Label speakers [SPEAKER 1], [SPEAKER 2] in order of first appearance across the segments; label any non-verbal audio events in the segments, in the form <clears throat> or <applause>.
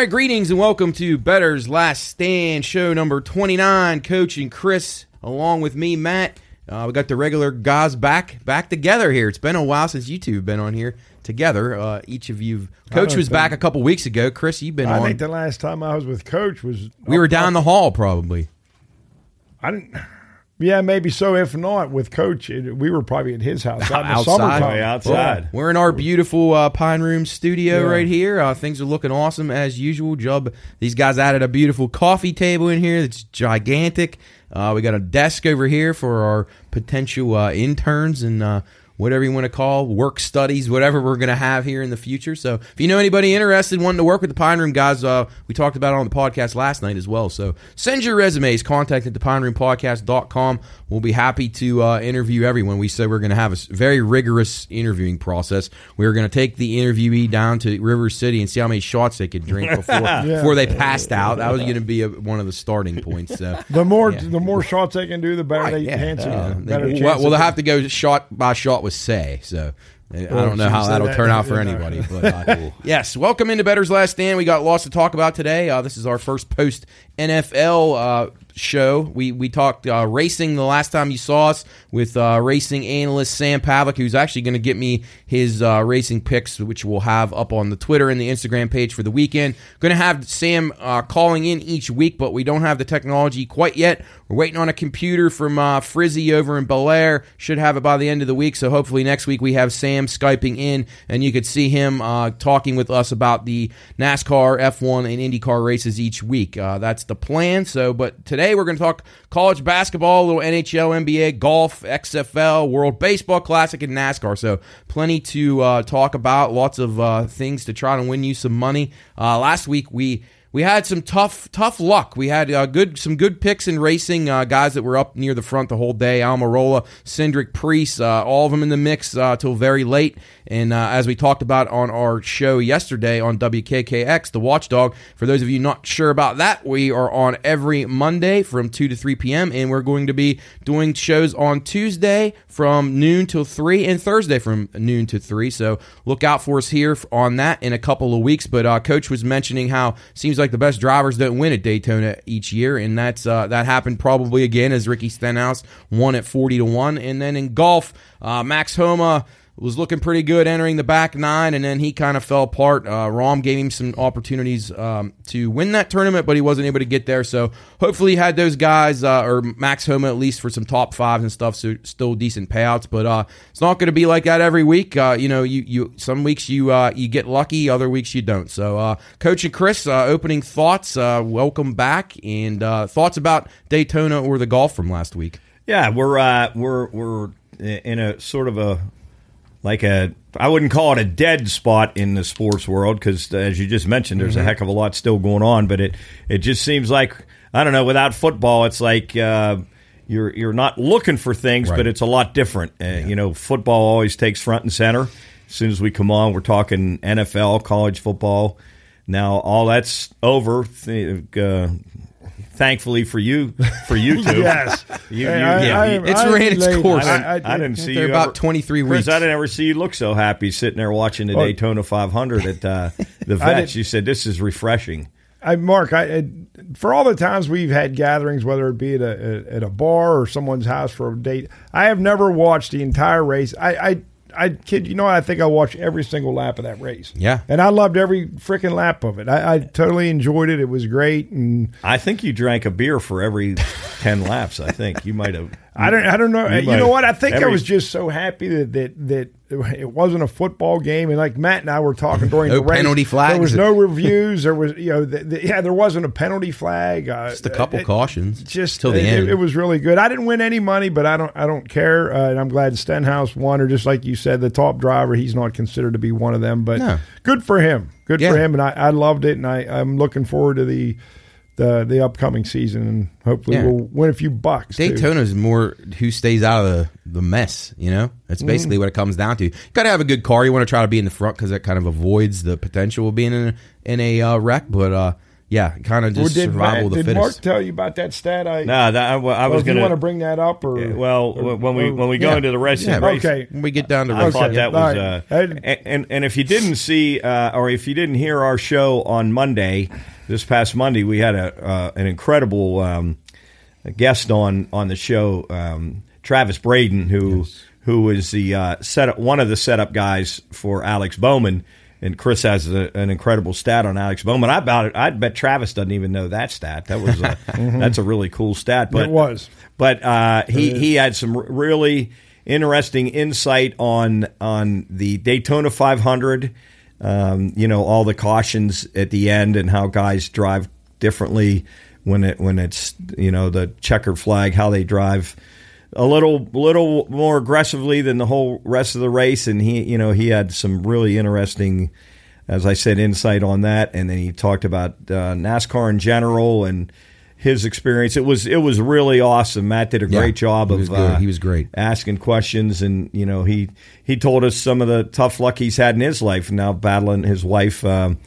[SPEAKER 1] Right, greetings and welcome to Bettor's Last Stand, show number 29. Coach and Chris, along with me, Matt. Uh, we got the regular guys back back together here. It's been a while since you two have been on here together. Uh, each of you, Coach was
[SPEAKER 2] think-
[SPEAKER 1] back a couple weeks ago. Chris, you've been on
[SPEAKER 2] I
[SPEAKER 1] on.
[SPEAKER 2] think the last time I was with Coach was
[SPEAKER 1] we were down the hall, probably.
[SPEAKER 2] I didn't. Yeah, maybe so. If not with Coach, it, we were probably at his house <laughs> out in the
[SPEAKER 1] Outside.
[SPEAKER 2] summertime.
[SPEAKER 3] Outside.
[SPEAKER 1] We're in our beautiful uh, Pine Room studio
[SPEAKER 2] Yeah.
[SPEAKER 1] right here. Uh, things are looking awesome as usual. Job, these guys added a beautiful coffee table in here that's gigantic. Uh, we got a desk over here for our potential uh, interns and uh, whatever you want to call work studies, whatever we're going to have here in the future. So if you know anybody interested wanting to work with the Pine Room guys, uh, we talked about it on the podcast last night as well. So send your resumes. Contact at thepineroompodcast.com. We'll be happy to uh, interview everyone. We said we're going to have a very rigorous interviewing process. We're going to take the interviewee down to River City and see how many shots they could drink before <laughs> before they passed out. That was going to be a, one of the starting points. So. <laughs>
[SPEAKER 2] The more
[SPEAKER 1] Yeah.
[SPEAKER 2] the more shots they can do, the better
[SPEAKER 1] Right,
[SPEAKER 2] they
[SPEAKER 1] yeah,
[SPEAKER 2] chance.
[SPEAKER 1] yeah.
[SPEAKER 2] better
[SPEAKER 1] They-
[SPEAKER 2] chance
[SPEAKER 1] well, well, they'll have to go shot by shot with say. So I don't know how that'll
[SPEAKER 2] that-
[SPEAKER 1] turn out for anybody. <laughs> But uh, yes, welcome into Bettor's Last Stand. We got lots to talk about today. Uh, this is our first post NFL uh, show. We we talked uh, racing the last time you saw us with uh, racing analyst Sam Pavlik, who's actually going to get me his uh, racing picks, which we'll have up on the Twitter and the Instagram page for the weekend. Going to have Sam uh, calling in each week, but we don't have the technology quite yet. We're waiting on a computer from uh, Frizzy over in Bel Air. Should have it by the end of the week. So hopefully next week we have Sam skyping in, and you could see him uh, talking with us about the NASCAR, F1, and IndyCar races each week. That's the plan. So, but today we're going to talk college basketball, a little NHL, NBA, golf, XFL, World Baseball Classic, and NASCAR. So plenty to uh, talk about. Lots of uh, things to try to win you some money. Uh, last week we we had some tough tough luck. We had uh, good some good picks in racing. Uh, guys that were up near the front the whole day. Almirola, Cindric, Preece, uh, all of them in the mix uh, till very late. And uh, as we talked about on our show yesterday on WKKX, the Watchdog. For those of you not sure about that, we are on every Monday from two to three p.m. and we're going to be doing shows on Tuesday from noon till three and Thursday from noon to three. So look out for us here on that in a couple of weeks. But uh, Coach was mentioning how seems like the best drivers don't win at Daytona each year, and that's uh, that happened probably again as Ricky Stenhouse won at forty to one, and then in golf, uh, Max Homa was looking pretty good entering the back nine, and then he kind of fell apart. Uh, Rahm gave him some opportunities um, to win that tournament, but he wasn't able to get there. So hopefully, he had those guys uh, or Max Homa at least for some top fives and stuff. So still decent payouts, but uh, it's not going to be like that every week. Uh, you know, you you some weeks you uh, you get lucky, other weeks you don't. So, uh, Coach and Chris, opening thoughts. Uh, welcome back, and uh, thoughts about Daytona or the golf from last week.
[SPEAKER 3] Yeah, we're uh, we're we're in a sort of a like a I wouldn't call it a dead spot in the sports world because as you just mentioned, there's a heck of a lot still going on. But it it just seems like I don't know. Without football, it's like. Uh, you're, you're not looking for things,
[SPEAKER 1] Right.
[SPEAKER 3] but it's a lot different. Uh, You know, football always takes front and center. As soon as we come on, we're talking NFL, college football. Now all that's over. Th- uh, thankfully for you, for you <laughs> two.
[SPEAKER 2] Yes.
[SPEAKER 3] You,
[SPEAKER 2] Hey,
[SPEAKER 3] you-
[SPEAKER 2] I-
[SPEAKER 1] yeah,
[SPEAKER 2] I-
[SPEAKER 1] it's
[SPEAKER 2] I
[SPEAKER 1] ran its
[SPEAKER 2] laid-
[SPEAKER 1] course.
[SPEAKER 3] I didn't,
[SPEAKER 2] I- I-
[SPEAKER 3] I didn't see
[SPEAKER 1] They're
[SPEAKER 3] you
[SPEAKER 1] about
[SPEAKER 3] ever-
[SPEAKER 1] 23
[SPEAKER 3] Chris,
[SPEAKER 1] weeks.
[SPEAKER 3] I didn't ever see you look so happy sitting there watching the
[SPEAKER 2] Oh.
[SPEAKER 3] Daytona 500 at uh, the <laughs>
[SPEAKER 2] I
[SPEAKER 3] vets. You said this is refreshing.
[SPEAKER 2] I, Mark, I, I for all the times we've had gatherings, whether it be at a at a bar or someone's house for a date, I have never watched the entire race. I, I, I kid you know, I think I watched every single lap of that race.
[SPEAKER 1] Yeah.
[SPEAKER 2] and I loved every freaking lap of it. I, I totally enjoyed it. It was great, and
[SPEAKER 3] I think you drank a beer for every 10 laps. I think you might have.
[SPEAKER 2] I don't, I don't know. You,
[SPEAKER 3] might-
[SPEAKER 2] know what? I think I was just so happy that that that it wasn't a football game, and like Matt and I were talking <laughs> during
[SPEAKER 1] No
[SPEAKER 2] the race,
[SPEAKER 1] penalty flags.
[SPEAKER 2] There was no reviews. There was, you know, the, the, yeah, there wasn't a penalty flag. Uh,
[SPEAKER 1] Just a couple
[SPEAKER 2] it-
[SPEAKER 1] cautions.
[SPEAKER 2] just
[SPEAKER 1] till the
[SPEAKER 2] it,
[SPEAKER 1] end.
[SPEAKER 2] It, was really good. I didn't win any money, but I don't I don't care. Uh, and I'm glad Stenhouse won, or just like you said, the top driver. He's not considered to be one of them, but
[SPEAKER 1] No.
[SPEAKER 2] good for him. Good
[SPEAKER 1] Yeah.
[SPEAKER 2] for him, and I, I loved it, and I, I'm looking forward to the the the upcoming season, and hopefully
[SPEAKER 1] Yeah.
[SPEAKER 2] we'll win a few bucks.
[SPEAKER 1] Daytona is more who stays out of the, the mess. You know, that's basically what it comes down to. You got to have a good car. You want to try to be in the front because that kind of avoids the potential of being in a, in a uh, wreck. But uh, yeah, kind of
[SPEAKER 2] Well,
[SPEAKER 1] just
[SPEAKER 2] did
[SPEAKER 1] survival
[SPEAKER 2] Matt-
[SPEAKER 1] of the
[SPEAKER 2] did
[SPEAKER 1] fittest.
[SPEAKER 2] Mark tell you about that stat? I,
[SPEAKER 3] No, that, I, I
[SPEAKER 2] well,
[SPEAKER 3] was
[SPEAKER 2] if you
[SPEAKER 3] going
[SPEAKER 2] want to bring that up, or
[SPEAKER 3] Well,
[SPEAKER 2] or-
[SPEAKER 3] when we when we go
[SPEAKER 1] Yeah.
[SPEAKER 3] into the rest
[SPEAKER 1] Yeah,
[SPEAKER 3] of the race,
[SPEAKER 2] okay.
[SPEAKER 1] When we get down to
[SPEAKER 3] I
[SPEAKER 1] racing,
[SPEAKER 3] thought
[SPEAKER 1] yeah.
[SPEAKER 3] that was,
[SPEAKER 2] All
[SPEAKER 3] uh,
[SPEAKER 2] right.
[SPEAKER 3] and, and and if you didn't see uh, or if you didn't hear our show on Monday, this past Monday, we had a uh, an incredible um, guest on on the show, um, Travis Braden, who who was the uh, setup one of the setup guys for Alex Bowman. And Chris has a, an incredible stat on Alex Bowman. I about it. I bet Travis doesn't even know that stat. That was a, <laughs> that's a really cool stat. But
[SPEAKER 2] It was.
[SPEAKER 3] but uh, he he had some really interesting insight on on the Daytona 500. Um, you know all the cautions at the end and how guys drive differently when it when it's you know the checkered flag, how they drive a little little more aggressively than the whole rest of the race. And he you know he had some really interesting as I said, insight on that, and then he talked about uh, NASCAR in general and his experience. It was it was really awesome. Matt did a
[SPEAKER 1] Yeah,
[SPEAKER 3] great job
[SPEAKER 1] he
[SPEAKER 3] of
[SPEAKER 1] was
[SPEAKER 3] uh,
[SPEAKER 1] He was great.
[SPEAKER 3] asking questions, and you know he he told us some of the tough luck he's had in his life. Now battling his wife. Um,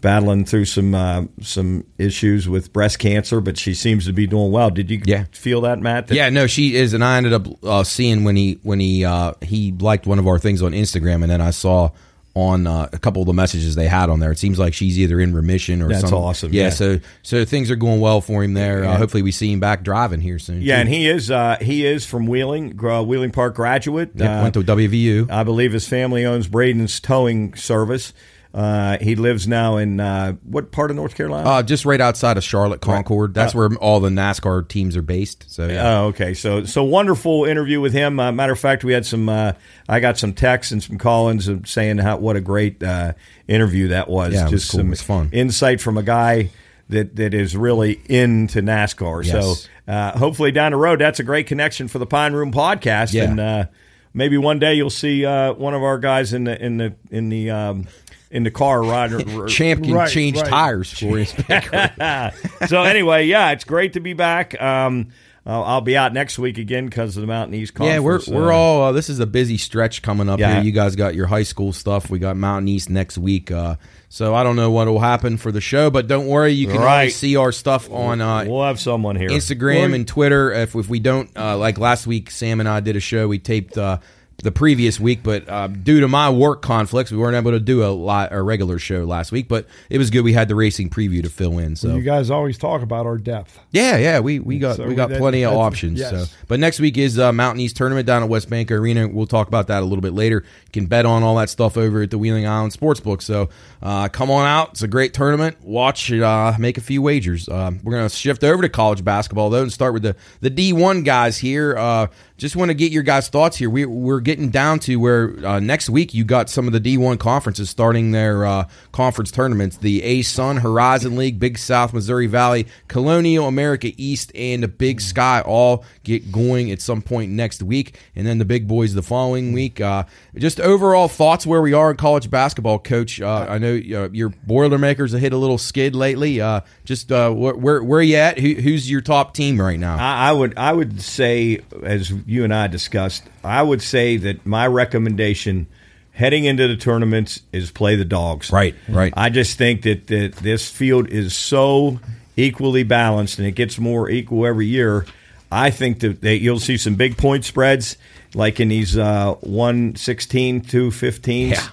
[SPEAKER 3] Battling through some uh, some issues with breast cancer, but she seems to be doing well. Did you
[SPEAKER 1] Yeah.
[SPEAKER 3] feel that, Matt? That-
[SPEAKER 1] Yeah, no, she is, and I ended up uh, seeing when he when he uh, he liked one of our things on Instagram, and then I saw on uh, a couple of the messages they had on there. It seems like she's either in remission or something.
[SPEAKER 3] That's
[SPEAKER 1] some-
[SPEAKER 3] awesome,
[SPEAKER 1] Yeah,
[SPEAKER 3] yeah.
[SPEAKER 1] so so things are going well for him there. Uh,
[SPEAKER 3] Yeah.
[SPEAKER 1] hopefully, we see him back driving here soon.
[SPEAKER 3] Yeah,
[SPEAKER 1] too.
[SPEAKER 3] and he is uh, he is from Wheeling, uh, Wheeling Park graduate.
[SPEAKER 1] Yep, went to WVU.
[SPEAKER 3] I believe his family owns Braden's Towing Service. Uh, he lives now in uh, what part of North Carolina?
[SPEAKER 1] Uh, just right outside of Charlotte, Concord. That's where all the NASCAR teams are based. So yeah.
[SPEAKER 3] Oh, okay. So, so wonderful interview with him. Uh, matter of fact, we had some. Uh, I got some texts and some call-ins saying how what a great uh, interview that was.
[SPEAKER 1] Yeah, it was cool.
[SPEAKER 3] some
[SPEAKER 1] was fun.
[SPEAKER 3] insight from a guy that that is really into NASCAR.
[SPEAKER 1] Yes.
[SPEAKER 3] So, uh, hopefully down the road, that's a great connection for the Pine Room Podcast.
[SPEAKER 1] Yeah.
[SPEAKER 3] And uh, maybe one day you'll see uh, one of our guys in the in the in the um, in the car riding. <laughs>
[SPEAKER 1] Champ can
[SPEAKER 2] Right,
[SPEAKER 1] change
[SPEAKER 2] right.
[SPEAKER 1] tires for <laughs> you.
[SPEAKER 3] so anyway, yeah, it's great to be back. Um, I'll, I'll be out next week again because of the Mountain East Conference.
[SPEAKER 1] Yeah, we're we're
[SPEAKER 3] Uh,
[SPEAKER 1] all. Uh, this is a busy stretch coming up
[SPEAKER 3] Yeah.
[SPEAKER 1] here. You guys got your high school stuff. We got Mountain East next week. Uh, so I don't know what will happen for the show, but don't worry. You can
[SPEAKER 3] Right.
[SPEAKER 1] see our stuff on uh,
[SPEAKER 3] We'll have someone here.
[SPEAKER 1] Instagram and Twitter. If if we don't uh, like last week, Sam and I did a show. We taped uh, the previous week, but uh, due to my work conflicts, we weren't able to do a, lot a regular show last week. But it was good. We had the racing preview to fill in. So
[SPEAKER 2] you guys always talk about our depth.
[SPEAKER 1] yeah, yeah, we, we got
[SPEAKER 2] So
[SPEAKER 1] we got
[SPEAKER 2] that-
[SPEAKER 1] plenty of options.
[SPEAKER 2] yes.
[SPEAKER 1] So, but next week is uh, Mountain East tournament down at WesBanco Arena. We'll talk about that a little bit later. You can bet on all that stuff over at the Wheeling Island Sportsbook. So, uh, come on out. It's a great tournament. Watch it. Uh, make a few wagers. Uh, we're gonna shift over to college basketball though and start with the the D one guys here. Just want to get your guys' thoughts here. We, we're getting down to where uh, next week you got some of the D1 conferences starting their uh, conference tournaments. The ASUN, Horizon League, Big South, Missouri Valley, Colonial, America East, and the Big Sky all get going at some point next week. And then the big boys the following week. Uh, just overall thoughts where we are in college basketball, Coach. Uh, I know uh, your Boilermakers have hit a little skid lately. Uh, just uh, where, where, where you at? Who, who's your top team right now?
[SPEAKER 3] I, I would I would say, as you and I discussed, I would say that my recommendation heading into the tournaments is play the dogs.
[SPEAKER 1] Right, right.
[SPEAKER 3] I just think that, that this field is so equally balanced and it gets more equal every year. I think that, that you'll see some big point spreads like in these uh, 116, 215s.
[SPEAKER 1] Yeah.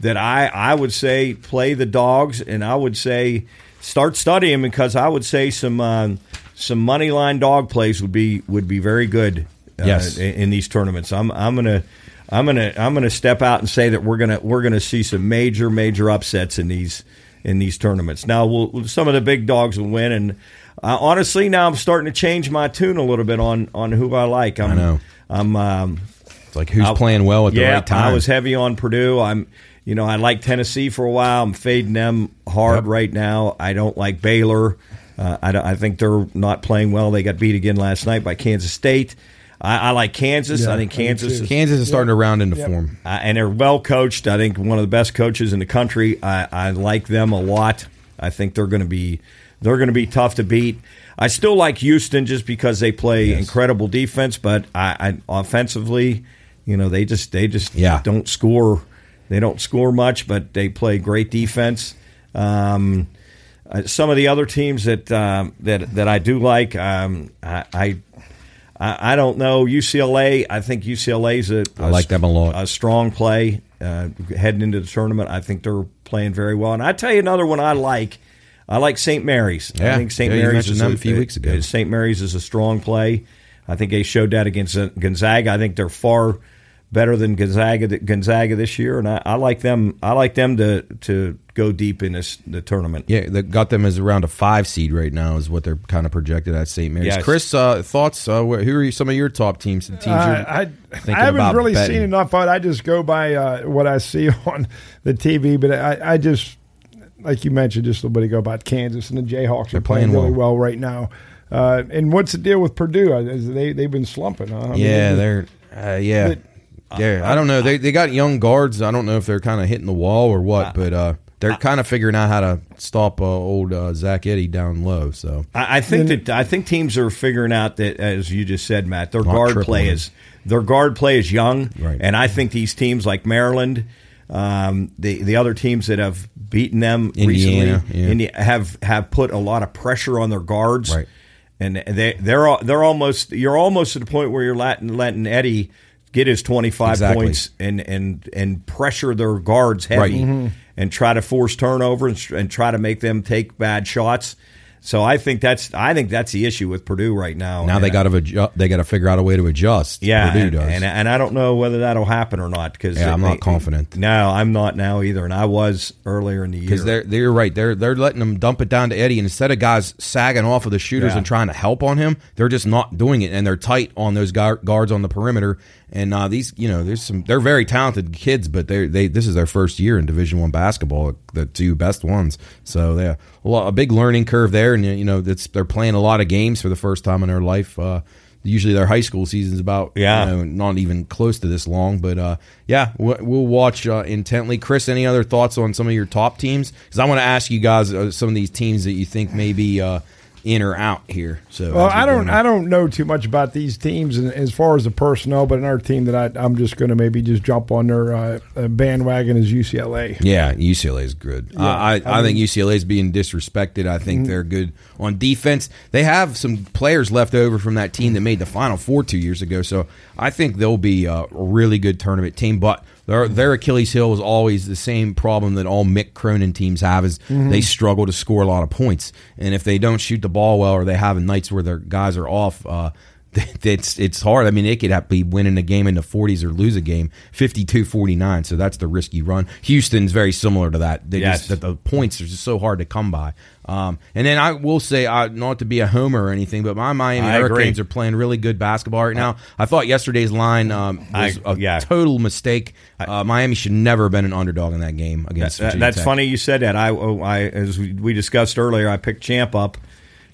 [SPEAKER 3] That I, I would say play the dogs, and I would say start studying because I would say some uh, some money line dog plays would be would be very good. Uh,
[SPEAKER 1] Yes.
[SPEAKER 3] in, in these tournaments. I'm I'm gonna I'm gonna I'm gonna step out and say that we're gonna we're gonna see some major major upsets in these in these tournaments. Now, we'll, some of the big dogs will win, and uh, honestly, now I'm starting to change my tune a little bit on on who I like. I'm,
[SPEAKER 1] I know.
[SPEAKER 3] I'm um,
[SPEAKER 1] It's like who's
[SPEAKER 3] I-
[SPEAKER 1] playing well at the right time.
[SPEAKER 3] I was heavy on Purdue. I'm, you know, I like Tennessee for a while. I'm fading them hard
[SPEAKER 1] Yep.
[SPEAKER 3] right now. I don't like Baylor. Uh, I, I think they're not playing well. They got beat again last night by Kansas State. I, I like Kansas.
[SPEAKER 2] Yeah,
[SPEAKER 3] I think Kansas
[SPEAKER 2] too.
[SPEAKER 3] is
[SPEAKER 1] Kansas is starting to round into
[SPEAKER 2] Yep.
[SPEAKER 1] form.
[SPEAKER 3] uh, and they're well coached. I think one of the best coaches in the country. I, I like them a lot. I think they're going to be they're going to be tough to beat. I still like Houston just because they play incredible defense, but I, I offensively, you know, they just they just
[SPEAKER 1] Yeah.
[SPEAKER 3] don't score. They don't score much, but they play great defense. Um, uh, some of the other teams that um, that that I do like, um, I, I I don't know UCLA. I think UCLA's a,
[SPEAKER 1] I like them a lot.
[SPEAKER 3] A strong play uh, heading into the tournament. I think they're playing very well. And I tell you another one I like. I like St. Mary's.
[SPEAKER 1] Yeah,
[SPEAKER 3] I think St.
[SPEAKER 1] yeah,
[SPEAKER 3] Mary's is
[SPEAKER 1] them a few weeks ago.
[SPEAKER 3] St. Mary's is a strong play. I think they showed that against uh, Gonzaga. I think they're far better than Gonzaga Gonzaga this year, and I, I like them. I like them to to go deep in this the tournament.
[SPEAKER 1] Yeah, they got them as around a five seed right now is what they're kind of projected at St. Mary's.
[SPEAKER 3] Yes.
[SPEAKER 1] Chris, uh, thoughts? Uh, who are some of your top teams? The teams you're
[SPEAKER 2] I, I, haven't
[SPEAKER 1] about
[SPEAKER 2] really
[SPEAKER 1] betting?
[SPEAKER 2] seen enough of it. I just go by uh, what I see <laughs> on the TV. But I, I just, like you mentioned just a little bit ago about Kansas and the Jayhawks
[SPEAKER 1] They're
[SPEAKER 2] are playing,
[SPEAKER 1] playing
[SPEAKER 2] really
[SPEAKER 1] well.
[SPEAKER 2] well right now. Uh, and what's the deal with Purdue? Uh, is They they've been slumping. Huh? I mean,
[SPEAKER 1] Yeah,
[SPEAKER 2] they-
[SPEAKER 1] they're uh, yeah.
[SPEAKER 2] But-
[SPEAKER 1] yeah, I don't know. They they got young guards. I don't know if they're kind of hitting the wall or what, but uh, they're kind of figuring out how to stop uh, old uh, Zach Edey down low. So
[SPEAKER 3] I, I think that I think teams are figuring out that, as you just said, Matt, their guard play
[SPEAKER 1] it.
[SPEAKER 3] is their guard play is young,
[SPEAKER 1] Right.
[SPEAKER 3] and I think these teams like Maryland, um, the the other teams that have beaten them
[SPEAKER 1] Indiana,
[SPEAKER 3] recently,
[SPEAKER 1] yeah.
[SPEAKER 3] Indi- have have put a lot of pressure on their guards,
[SPEAKER 1] Right.
[SPEAKER 3] And they they're they're almost you're almost to the point where you're letting letting Edey get his 25
[SPEAKER 1] Exactly.
[SPEAKER 3] points and and and pressure their guards heavy
[SPEAKER 1] Right. Mm-hmm.
[SPEAKER 3] and try to force turnover and, and try to make them take bad shots. So I think that's I think that's the issue with Purdue right now.
[SPEAKER 1] now
[SPEAKER 3] And
[SPEAKER 1] they got to adju- they got to figure out a way to adjust.
[SPEAKER 3] yeah,
[SPEAKER 1] Purdue
[SPEAKER 3] and,
[SPEAKER 1] does.
[SPEAKER 3] and and I don't know whether that'll happen or not because
[SPEAKER 1] Yeah, I'm not confident.
[SPEAKER 3] No, I'm not now either, and I was earlier in the year.
[SPEAKER 1] because they're they're right. They're they're letting them dump it down to Edey, and instead of guys sagging off of the shooters
[SPEAKER 3] Yeah.
[SPEAKER 1] and trying to help on him, they're just not doing it, and they're tight on those guard, guards on the perimeter. And uh, these, you know, there's some they're very talented kids, but they they this is their first year in Division One basketball, the two best ones. So yeah, a, lot, a big learning curve there, and you know, that's they're playing a lot of games for the first time in their life. Uh, Usually their high school season's about
[SPEAKER 3] Yeah.
[SPEAKER 1] you know, not even close to this long, but uh, yeah, we'll, we'll watch uh, intently. Chris, any other thoughts on some of your top teams? Because I want to ask you guys uh, some of these teams that you think maybe uh, in or out here. So,
[SPEAKER 2] Well, I don't. I don't know too much about these teams and as far as the personnel, but another team that I, I'm just going to maybe just jump on their uh, uh, bandwagon is UCLA.
[SPEAKER 1] Yeah, UCLA is good.
[SPEAKER 2] Yeah,
[SPEAKER 1] I, I,
[SPEAKER 2] I
[SPEAKER 1] I think
[SPEAKER 2] Mm-hmm.
[SPEAKER 1] UCLA is being disrespected. I think they're good on defense. They have some players left over from that team that made the Final Four two years ago. So I think they'll be a really good tournament team. But their, their Achilles heel is always the same problem that all Mick Cronin teams have is
[SPEAKER 2] Mm-hmm.
[SPEAKER 1] they struggle to score a lot of points. And if they don't shoot the ball well or they have nights where their guys are off, uh, <laughs> it's it's hard. I mean, they could have, be winning a game in the 40s or lose a game 52-49. So that's the risky run. Houston's very similar to that. They
[SPEAKER 3] Yes.
[SPEAKER 1] just, that the points are just so hard to come by. Um, and then I will say, uh, not to be a homer or anything, but my Miami
[SPEAKER 3] I
[SPEAKER 1] Hurricanes
[SPEAKER 3] agree.
[SPEAKER 1] are playing really good basketball right now. I thought yesterday's line um, was
[SPEAKER 3] I-
[SPEAKER 1] a
[SPEAKER 3] yeah.
[SPEAKER 1] total mistake. Uh, Miami should never have been an underdog in that game against
[SPEAKER 3] That- that's
[SPEAKER 1] Tech.
[SPEAKER 3] funny you said that. I, oh, I as we we discussed earlier, I picked Champ up,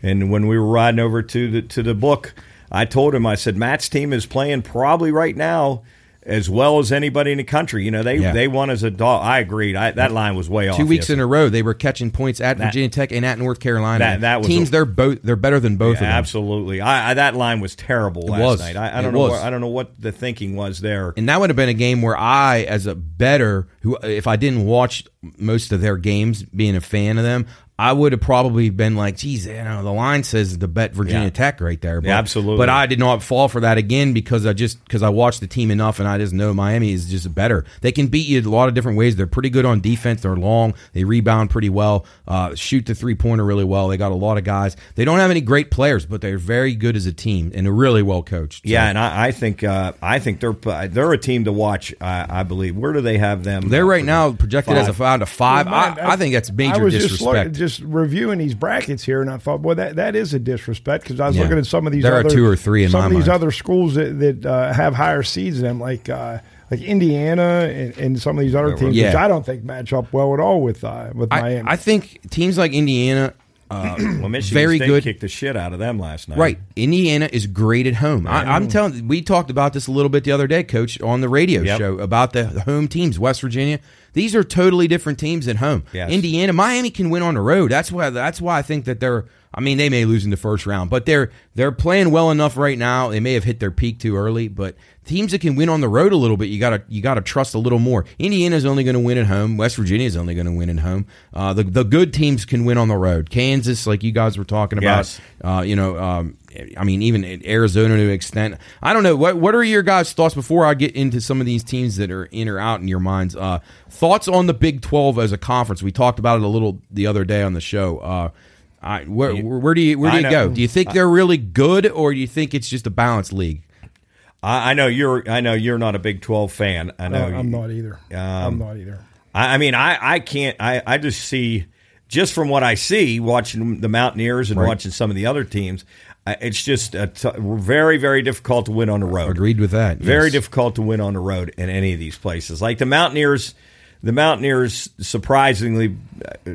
[SPEAKER 3] and when we were riding over to the to the book, I told him I said Matt's team is playing probably right now as well as anybody in the country. You know they
[SPEAKER 1] Yeah.
[SPEAKER 3] they won as a dog. I agreed. I, that line was way off.
[SPEAKER 1] Two weeks
[SPEAKER 3] yesterday.
[SPEAKER 1] in a row, they were catching points at Virginia Tech and at North Carolina.
[SPEAKER 3] That- that was
[SPEAKER 1] teams.
[SPEAKER 3] a-
[SPEAKER 1] they're both. They're better than both of them.
[SPEAKER 3] Absolutely, I, I that line was terrible last
[SPEAKER 1] was.
[SPEAKER 3] night. I, I don't know.
[SPEAKER 1] was.
[SPEAKER 3] What, I don't know what the thinking was there.
[SPEAKER 1] And that would have been a game where I, as a better, who if I didn't watch most of their games, being a fan of them, I would have probably been like, "Geez, you know, the line says the bet Virginia
[SPEAKER 3] Yeah.
[SPEAKER 1] Tech right there." But,
[SPEAKER 3] Yeah, absolutely.
[SPEAKER 1] But I did not fall for that again because I just because I watched the team enough and I just know Miami is just better. They can beat you a lot of different ways. They're pretty good on defense. They're long. They rebound pretty well. Uh, shoot the three pointer really well. They got a lot of guys. They don't have any great players, but they're very good as a team and they're really well coached. So-
[SPEAKER 3] Yeah, and I, I think uh, I think they're they're a team to watch. I, I believe. Where do they have them?
[SPEAKER 1] They're right now projected as a
[SPEAKER 3] Five.
[SPEAKER 1] five to five.
[SPEAKER 2] Man,
[SPEAKER 1] I, I think that's major
[SPEAKER 2] I was
[SPEAKER 1] disrespect.
[SPEAKER 2] Just, reviewing these brackets here, and I thought, well, that, that is a disrespect because I was
[SPEAKER 1] Yeah.
[SPEAKER 2] looking at some of these.
[SPEAKER 1] There are
[SPEAKER 2] other,
[SPEAKER 1] two or three in
[SPEAKER 2] some of these
[SPEAKER 1] mind.
[SPEAKER 2] other schools that, that uh, have higher seeds than them, like uh, like Indiana and, and some of these other teams,
[SPEAKER 1] Yeah.
[SPEAKER 2] which I don't think match up well at all with uh, with
[SPEAKER 1] I,
[SPEAKER 2] Miami.
[SPEAKER 1] I think teams like Indiana, uh,
[SPEAKER 3] Well, Michigan
[SPEAKER 1] very
[SPEAKER 3] State
[SPEAKER 1] good.
[SPEAKER 3] kicked the shit out of them last night.
[SPEAKER 1] Right, Indiana is great at home. I, I'm telling. We talked about this a little bit the other day, Coach, on the radio
[SPEAKER 3] Yep.
[SPEAKER 1] show about the home teams. West Virginia. These are totally different teams at home.
[SPEAKER 3] Yes.
[SPEAKER 1] Indiana, Miami can win on the road. That's why. That's why I think that they're I mean, they may lose in the first round, but they're they're playing well enough right now. They may have hit their peak too early, but teams that can win on the road a little bit, you gotta you gotta trust a little more. Indiana's only going to win at home. West Virginia's only going to win at home. Uh, the the good teams can win on the road. Kansas, like you guys were talking about,
[SPEAKER 3] Yes.
[SPEAKER 1] uh, you know, um, I mean, even Arizona to an extent. I don't know. What what are your guys' thoughts before I get into some of these teams that are in or out in your minds? Uh, thoughts on the Big Twelve as a conference? We talked about it a little the other day on the show. I, where, where do you where do
[SPEAKER 3] I
[SPEAKER 1] you
[SPEAKER 3] know.
[SPEAKER 1] go? Do you think they're really good, or do you think it's just a balanced league?
[SPEAKER 3] I, I know you're. I know you're not a Big Twelve fan. I know.
[SPEAKER 2] Uh, I'm
[SPEAKER 3] you-
[SPEAKER 2] not either.
[SPEAKER 3] Um,
[SPEAKER 2] I'm not either.
[SPEAKER 3] I, I mean, I, I can't. I, I just see, just from what I see, watching the Mountaineers and
[SPEAKER 1] Right.
[SPEAKER 3] watching some of the other teams, it's just a t- very, very difficult to win on the road.
[SPEAKER 1] Agreed with that.
[SPEAKER 3] Very
[SPEAKER 1] yes.
[SPEAKER 3] difficult to win on the road in any of these places. Like the Mountaineers, the Mountaineers surprisingly uh,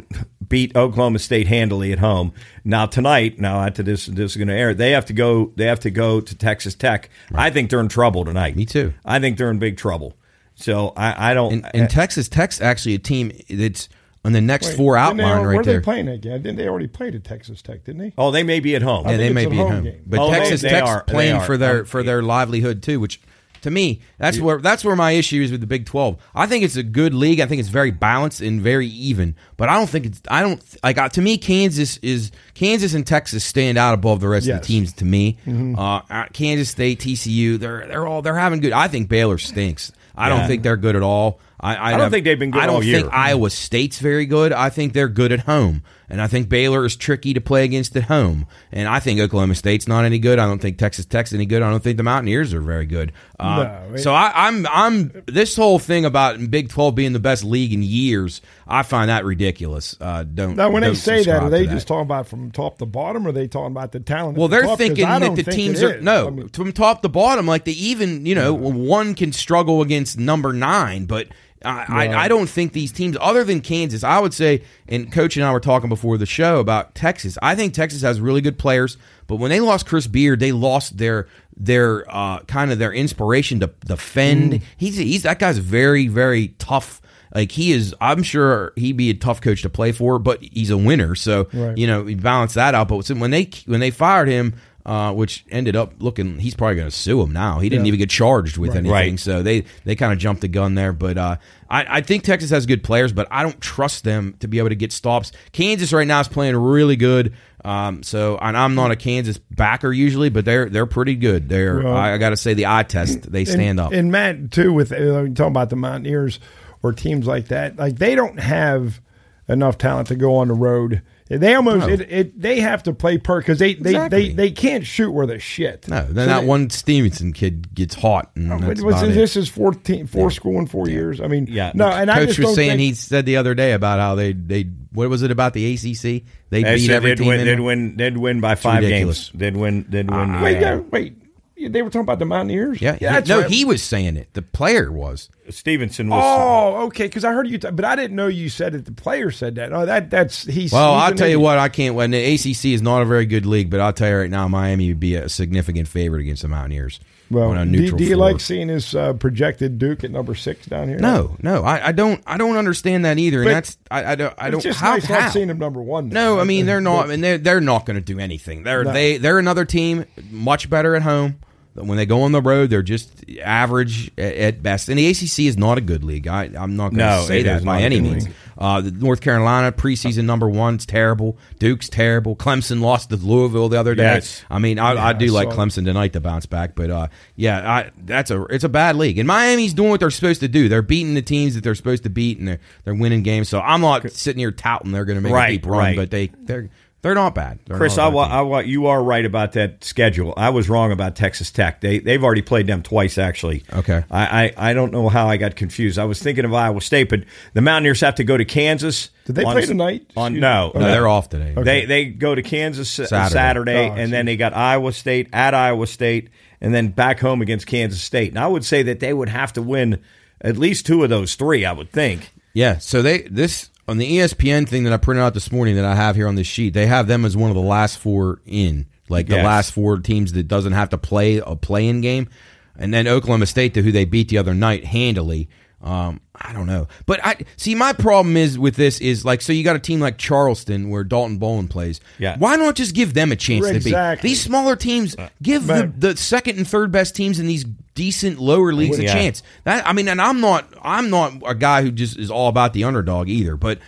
[SPEAKER 3] beat Oklahoma State handily at home. Now tonight, now after this this is going to air, they have to go. They have to go to Texas Tech. I think they're in trouble tonight.
[SPEAKER 1] Me too.
[SPEAKER 3] I think they're in big trouble. So I, I don't.
[SPEAKER 1] And, and Texas Tech's actually a team that's on the next four
[SPEAKER 2] Didn't they-
[SPEAKER 1] outline
[SPEAKER 2] where
[SPEAKER 1] right
[SPEAKER 2] they
[SPEAKER 1] there.
[SPEAKER 2] playing again? game? Didn't they already play at Texas Tech? Didn't they?
[SPEAKER 3] oh, they may be at home.
[SPEAKER 1] Yeah, they may be at
[SPEAKER 2] home
[SPEAKER 1] home,
[SPEAKER 2] game.
[SPEAKER 1] but
[SPEAKER 3] Oh, they-
[SPEAKER 1] Texas
[SPEAKER 3] they
[SPEAKER 1] Tech's
[SPEAKER 3] are-
[SPEAKER 1] playing for their for their livelihood too. Which to me, that's where that's where my issue is with the Big Twelve. I think it's a good league. I think it's very balanced and very even. But I don't think it's. I don't like. uh, To me, Kansas is Kansas and Texas stand out above the rest of the teams. To me, uh, uh, Kansas State, TCU, they're they're all they're having good. I think Baylor stinks. I
[SPEAKER 3] Yeah.
[SPEAKER 1] don't think they're good at all. I, I,
[SPEAKER 3] I don't think they've been good
[SPEAKER 1] I don't
[SPEAKER 3] all
[SPEAKER 1] think
[SPEAKER 3] year.
[SPEAKER 1] Iowa State's very good. I think they're good at home, and I think Baylor is tricky to play against at home. And I think Oklahoma State's not any good. I don't think Texas Tech's any good. I don't think the Mountaineers are very good. Uh,
[SPEAKER 2] No, it-
[SPEAKER 1] so I, I'm I'm this whole thing about Big Twelve being the best league in years. I find that ridiculous. Uh, don't
[SPEAKER 2] Now, when they
[SPEAKER 1] don't
[SPEAKER 2] say that, are they
[SPEAKER 1] to
[SPEAKER 2] just talking about from top to bottom, or are they talking about the talent?
[SPEAKER 1] well, they're?
[SPEAKER 2] 'Cause
[SPEAKER 1] thinking that the
[SPEAKER 2] think
[SPEAKER 1] teams are no
[SPEAKER 2] I mean,
[SPEAKER 1] from top to bottom. Like they even you know one can struggle against number nine, but I, I, I don't think these teams, other than Kansas, I would say. And Coach and I were talking before the show about Texas. I think Texas has really good players, but when they lost Chris Beard, they lost their their uh, kind of their inspiration to defend.
[SPEAKER 2] Mm.
[SPEAKER 1] He's he's that guy's very very tough. Like he is, I'm sure he'd be a tough coach to play for, but he's a winner. So
[SPEAKER 2] Right.
[SPEAKER 1] you know, he balanced that out. But when they when they fired him, uh, which ended up looking, he's probably going to sue him now. He didn't
[SPEAKER 2] Yeah.
[SPEAKER 1] even get charged with anything,
[SPEAKER 3] Right.
[SPEAKER 1] so they they kind of jumped the gun there. But uh, I, I think Texas has good players, but I don't trust them to be able to get stops. Kansas right now is playing really good. Um, so and I'm not a Kansas backer usually, but they're they're pretty good. They're
[SPEAKER 2] Well-
[SPEAKER 1] I, I got to say the eye test they stand
[SPEAKER 2] and,
[SPEAKER 1] up.
[SPEAKER 2] And Matt too, with uh, you talking about the Mountaineers or teams like that, like they don't have enough talent to go on the road. They almost
[SPEAKER 1] No.
[SPEAKER 2] it, it they have to play per because they, they,
[SPEAKER 1] Exactly.
[SPEAKER 2] they they can't shoot where the shit.
[SPEAKER 1] no, then
[SPEAKER 2] So
[SPEAKER 1] that
[SPEAKER 2] they-
[SPEAKER 1] one Stevenson kid gets hot, and
[SPEAKER 2] But
[SPEAKER 1] that's
[SPEAKER 2] was
[SPEAKER 1] about it.
[SPEAKER 2] this is fourteen four school in four years? I mean,
[SPEAKER 3] Yeah.
[SPEAKER 2] no, and I
[SPEAKER 1] Coach
[SPEAKER 2] just
[SPEAKER 1] was
[SPEAKER 2] don't
[SPEAKER 1] saying
[SPEAKER 2] think,
[SPEAKER 1] he said the other day about how they they what was it about the ACC? They
[SPEAKER 3] They
[SPEAKER 1] beat
[SPEAKER 3] said
[SPEAKER 1] every
[SPEAKER 3] they'd
[SPEAKER 1] team.
[SPEAKER 3] win,
[SPEAKER 1] in
[SPEAKER 3] they'd win. They'd win by five
[SPEAKER 1] ridiculous.
[SPEAKER 3] games. They'd win. They'd win.
[SPEAKER 2] Wait,
[SPEAKER 3] uh,
[SPEAKER 2] no, wait. They were talking about the Mountaineers.
[SPEAKER 1] Yeah, he- no,
[SPEAKER 2] right.
[SPEAKER 1] he was saying it. The player was.
[SPEAKER 3] Stevenson was.
[SPEAKER 2] Oh, okay. Because I heard you, t- but I didn't know you said it. The player said that. Oh, that that's he's.
[SPEAKER 1] Well,
[SPEAKER 2] he's
[SPEAKER 1] I'll
[SPEAKER 2] an
[SPEAKER 1] tell you what, I can't. When the ACC is not a very good league, but I'll tell you right now, Miami would be a significant favorite against the Mountaineers
[SPEAKER 2] Well,
[SPEAKER 1] on a
[SPEAKER 2] do,
[SPEAKER 1] neutral
[SPEAKER 2] do you
[SPEAKER 1] floor.
[SPEAKER 2] like seeing his uh, projected Duke at number six down here?
[SPEAKER 1] No, no, I, I don't. I don't understand that either.
[SPEAKER 2] But
[SPEAKER 1] and that's I, I don't. I don't.
[SPEAKER 2] just
[SPEAKER 1] how?
[SPEAKER 2] nice
[SPEAKER 1] how?
[SPEAKER 2] not seeing him number one.
[SPEAKER 1] No, I mean they're not. I mean they're they're not going to do anything. They're
[SPEAKER 2] No.
[SPEAKER 1] they they're another team, much better at home. When they go on the road, they're just average at, best. And the ACC is not a good league. I, I'm not going to
[SPEAKER 3] No,
[SPEAKER 1] say that by any means. Uh, North Carolina preseason number one is terrible. Duke's terrible. Clemson lost to Louisville the other day.
[SPEAKER 3] Yes.
[SPEAKER 1] I mean, I, I do
[SPEAKER 2] I
[SPEAKER 1] like Clemson tonight to bounce back, but uh, yeah, I, that's a it's a bad league. And Miami's doing what they're supposed to do. They're beating the teams that they're supposed to beat, and they're they're winning games. So I'm not sitting here touting they're going to make
[SPEAKER 3] Right,
[SPEAKER 1] a deep run,
[SPEAKER 3] right.
[SPEAKER 1] but they they're they're not bad. They're
[SPEAKER 3] Chris,
[SPEAKER 1] not a
[SPEAKER 3] I,
[SPEAKER 1] bad
[SPEAKER 3] wa- I wa- you are right about that schedule. I was wrong about Texas Tech. They they've already played them twice actually.
[SPEAKER 1] Okay.
[SPEAKER 3] I, I, I don't know how I got confused. I was thinking of Iowa State, but the Mountaineers have to go to Kansas.
[SPEAKER 2] Did they
[SPEAKER 3] on
[SPEAKER 2] play tonight?
[SPEAKER 3] On
[SPEAKER 2] Excuse
[SPEAKER 3] no,
[SPEAKER 1] no, they're off today.
[SPEAKER 3] They they go to Kansas Saturday,
[SPEAKER 1] Saturday.
[SPEAKER 3] Saturday
[SPEAKER 2] Oh,
[SPEAKER 3] and then they got Iowa State at Iowa State, and then back home against Kansas State. And I would say that they would have to win at least two of those three. I would think.
[SPEAKER 1] Yeah, so they this on the ESPN thing that I printed out this morning that I have here on this sheet, they have them as one of the last four in, like the
[SPEAKER 3] Yes.
[SPEAKER 1] last four teams that doesn't have to play a play-in game, and then Oklahoma State, to who they beat the other night handily. Um, I don't know, but I see my problem is with this is like so you got a team like Charleston where Dalton Bowen plays.
[SPEAKER 3] Yeah.
[SPEAKER 1] why not just give them a chance to
[SPEAKER 2] Exactly.
[SPEAKER 1] be these smaller teams? Give the, the second and third best teams in these decent lower leagues a
[SPEAKER 3] Yeah.
[SPEAKER 1] chance. That I mean, and I'm not I'm not a guy who just is all about the underdog either, but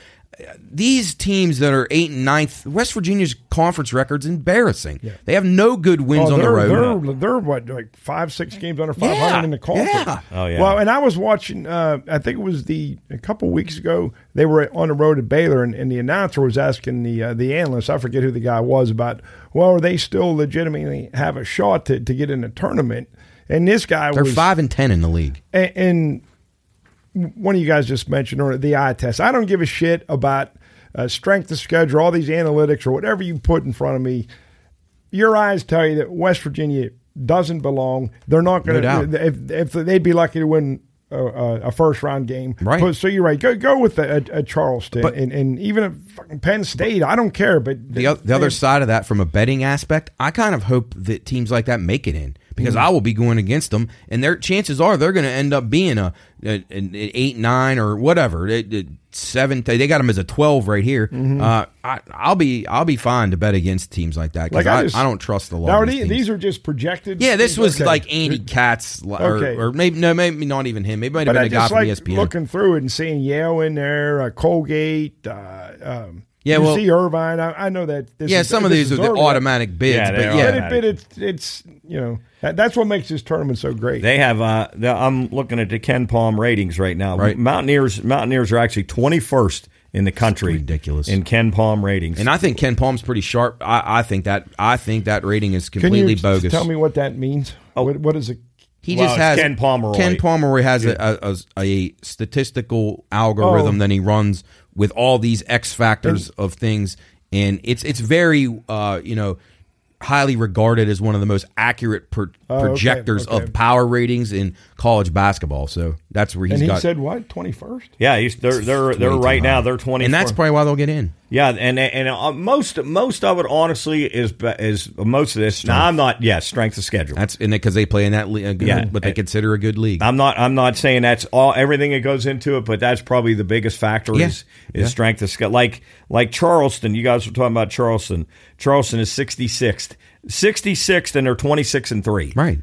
[SPEAKER 1] these teams that are eight and ninth, West Virginia's conference record's embarrassing. They have no good wins
[SPEAKER 2] Oh,
[SPEAKER 1] on the
[SPEAKER 2] they're,
[SPEAKER 1] road.
[SPEAKER 2] They're, they're what like five, six games under five hundred
[SPEAKER 1] Yeah,
[SPEAKER 2] in the conference.
[SPEAKER 1] yeah.
[SPEAKER 3] Oh, yeah.
[SPEAKER 2] Well, and I was watching. Uh, I think it was the a couple weeks ago. They were on the road at Baylor, and, and the announcer was asking the uh, the analyst. I forget who the guy was about. Well, are they still legitimately have a shot to, to get in a tournament? And this guy
[SPEAKER 1] They're
[SPEAKER 2] was
[SPEAKER 1] five and ten in the league.
[SPEAKER 2] and, and one of you guys just mentioned or the eye test. I don't give a shit about uh, strength of schedule, all these analytics or whatever you put in front of me. Your eyes tell you that West Virginia doesn't belong. They're not going to. If, if they'd be lucky to win a, a, first round game,
[SPEAKER 1] Right.
[SPEAKER 2] But, so you're right. Go go with a, a, Charleston
[SPEAKER 1] But-
[SPEAKER 2] and, and even a fucking Penn State. I don't care. But
[SPEAKER 1] The, o- the other side of that, from a betting aspect, I kind of hope that teams like that make it in because I will be going against them, and their chances are they're going to end up being a, a- an, eight, nine, or whatever. It- it- seven. They got them as a twelve right here. Uh, I, I'll be I'll be fine to bet against teams like that because
[SPEAKER 2] Like, I
[SPEAKER 1] I, I don't trust the law.
[SPEAKER 2] now
[SPEAKER 1] these
[SPEAKER 2] these, are just projected.
[SPEAKER 1] yeah, this was
[SPEAKER 2] Okay.
[SPEAKER 1] like Andy Katz, or,
[SPEAKER 2] Okay.
[SPEAKER 1] or maybe no, maybe not even him. Maybe it might have been
[SPEAKER 2] I
[SPEAKER 1] a guy
[SPEAKER 2] just
[SPEAKER 1] from
[SPEAKER 2] like
[SPEAKER 1] ESPN.
[SPEAKER 2] looking through it and seeing Yale in there, uh, Colgate, uh, um,
[SPEAKER 1] Yeah,
[SPEAKER 2] you
[SPEAKER 1] well-
[SPEAKER 2] see Irvine. I, I know that. This
[SPEAKER 1] yeah,
[SPEAKER 2] is,
[SPEAKER 1] some of these are the
[SPEAKER 2] early.
[SPEAKER 1] automatic bids,
[SPEAKER 3] Yeah,
[SPEAKER 1] but yeah,
[SPEAKER 2] But, it,
[SPEAKER 3] automatic.
[SPEAKER 2] but it's it's you know that, that's what makes this tournament so great.
[SPEAKER 3] They have. Uh, the, I'm looking at the KenPom ratings right now.
[SPEAKER 1] Right.
[SPEAKER 3] Mountaineers. Mountaineers are actually 21st in the country.
[SPEAKER 1] ridiculous.
[SPEAKER 3] in KenPom ratings.
[SPEAKER 1] And I think KenPom's pretty sharp. I, I think that I think that rating is
[SPEAKER 2] Can
[SPEAKER 1] completely
[SPEAKER 2] you
[SPEAKER 1] bogus.
[SPEAKER 2] tell me what that means? What, what is it?
[SPEAKER 1] he
[SPEAKER 3] Well,
[SPEAKER 1] just has
[SPEAKER 3] Ken Pomeroy.
[SPEAKER 1] Ken Pomeroy has a, a, a, a statistical algorithm
[SPEAKER 2] Oh.
[SPEAKER 1] that he runs with all these X factors of things, and it's it's very uh, you know highly regarded as one of the most accurate pro-
[SPEAKER 2] Oh,
[SPEAKER 1] projectors
[SPEAKER 2] okay.
[SPEAKER 1] of power ratings in college basketball. So that's where he's
[SPEAKER 2] And he
[SPEAKER 1] got.
[SPEAKER 2] said what? Twenty first.
[SPEAKER 3] yeah, he's, they're they're they're
[SPEAKER 1] way too
[SPEAKER 3] right now. They're 20,
[SPEAKER 1] and that's probably why they'll get in.
[SPEAKER 3] Yeah, and and uh, most most of it honestly is is most of this. Now I'm not. Yes, strength of schedule.
[SPEAKER 1] That's and because they play in that league,
[SPEAKER 3] Yeah.
[SPEAKER 1] what they consider a good league.
[SPEAKER 3] I'm not. I'm not saying that's all everything that goes into it, but that's probably the biggest factor
[SPEAKER 1] Yeah.
[SPEAKER 3] is is
[SPEAKER 1] Yeah.
[SPEAKER 3] strength of schedule. Like like Charleston, you guys were talking about Charleston. Charleston is 66th, 66th, and they're 26 and three.
[SPEAKER 1] right.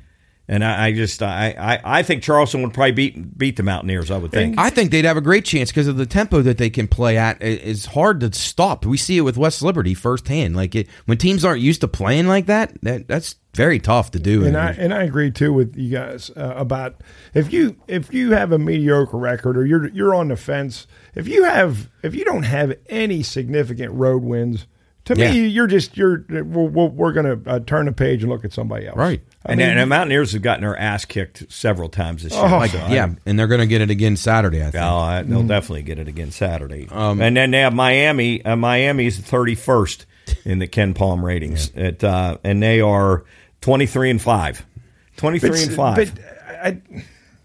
[SPEAKER 3] And I, I just I, I I think Charleston would probably beat beat the Mountaineers. I would think.
[SPEAKER 1] I think they'd have a great chance because of the tempo that they can play at. i- It's hard to stop. We see it with West Liberty firsthand. Like it, when teams aren't used to playing like that, that that's very tough to do.
[SPEAKER 2] And I and I agree too with you guys uh, about if you if you have a mediocre record or you're you're on the fence, if you have if you don't have any significant road wins, to
[SPEAKER 1] Yeah.
[SPEAKER 2] me you're just you're we're, we're, we're going to uh, turn the page and look at somebody else.
[SPEAKER 1] Right.
[SPEAKER 2] I
[SPEAKER 3] and,
[SPEAKER 2] mean,
[SPEAKER 3] and the Mountaineers have gotten their ass kicked several times this year.
[SPEAKER 2] Oh.
[SPEAKER 1] like,
[SPEAKER 3] So I-
[SPEAKER 1] yeah, and they're going to get it again Saturday. I think.
[SPEAKER 3] Oh, I, they'll
[SPEAKER 2] Mm.
[SPEAKER 3] definitely get it again Saturday.
[SPEAKER 1] Um,
[SPEAKER 3] and then they have Miami. Uh, Miami's thirty first in the KenPom ratings. <laughs> At, uh, and they are twenty three and five. Twenty three and five.
[SPEAKER 2] But I,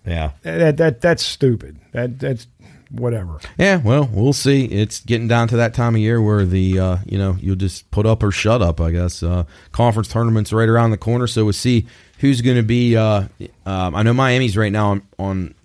[SPEAKER 3] yeah.
[SPEAKER 2] that that that's stupid. That that's whatever.
[SPEAKER 1] Yeah, well, we'll see. It's getting down to that time of year where the uh, you know you'll just put up or shut up. I guess uh, conference tournaments right around the corner, so we'll see who's going to be. Uh, um, I know Miami's right now on, on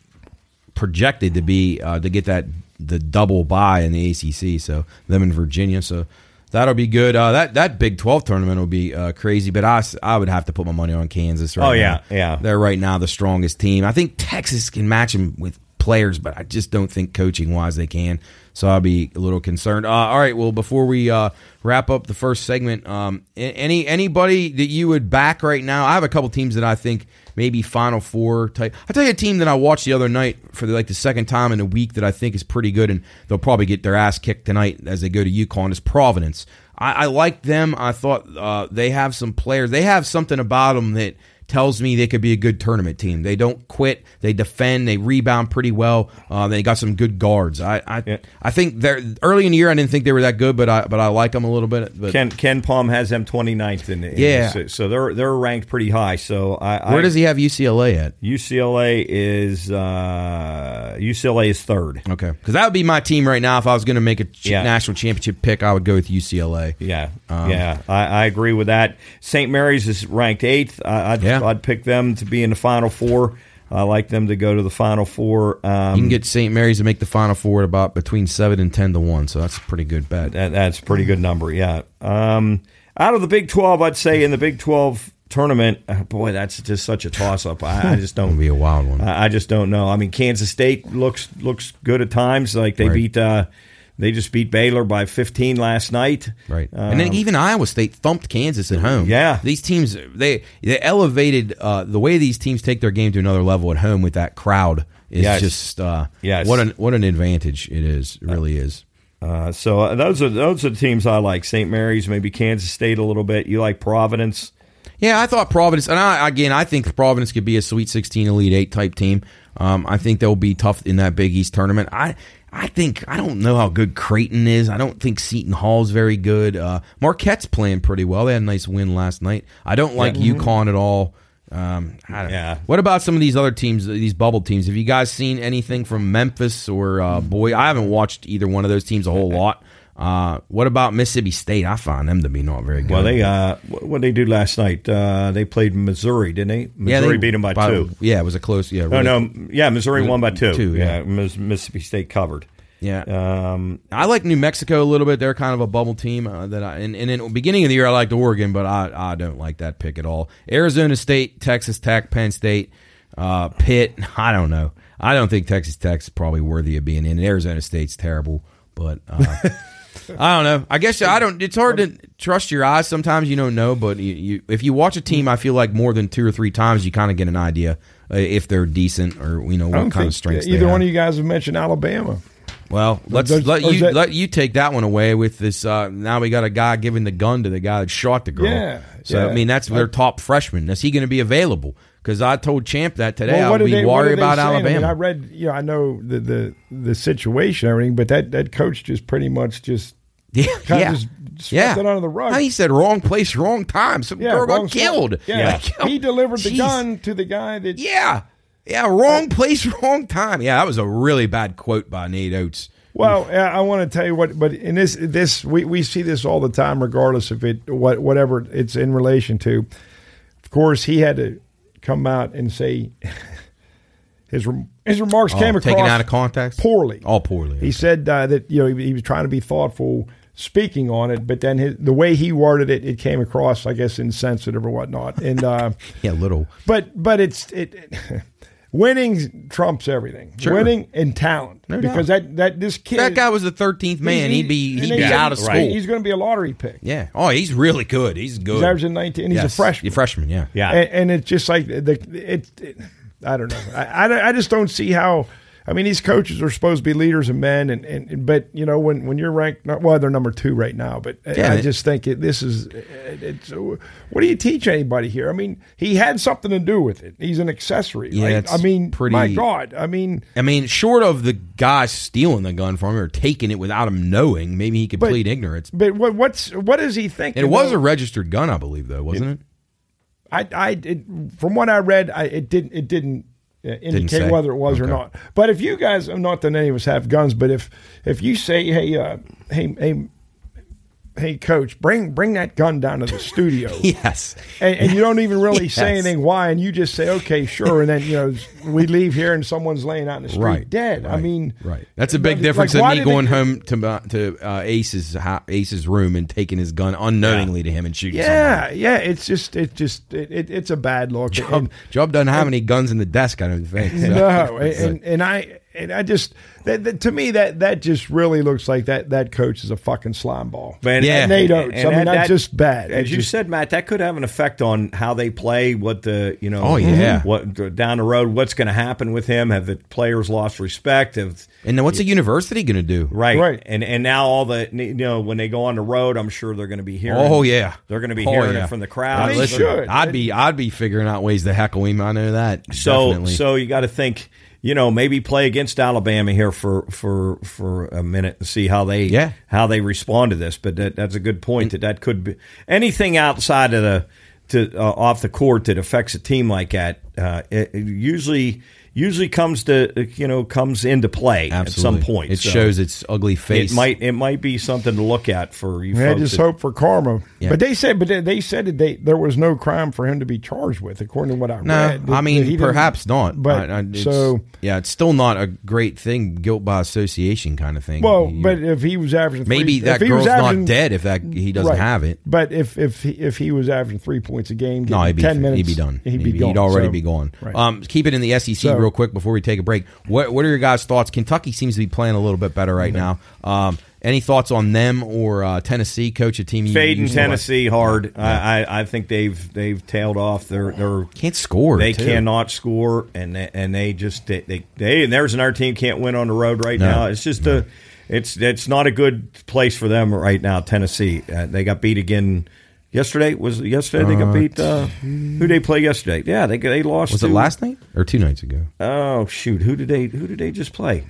[SPEAKER 1] projected to be uh, to get that the double bye in the ACC. So them in Virginia. So that'll be good. Uh, that that Big Twelve tournament will be uh, crazy. But I, I would have to put my money on Kansas. Right
[SPEAKER 3] Oh, yeah,
[SPEAKER 1] now.
[SPEAKER 3] yeah.
[SPEAKER 1] They're right now the strongest team. I think Texas can match them with players, but I just don't think coaching wise they can. So I'll be a little concerned. Uh, all right. Well, before we uh, wrap up the first segment, um, any anybody that you would back right now? I have a couple teams that I think maybe Final Four type. I tell you a team that I watched the other night for the, like the second time in a week that I think is pretty good, and they'll probably get their ass kicked tonight as they go to UConn. Is Providence. I, I like them. I thought uh, they have some players. They have something about them that tells me they could be a good tournament team. They don't quit. They defend. They rebound pretty well. Uh, they got some good guards. I I,
[SPEAKER 3] Yeah.
[SPEAKER 1] I think they're early in the year. I didn't think they were that good, but I but I like them a little bit. But
[SPEAKER 3] Ken KenPom has them 29th in the in
[SPEAKER 1] Yeah.
[SPEAKER 3] the- so they're they're ranked pretty high. So I,
[SPEAKER 1] where
[SPEAKER 3] I,
[SPEAKER 1] does he have UCLA at?
[SPEAKER 3] UCLA is uh, UCLA is third.
[SPEAKER 1] Okay, because that would be my team right now. If I was going to make a ch-
[SPEAKER 3] Yeah.
[SPEAKER 1] national championship pick, I would go with UCLA.
[SPEAKER 3] Yeah,
[SPEAKER 1] Um,
[SPEAKER 3] yeah, I, I agree with that. St. Mary's is ranked eighth. I, I'd,
[SPEAKER 1] Yeah.
[SPEAKER 3] I'd pick them to be in the final four. I like them to go to the Final Four. Um,
[SPEAKER 1] You can get St. Mary's to make the Final Four at about between seven and ten to one, so that's a pretty good bet.
[SPEAKER 3] That, that's a pretty good number, yeah. Um, out of the Big 12, I'd say in the Big 12 tournament, uh, boy, that's just such a toss up. I, I just <laughs> don't
[SPEAKER 1] be a wild one.
[SPEAKER 3] I I just don't know. I mean, Kansas State looks looks good at times. Like they
[SPEAKER 1] Right.
[SPEAKER 3] beat, uh, they just beat Baylor by 15 last night.
[SPEAKER 1] Right, and then even Iowa State thumped Kansas at home.
[SPEAKER 3] Um, Yeah.
[SPEAKER 1] these teams they they elevated uh, the way these teams take their game to another level at home with that crowd is
[SPEAKER 3] Yes.
[SPEAKER 1] just uh,
[SPEAKER 3] Yes.
[SPEAKER 1] what an what an advantage it is. It really is.
[SPEAKER 3] Uh, so uh, those are those are the teams I like. St. Mary's, maybe Kansas State a little bit. You like Providence?
[SPEAKER 1] Yeah, I thought Providence, and I, again, I think Providence could be a Sweet 16 Elite Eight type team. Um, I think they'll be tough in that Big East tournament. I, I think I don't know how good Creighton is. I don't think Seton Hall's very good. Uh, Marquette's playing pretty well. They had a nice win last night. I don't like UConn at all. Um, I don't,
[SPEAKER 3] Yeah.
[SPEAKER 1] What about some of these other teams, these bubble teams? Have you guys seen anything from Memphis or uh, Boy? I haven't watched either one of those teams a whole lot. Uh, what about Mississippi State? I find them to be not very good.
[SPEAKER 3] Well, they uh, what did they do last night? Uh, they played Missouri, didn't they? Missouri
[SPEAKER 1] they-
[SPEAKER 3] beat them by, two.
[SPEAKER 1] Yeah, it was a close. Yeah,
[SPEAKER 3] No,
[SPEAKER 1] really-
[SPEAKER 3] no, yeah, Missouri won by two.
[SPEAKER 1] Two, yeah.
[SPEAKER 3] Miss- Mississippi State covered.
[SPEAKER 1] Yeah,
[SPEAKER 3] Um,
[SPEAKER 1] I like New Mexico a little bit. They're kind of a bubble team uh, that I and, and in the beginning of the year I liked Oregon, but I, I don't like that pick at all. Arizona State, Texas Tech, Penn State, uh, Pitt. <laughs> I don't know. I don't think Texas Tech's probably worthy of being in. Arizona State's terrible, but uh, <laughs> I don't know. I guess I don't. It's hard to trust your eyes sometimes. You don't know, but you, you, if you watch a team, I feel like more than two or three times, you kind of get an idea uh, if they're decent or you know what kind
[SPEAKER 2] think
[SPEAKER 1] of strengths.
[SPEAKER 2] either
[SPEAKER 1] have.
[SPEAKER 2] one of you guys have mentioned Alabama.
[SPEAKER 1] Well, let's
[SPEAKER 2] Does-
[SPEAKER 1] let you
[SPEAKER 2] that-
[SPEAKER 1] let you take that one away with this. Uh, now we got a guy giving the gun to the guy that shot the girl.
[SPEAKER 2] Yeah,
[SPEAKER 1] So
[SPEAKER 2] yeah.
[SPEAKER 1] I mean, that's their top freshman. Is he going to be available? Because I told Champ that today.
[SPEAKER 2] Well,
[SPEAKER 1] I would be
[SPEAKER 2] they,
[SPEAKER 1] worried about
[SPEAKER 2] saying? I, mean,
[SPEAKER 1] Alabama.
[SPEAKER 2] I read, you know, I know the the the situation everything, but that that coach just pretty much just <laughs>
[SPEAKER 1] yeah,
[SPEAKER 2] kind
[SPEAKER 1] yeah.
[SPEAKER 2] of just swept
[SPEAKER 1] yeah.
[SPEAKER 2] it under the rug.
[SPEAKER 1] How He said wrong place, wrong time. Some
[SPEAKER 2] yeah,
[SPEAKER 1] girl got killed.
[SPEAKER 2] Yeah,
[SPEAKER 1] Like, <laughs>
[SPEAKER 2] he delivered the
[SPEAKER 1] Jeez.
[SPEAKER 2] gun to the guy that.
[SPEAKER 1] Yeah, yeah, wrong place, <laughs> wrong time. Yeah, that was a really bad quote by Nate Oats.
[SPEAKER 2] Well, I want to tell you what, but in this, this we, we see this all the time, regardless of it, what whatever it's in relation to. Of course, he had to come out and say his his remarks
[SPEAKER 1] Oh,
[SPEAKER 2] came across
[SPEAKER 1] taken out of context
[SPEAKER 2] poorly.
[SPEAKER 1] All poorly.
[SPEAKER 2] He said uh, that you know he, he was trying to be thoughtful speaking on it, but then his, the way he worded it, it came across, I guess, insensitive or whatnot. And uh, <laughs>
[SPEAKER 1] yeah, little.
[SPEAKER 2] but but it's it. it <laughs> Winning trumps everything.
[SPEAKER 1] Sure.
[SPEAKER 2] Winning and talent,
[SPEAKER 1] No
[SPEAKER 2] because that that this kid
[SPEAKER 1] That guy was the thirteenth man. He'd be he'd be out of
[SPEAKER 2] he's-
[SPEAKER 1] school.
[SPEAKER 2] He's going to be a lottery pick.
[SPEAKER 1] Yeah. Oh, he's really good. He's good.
[SPEAKER 2] He's averaging 19, and he's a freshman.
[SPEAKER 1] He's a freshman, yeah.
[SPEAKER 3] yeah,
[SPEAKER 2] And, and it's just like the it, it I don't know. I, I, I just don't see how. I mean, these coaches are supposed to be leaders of men, and, and but you know when, when you're ranked, not, well, they're number two right now. But
[SPEAKER 1] Yeah,
[SPEAKER 2] I
[SPEAKER 1] it-
[SPEAKER 2] just think it, this is. It, it's what do you teach anybody here? I mean, he had something to do with it. He's an accessory.
[SPEAKER 1] Yeah,
[SPEAKER 2] right? I mean,
[SPEAKER 1] pretty-
[SPEAKER 2] my God. I mean,
[SPEAKER 1] I mean, short of the guy stealing the gun from him or taking it without him knowing, maybe he could
[SPEAKER 2] But-
[SPEAKER 1] plead ignorance.
[SPEAKER 2] but what what's what is he thinking?
[SPEAKER 1] It was a registered gun, I believe, though, wasn't it?
[SPEAKER 2] I, I, it, from what I read, I, it didn't, it didn't uh, indicate whether it was or not. But if you guys, not that any of us have guns, but if if you say, hey, uh, hey, hey, hey, coach, bring bring that gun down to the studio, <laughs>
[SPEAKER 1] Yes.
[SPEAKER 2] and, and you don't even really say anything why, and you just say, okay, sure, and then you know we leave here and someone's laying out in the street
[SPEAKER 1] Right.
[SPEAKER 2] dead. I mean,
[SPEAKER 1] right. That's a big difference
[SPEAKER 2] why
[SPEAKER 1] than me going home to uh, to uh, Ace's Ace's room and taking his gun unknowingly to him and shooting.
[SPEAKER 2] Yeah, yeah, it's just, it just, it, it, it's a bad look.
[SPEAKER 1] someone.
[SPEAKER 2] And-
[SPEAKER 1] Job, Job doesn't have any guns in the desk. I don't think. So.
[SPEAKER 2] No, <laughs> and, and I and I just that, that- to me that that just really looks like that that coach is a fucking slime ball.
[SPEAKER 3] Man,
[SPEAKER 1] Yeah.
[SPEAKER 3] and-
[SPEAKER 2] Nate Oats. I mean,
[SPEAKER 3] that-
[SPEAKER 2] that's just bad.
[SPEAKER 3] As
[SPEAKER 2] It's
[SPEAKER 3] you
[SPEAKER 2] just-
[SPEAKER 3] said, Matt, that could have an effect on how they play. What the you know?
[SPEAKER 1] Oh, yeah.
[SPEAKER 3] What down the road? What's going to happen with him? Have the players lost respect? Have
[SPEAKER 1] And then what's a university going to do?
[SPEAKER 3] right,
[SPEAKER 2] Right.
[SPEAKER 3] And and now all the you know when they go on the road, I'm sure they're going to be hearing.
[SPEAKER 1] Oh yeah,
[SPEAKER 3] they're going to be
[SPEAKER 1] Oh,
[SPEAKER 3] hearing
[SPEAKER 1] yeah.
[SPEAKER 3] it from the crowd.
[SPEAKER 2] They
[SPEAKER 1] Listen,
[SPEAKER 2] should.
[SPEAKER 1] I'd be I'd be figuring out ways to heckle him. I know that.
[SPEAKER 3] So
[SPEAKER 1] Definitely.
[SPEAKER 3] so you got to think, you know, maybe play against Alabama here for for for a minute and see how they
[SPEAKER 1] Yeah.
[SPEAKER 3] how they respond to this. But that, that's a good point that that could be anything outside of the to uh, off the court that affects a team like that. Uh, it, it usually usually comes to you know comes into play
[SPEAKER 1] Absolutely.
[SPEAKER 3] at some point.
[SPEAKER 1] It
[SPEAKER 3] So
[SPEAKER 1] shows its ugly face.
[SPEAKER 3] It might it might be something to look at for you.
[SPEAKER 2] I
[SPEAKER 3] folks
[SPEAKER 2] just
[SPEAKER 3] that-
[SPEAKER 2] hope for karma.
[SPEAKER 1] Yeah.
[SPEAKER 2] But they said, but they, they said that they, there was no crime for him to be charged with, according to what I
[SPEAKER 1] No,
[SPEAKER 2] read. That-
[SPEAKER 1] I mean perhaps not.
[SPEAKER 2] But
[SPEAKER 1] I- I- it's-
[SPEAKER 2] so
[SPEAKER 1] yeah, it's still not a great thing, guilt by association kind of thing.
[SPEAKER 2] well,
[SPEAKER 1] You-
[SPEAKER 2] but if he was averaging three-
[SPEAKER 1] maybe
[SPEAKER 2] if
[SPEAKER 1] that
[SPEAKER 2] he was
[SPEAKER 1] girl's
[SPEAKER 2] averaging-
[SPEAKER 1] not dead if that he doesn't
[SPEAKER 2] Right.
[SPEAKER 1] have it.
[SPEAKER 2] But if if he, if he was averaging three points a game,
[SPEAKER 1] No, he'd be,
[SPEAKER 2] ten minutes,
[SPEAKER 1] he'd be done.
[SPEAKER 2] He'd be gone.
[SPEAKER 1] He'd already
[SPEAKER 2] So-
[SPEAKER 1] be gone.
[SPEAKER 2] Right.
[SPEAKER 1] Um, keep it in the SEC
[SPEAKER 2] So-
[SPEAKER 1] real quick before we take a break. What What are your guys' thoughts? Kentucky seems to be playing a little bit better right now. Um, any thoughts on them or uh, Tennessee? Coach a team you
[SPEAKER 3] fading
[SPEAKER 1] used to like?
[SPEAKER 3] Tennessee hard. I, I I think they've they've tailed off. They're they're
[SPEAKER 1] can't score.
[SPEAKER 3] they
[SPEAKER 1] too.
[SPEAKER 3] cannot score, and they, and they just they, they, they and there's another team can't win on the road right
[SPEAKER 1] No.
[SPEAKER 3] now. It's just a it's it's not a good place for them right now. Tennessee, uh, they got beat again yesterday. Was yesterday they got beat? Uh, who they play yesterday? Yeah, they they lost.
[SPEAKER 1] Was it last night or two nights ago?
[SPEAKER 3] Oh shoot, who did they who did they just play?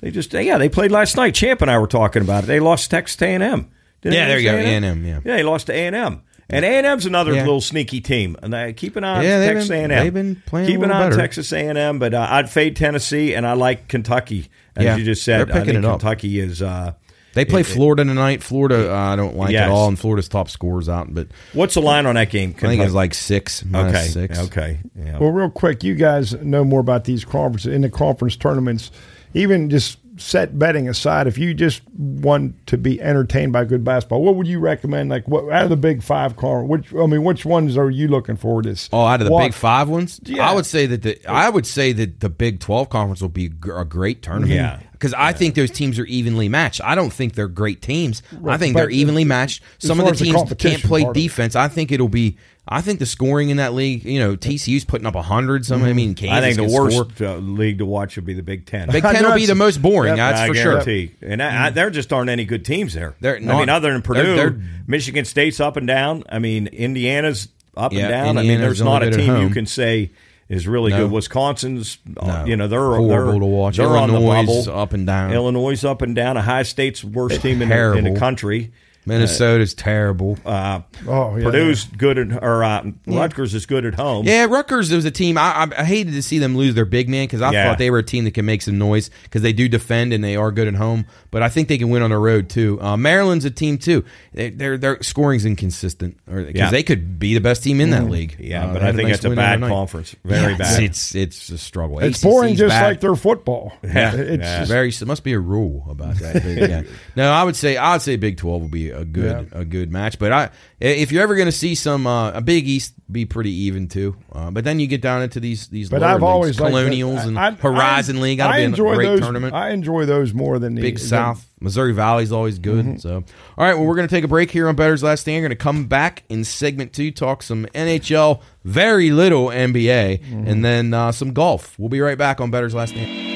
[SPEAKER 3] They just yeah they played last night. Champ and I were talking about it. They lost to Texas A and M.
[SPEAKER 1] Yeah, there you go, A&M, yeah.
[SPEAKER 3] yeah, they lost to A and M. And A and M's another
[SPEAKER 1] Yeah.
[SPEAKER 3] little sneaky team, and keep an eye on
[SPEAKER 1] Yeah,
[SPEAKER 3] Texas A and M.
[SPEAKER 1] they've been playing a
[SPEAKER 3] keep an eye on. Texas A and M, but uh, I'd fade Tennessee, and I like Kentucky. As
[SPEAKER 1] Yeah,
[SPEAKER 3] you just said, I think
[SPEAKER 1] it up.
[SPEAKER 3] Kentucky is. Uh,
[SPEAKER 1] They play
[SPEAKER 3] it- it-
[SPEAKER 1] Florida tonight. Florida, uh, I don't like
[SPEAKER 3] Yes.
[SPEAKER 1] at all, and Florida's top scores out, but
[SPEAKER 3] what's the line on that game?
[SPEAKER 1] I think it's like six,
[SPEAKER 3] okay,
[SPEAKER 1] six.
[SPEAKER 3] okay, yeah.
[SPEAKER 2] Well, real quick, you guys know more about these conferences in the conference tournaments. Even just set betting aside, if you just want to be entertained by good basketball, what would you recommend? Like, what out of the big five conference? Which I mean, which ones are you looking forward to?
[SPEAKER 1] Oh, out of the Big Five ones,
[SPEAKER 2] Yeah.
[SPEAKER 1] I would say that the I would say that the Big Twelve conference will be a great tournament.
[SPEAKER 3] Yeah.
[SPEAKER 1] because I think those teams are evenly matched. I don't think they're great teams. I think
[SPEAKER 2] but
[SPEAKER 1] they're evenly matched. Some of the
[SPEAKER 2] as the
[SPEAKER 1] teams can't play
[SPEAKER 2] part of it.
[SPEAKER 1] defense. I think it'll be. I think the scoring in that league. You know, TCU's putting up hundred. Some. I mean, Kansas
[SPEAKER 3] I think the worst
[SPEAKER 1] score.
[SPEAKER 3] uh, league to watch would be the Big Ten.
[SPEAKER 1] Big <laughs> Ten will be the most boring.
[SPEAKER 2] Yep.
[SPEAKER 1] that's
[SPEAKER 3] I
[SPEAKER 1] for sure.
[SPEAKER 3] And I, I, there just aren't any good teams there.
[SPEAKER 1] They're
[SPEAKER 3] I mean, other than Purdue,
[SPEAKER 1] they're- they're-
[SPEAKER 3] Michigan State's up and down. I mean, Indiana's up
[SPEAKER 1] Yeah,
[SPEAKER 3] and down. I mean, there's not a team you can say is really
[SPEAKER 1] No.
[SPEAKER 3] good. Wisconsin's, uh,
[SPEAKER 1] No.
[SPEAKER 3] you know, they're
[SPEAKER 1] Horrible
[SPEAKER 3] they're,
[SPEAKER 1] to watch.
[SPEAKER 3] They're on the bubble.
[SPEAKER 1] up and down.
[SPEAKER 3] Illinois up and down. Ohio State's worst team in in the country.
[SPEAKER 1] Minnesota's terrible.
[SPEAKER 3] Uh,
[SPEAKER 2] Oh, yeah,
[SPEAKER 3] Purdue's good at, or uh, Rutgers is good at home.
[SPEAKER 1] Yeah, Rutgers was a team. I, I, I hated to see them lose their big man because I
[SPEAKER 3] Yeah.
[SPEAKER 1] thought they were a team that can make some noise because they do defend and they are good at home. But I think they can win on the road too. Uh, Maryland's a team too. They, their their scoring's inconsistent because
[SPEAKER 3] Yeah.
[SPEAKER 1] they could be the best team in that league.
[SPEAKER 3] Yeah,
[SPEAKER 1] Uh,
[SPEAKER 3] but I
[SPEAKER 1] had
[SPEAKER 3] think
[SPEAKER 1] nice
[SPEAKER 3] it's a bad conference. Very
[SPEAKER 1] Yeah,
[SPEAKER 3] bad.
[SPEAKER 1] It's, it's it's a struggle.
[SPEAKER 2] It's
[SPEAKER 1] ACC's
[SPEAKER 2] boring, just
[SPEAKER 1] bad.
[SPEAKER 2] like their football. <laughs>
[SPEAKER 3] Yeah.
[SPEAKER 2] it's
[SPEAKER 3] Yeah.
[SPEAKER 2] just-
[SPEAKER 1] Very. There must be a rule about that. But, yeah. <laughs> No, I would say I would say Big Twelve will be a good
[SPEAKER 2] Yeah.
[SPEAKER 1] a good match. But I, if you're ever going to see some uh, a Big East be pretty even too. Uh, but then you get down into these these.
[SPEAKER 2] But I've
[SPEAKER 1] leagues,
[SPEAKER 2] always
[SPEAKER 1] Colonials and
[SPEAKER 2] I- I-
[SPEAKER 1] Horizon League. That'll
[SPEAKER 2] I
[SPEAKER 1] be a
[SPEAKER 2] enjoy
[SPEAKER 1] great
[SPEAKER 2] those,
[SPEAKER 1] tournament.
[SPEAKER 2] I enjoy those more than the
[SPEAKER 1] Big
[SPEAKER 2] the-
[SPEAKER 1] South, Missouri Valley's always good.
[SPEAKER 2] Mm-hmm.
[SPEAKER 1] So, all right, well, we're going to take a break here on Bettor's Last Stand. We're going to come back in segment two, talk some NHL, very little NBA,
[SPEAKER 2] Mm-hmm.
[SPEAKER 1] and then uh, some golf. We'll be right back on Bettor's Last Stand.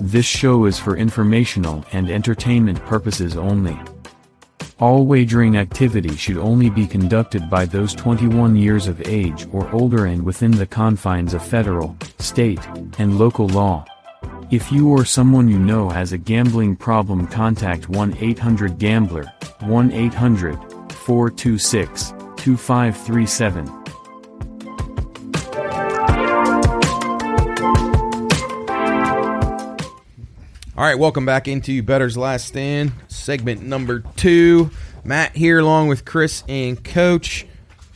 [SPEAKER 4] This show is for informational and entertainment purposes only. All wagering activity should only be conducted by those 21 years of age or older and within the confines of federal, state, and local law. If you or someone you know has a gambling problem contact 1-800-GAMBLER, 1-800-426-2537.
[SPEAKER 1] All right, welcome back into Bettor's Last Stand, segment number two. Matt here, along with Chris and Coach.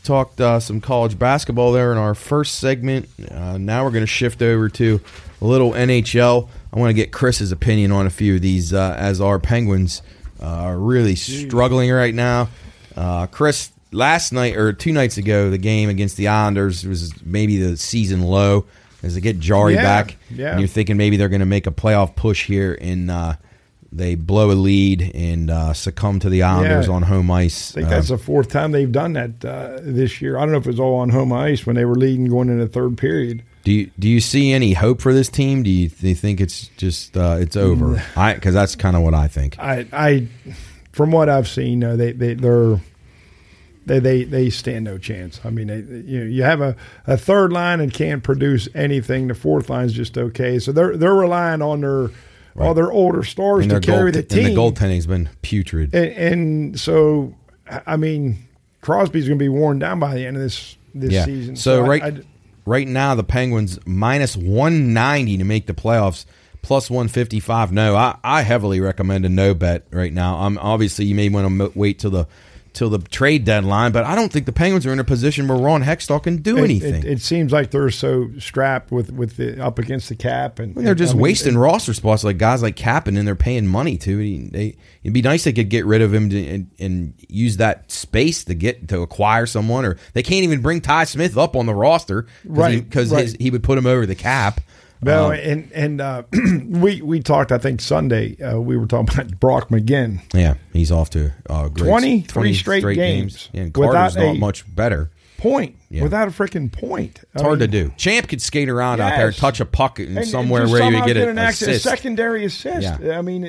[SPEAKER 1] Talked uh, some college basketball there in our first segment. Uh, now we're going to shift over to a little NHL. I want to get Chris's opinion on a few of these, uh, as our Penguins uh, are really struggling right now. Uh, Chris, last night or two nights ago, the game against the Islanders was maybe the season low. As they get Jarry
[SPEAKER 2] Yeah,
[SPEAKER 1] back,
[SPEAKER 2] yeah.
[SPEAKER 1] and you're thinking maybe they're going to make a playoff push here, and uh, they blow a lead and uh, succumb to the Islanders
[SPEAKER 2] Yeah.
[SPEAKER 1] on home ice.
[SPEAKER 2] I think
[SPEAKER 1] Uh,
[SPEAKER 2] that's the fourth time they've done that uh, this year. I don't know if it was all on home ice when they were leading going into the third period.
[SPEAKER 1] do you do you see any hope for this team? Do you, do you think it's just uh, it's over? I because that's kind of what I think.
[SPEAKER 2] I, I, from what I've seen, uh, they they they're they they they stand no chance. I mean, they, you know, you have a, a third line and can't produce anything. The fourth line's just okay. So they're they're relying on their all their older stars
[SPEAKER 1] And
[SPEAKER 2] to carry
[SPEAKER 1] goal,
[SPEAKER 2] the team.
[SPEAKER 1] and the goaltending's been putrid.
[SPEAKER 2] and, and so I mean, Crosby's going to be worn down by the end of this this
[SPEAKER 1] yeah.
[SPEAKER 2] season.
[SPEAKER 1] So,
[SPEAKER 2] I-
[SPEAKER 1] right
[SPEAKER 2] I-
[SPEAKER 1] right now the Penguins minus 190 to make the playoffs, plus 155. No, I, I heavily recommend a no bet right now. I'm obviously you may want to wait till the till the trade deadline, but I don't think the Penguins are in a position where Ron Hextall can do
[SPEAKER 2] it,
[SPEAKER 1] anything.
[SPEAKER 2] It, it seems like they're so strapped with with the up against the cap, and
[SPEAKER 1] they're just
[SPEAKER 2] I mean,
[SPEAKER 1] wasting roster spots like guys like Kappen, and they're paying money to. He- They, it'd be nice they could get rid of him to, and, and use that space to get to acquire someone, or they can't even bring Ty Smith up on the roster
[SPEAKER 2] Right,
[SPEAKER 1] because
[SPEAKER 2] right.
[SPEAKER 1] he would put him over the cap.
[SPEAKER 2] No,
[SPEAKER 1] Um,
[SPEAKER 2] and and uh, <clears throat> we we talked. I think Sunday uh, we were talking about Brock McGinn.
[SPEAKER 1] yeah, he's off to uh, great,
[SPEAKER 2] 23 straight games
[SPEAKER 1] Yeah, and Carter's not
[SPEAKER 2] a-
[SPEAKER 1] much better.
[SPEAKER 2] Point
[SPEAKER 1] Yeah.
[SPEAKER 2] without a freaking point.
[SPEAKER 1] It's hard to do. Champ could skate around out there, touch a puck and
[SPEAKER 2] And- and
[SPEAKER 1] somewhere
[SPEAKER 2] just
[SPEAKER 1] where you get
[SPEAKER 2] an
[SPEAKER 1] assist.
[SPEAKER 2] secondary assist.
[SPEAKER 1] Yeah.
[SPEAKER 2] I mean,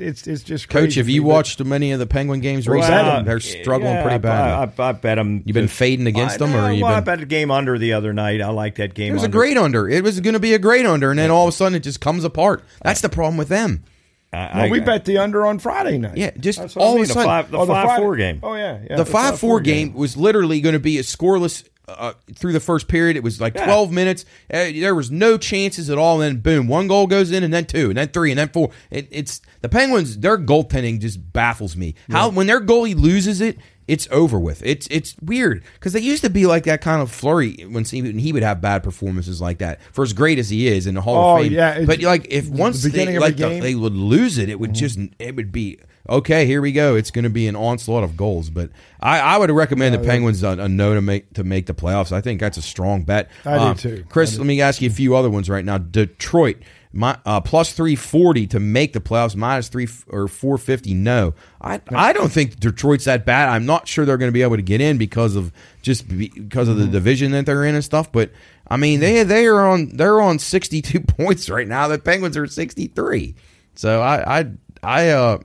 [SPEAKER 2] it's it's just
[SPEAKER 1] Coach,
[SPEAKER 2] crazy
[SPEAKER 1] have you watched many of the Penguin games
[SPEAKER 2] Well,
[SPEAKER 1] recently?
[SPEAKER 2] that-
[SPEAKER 1] They're struggling
[SPEAKER 3] Yeah,
[SPEAKER 1] pretty bad.
[SPEAKER 3] I, I, bet them.
[SPEAKER 1] You've been fading against
[SPEAKER 3] I,
[SPEAKER 1] them, or
[SPEAKER 3] no,
[SPEAKER 1] you
[SPEAKER 3] well, I
[SPEAKER 1] been?
[SPEAKER 3] bet a game under the other night. I like that game.
[SPEAKER 1] It was a great under. It was going to be a great under, and then all of a sudden it just comes apart. That's the problem with them.
[SPEAKER 3] I,
[SPEAKER 2] Well, we
[SPEAKER 3] I-
[SPEAKER 2] bet the under on Friday night.
[SPEAKER 1] Yeah, just
[SPEAKER 2] what I
[SPEAKER 1] all
[SPEAKER 2] mean.
[SPEAKER 1] of a
[SPEAKER 3] the
[SPEAKER 1] sudden,
[SPEAKER 3] five, the
[SPEAKER 2] Oh, the
[SPEAKER 3] five
[SPEAKER 2] Friday-
[SPEAKER 3] four game.
[SPEAKER 2] Oh yeah, yeah.
[SPEAKER 1] the five four game was literally going to be a scoreless uh, through the first period. It was like
[SPEAKER 3] Yeah.
[SPEAKER 1] twelve minutes. Uh, there was no chances at all. And then boom, one goal goes in, and then two, and then three, and then four. It, it's the Penguins. Their goaltending just baffles me. How when their goalie loses it. It's over with. It's it's weird because they used to be like that kind of flurry when he, would have bad performances like that. For as great as he is in the Hall
[SPEAKER 2] Oh,
[SPEAKER 1] of Fame,
[SPEAKER 2] yeah,
[SPEAKER 1] but like if
[SPEAKER 2] the
[SPEAKER 1] once they,
[SPEAKER 2] of a
[SPEAKER 1] like the-
[SPEAKER 2] Mm-hmm.
[SPEAKER 1] they would lose it, it would just it would be okay. Here we go. It's going to be an onslaught of goals. But I, I would recommend the Penguins a, a no to make to make the playoffs. I think that's a strong bet.
[SPEAKER 2] I do
[SPEAKER 1] Um,
[SPEAKER 2] too.
[SPEAKER 1] Chris, let me ask you a few other ones right now. Detroit. My, uh, plus three forty to make the playoffs, minus three or four fifty. No, I I don't think Detroit's that bad. I'm not sure they're going to be able to get in because of just because of the
[SPEAKER 2] Mm-hmm.
[SPEAKER 1] division that they're in and stuff. But I mean, they they are on they're on sixty two <laughs> points right now. The Penguins are sixty three. So I I I uh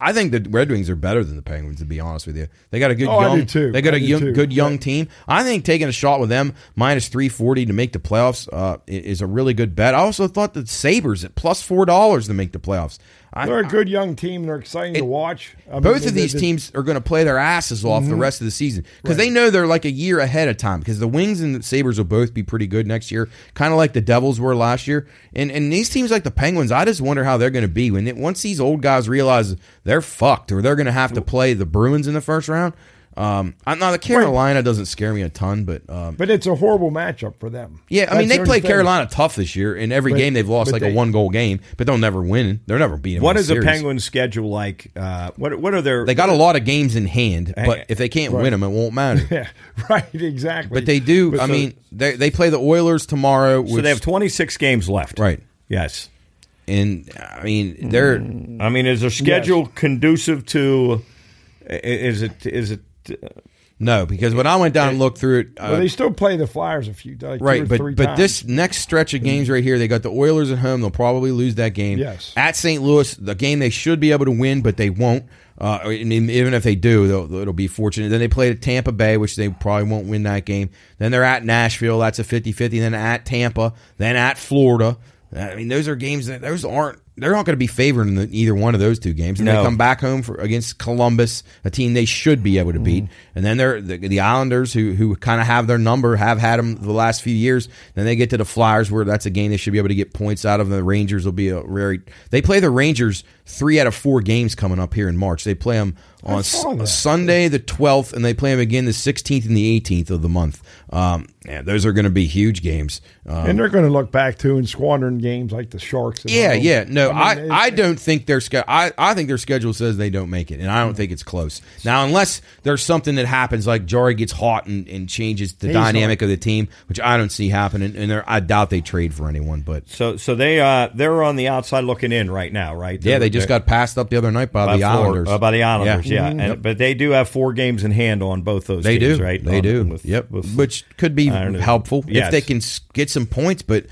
[SPEAKER 1] I think the Red Wings are better than the Penguins. To be honest with you, they got a good
[SPEAKER 2] Oh,
[SPEAKER 1] young they got
[SPEAKER 2] I
[SPEAKER 1] a young,
[SPEAKER 2] too.
[SPEAKER 1] good young
[SPEAKER 2] Yeah.
[SPEAKER 1] team. I think taking a shot with them minus three forty to make the playoffs uh, is a really good bet. I also thought the Sabres at plus four dollars to make the playoffs. I,
[SPEAKER 2] They're a good young team. They're exciting to watch. I mean,
[SPEAKER 1] both
[SPEAKER 2] they-
[SPEAKER 1] of these teams are going to play their asses off
[SPEAKER 2] Mm-hmm.
[SPEAKER 1] the rest of the season because they know they're like a year ahead of time. Because the Wings and the Sabres will both be pretty good next year, kind of like the Devils were last year. And and these teams like the Penguins, I just wonder how they're going to be when it, once these old guys realize they're fucked or they're going to have to play the Bruins in the first round. Um, I'm not the Carolina doesn't scare me a ton, but um,
[SPEAKER 2] But it's a horrible matchup for them.
[SPEAKER 1] yeah, I
[SPEAKER 2] That's
[SPEAKER 1] mean they
[SPEAKER 2] the
[SPEAKER 1] played
[SPEAKER 2] thing.
[SPEAKER 1] Carolina tough this year. In every
[SPEAKER 2] But-
[SPEAKER 1] game they've lost like a one goal game, but they'll never win. They're never beating.
[SPEAKER 3] What is the Penguins' schedule like? Uh, what What are their?
[SPEAKER 1] They got a lot of games in hand, but if they can't win them, it won't matter. <laughs>
[SPEAKER 2] Yeah, right. Exactly.
[SPEAKER 1] But they do.
[SPEAKER 2] But
[SPEAKER 1] I
[SPEAKER 2] so-
[SPEAKER 1] mean, they they play the Oilers tomorrow. Which,
[SPEAKER 3] So they have 26 games left.
[SPEAKER 1] right,
[SPEAKER 3] Yes.
[SPEAKER 1] and I mean they're
[SPEAKER 3] I mean, is their schedule conducive to? Is it? Is it?
[SPEAKER 1] No because when I went down and looked through it, uh,
[SPEAKER 2] well, they still play the Flyers a few, like
[SPEAKER 1] right, but but
[SPEAKER 2] times.
[SPEAKER 1] this next stretch of games right here, they got the Oilers at home. They'll probably lose that game.
[SPEAKER 2] Yes.
[SPEAKER 1] at St. Louis, the game they should be able to win, but they won't. Uh, I mean, even if they do, they'll, it'll be fortunate. Then they play at Tampa Bay, which they probably won't win that game. Then they're at Nashville. That's a 50-50. Then at Tampa. Then at Florida. I mean, those are games that those aren't. They're not going to be favored in the, either one of those two games. And
[SPEAKER 3] No.
[SPEAKER 1] they come back home for against Columbus, a team they should be able to beat. And then they're the, the Islanders, who who kind of have their number, have had them the last few years. Then they get to the Flyers, where that's a game they should be able to get points out of. The Rangers will be a very. They play the Rangers three out of four games coming up here in March. They play them on Sunday the twelfth, and they play them again the sixteenth and the eighteenth of the month. Um, yeah, those are going to be huge games. Um,
[SPEAKER 2] and they're going to look back to and squandering games like the Sharks.
[SPEAKER 1] yeah, yeah. No, I,
[SPEAKER 2] mean,
[SPEAKER 1] I,
[SPEAKER 2] it's-
[SPEAKER 1] don't think their schedule. I, I think their schedule says they don't make it, and I don't think it's close. Now, unless there's something that happens, like Jarry gets hot and, and changes the dynamic of the team, which I don't see happening, and I doubt they trade for anyone. But
[SPEAKER 3] So so they uh they're on the outside looking in right now, right?
[SPEAKER 1] yeah,
[SPEAKER 3] They're-
[SPEAKER 1] they just got passed up the other night by,
[SPEAKER 3] by
[SPEAKER 1] the
[SPEAKER 3] Florida-
[SPEAKER 1] Islanders.
[SPEAKER 3] uh, by the Islanders, yeah.
[SPEAKER 1] Yeah.
[SPEAKER 3] And, But they do have four games in hand on both those.
[SPEAKER 1] They
[SPEAKER 3] teams,
[SPEAKER 1] do,
[SPEAKER 3] right?
[SPEAKER 1] They
[SPEAKER 3] On-
[SPEAKER 1] do.
[SPEAKER 3] with-
[SPEAKER 1] yep,
[SPEAKER 3] with-
[SPEAKER 1] which could be
[SPEAKER 3] I
[SPEAKER 1] helpful if they can get some points. But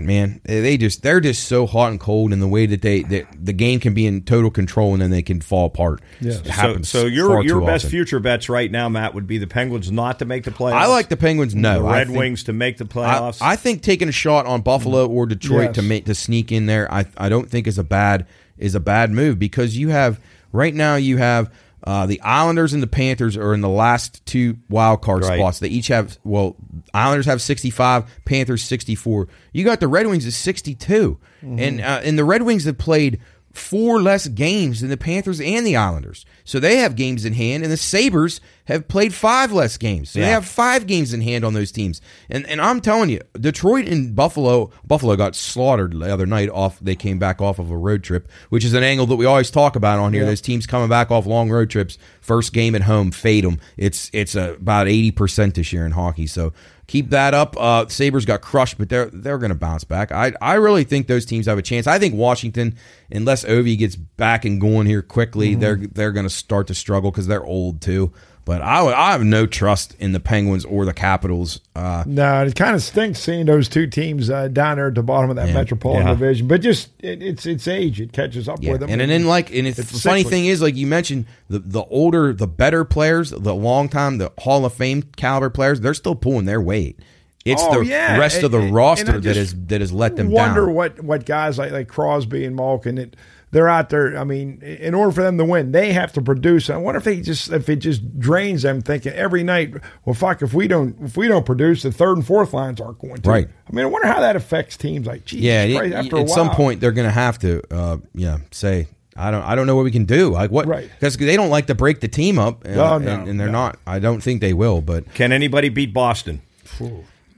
[SPEAKER 1] man, they just they're just so hot and cold in the way that they that the game can be in total control and then they can fall apart.
[SPEAKER 2] Yes.
[SPEAKER 1] It
[SPEAKER 3] So, so your your best
[SPEAKER 1] often.
[SPEAKER 3] future bets right now, Matt, would be the Penguins not to make the playoffs.
[SPEAKER 1] I like the Penguins. No,
[SPEAKER 3] the Red
[SPEAKER 1] think-
[SPEAKER 3] Wings to make the
[SPEAKER 1] I,
[SPEAKER 3] playoffs.
[SPEAKER 1] I think taking a shot on Buffalo mm. or Detroit
[SPEAKER 2] Yes.
[SPEAKER 1] to make to sneak in there, I I don't think is a bad is a bad move because you have right now you have Uh, the Islanders and the Panthers are in the last two wild card
[SPEAKER 3] Right.
[SPEAKER 1] spots. They each have well, Islanders have 65, Panthers 64. You got the Red Wings at 62, and uh, and the Red Wings have played four less games than the Panthers and the Islanders. So they have games in hand, and the Sabres have played five less games. So they have five games in hand on those teams. And and I'm telling you, Detroit and Buffalo Buffalo got slaughtered the other night off they came back off of a road trip, which is an angle that we always talk about on here. Those teams coming back off long road trips, first game at home, fade them. It's it's uh, about 80% this year in hockey. So keep that up. Uh, Sabres got crushed, but they're they're going to bounce back. I I really think those teams have a chance. I think Washington, unless Ovi gets back and going here quickly, they're they're going to start to struggle because they're old too. But I would- I have no trust in the Penguins or the Capitals. Uh,
[SPEAKER 2] No, it kind of stinks seeing those two teams uh, down there at the bottom of that
[SPEAKER 1] Yeah.
[SPEAKER 2] Metropolitan
[SPEAKER 3] Yeah.
[SPEAKER 2] Division. But just it, it's it's age; it catches up
[SPEAKER 1] yeah,
[SPEAKER 2] with them.
[SPEAKER 1] and, and then like, and if,
[SPEAKER 2] It's
[SPEAKER 1] the funny thing is, like you mentioned, the the older, the better players, the long time, the Hall of Fame caliber players, they're still pulling their weight. It's
[SPEAKER 2] Oh,
[SPEAKER 1] the
[SPEAKER 2] yeah.
[SPEAKER 1] rest of the
[SPEAKER 2] And- and
[SPEAKER 1] roster
[SPEAKER 2] I
[SPEAKER 1] that
[SPEAKER 2] just
[SPEAKER 1] is that has let them
[SPEAKER 2] wonder
[SPEAKER 1] down.
[SPEAKER 2] what what guys like like Crosby and Malkin that they're out there. I mean, in order for them to win, they have to produce. I wonder if they just if it just drains them thinking every night. Well, fuck, if we don't if we don't produce, the third and fourth lines aren't going to.
[SPEAKER 1] Right.
[SPEAKER 2] I mean, I wonder how that affects teams. Like, Jesus
[SPEAKER 1] yeah, it-
[SPEAKER 2] Christ, after a
[SPEAKER 1] at some point they're going to have to, uh, yeah, say. I don't. I don't know what we can do. Like what?
[SPEAKER 2] Right.
[SPEAKER 1] Because they don't like to break the team up, uh,
[SPEAKER 2] Oh, no,
[SPEAKER 1] and, and they're
[SPEAKER 2] no.
[SPEAKER 1] not. I don't think they will. But
[SPEAKER 3] Can anybody beat Boston?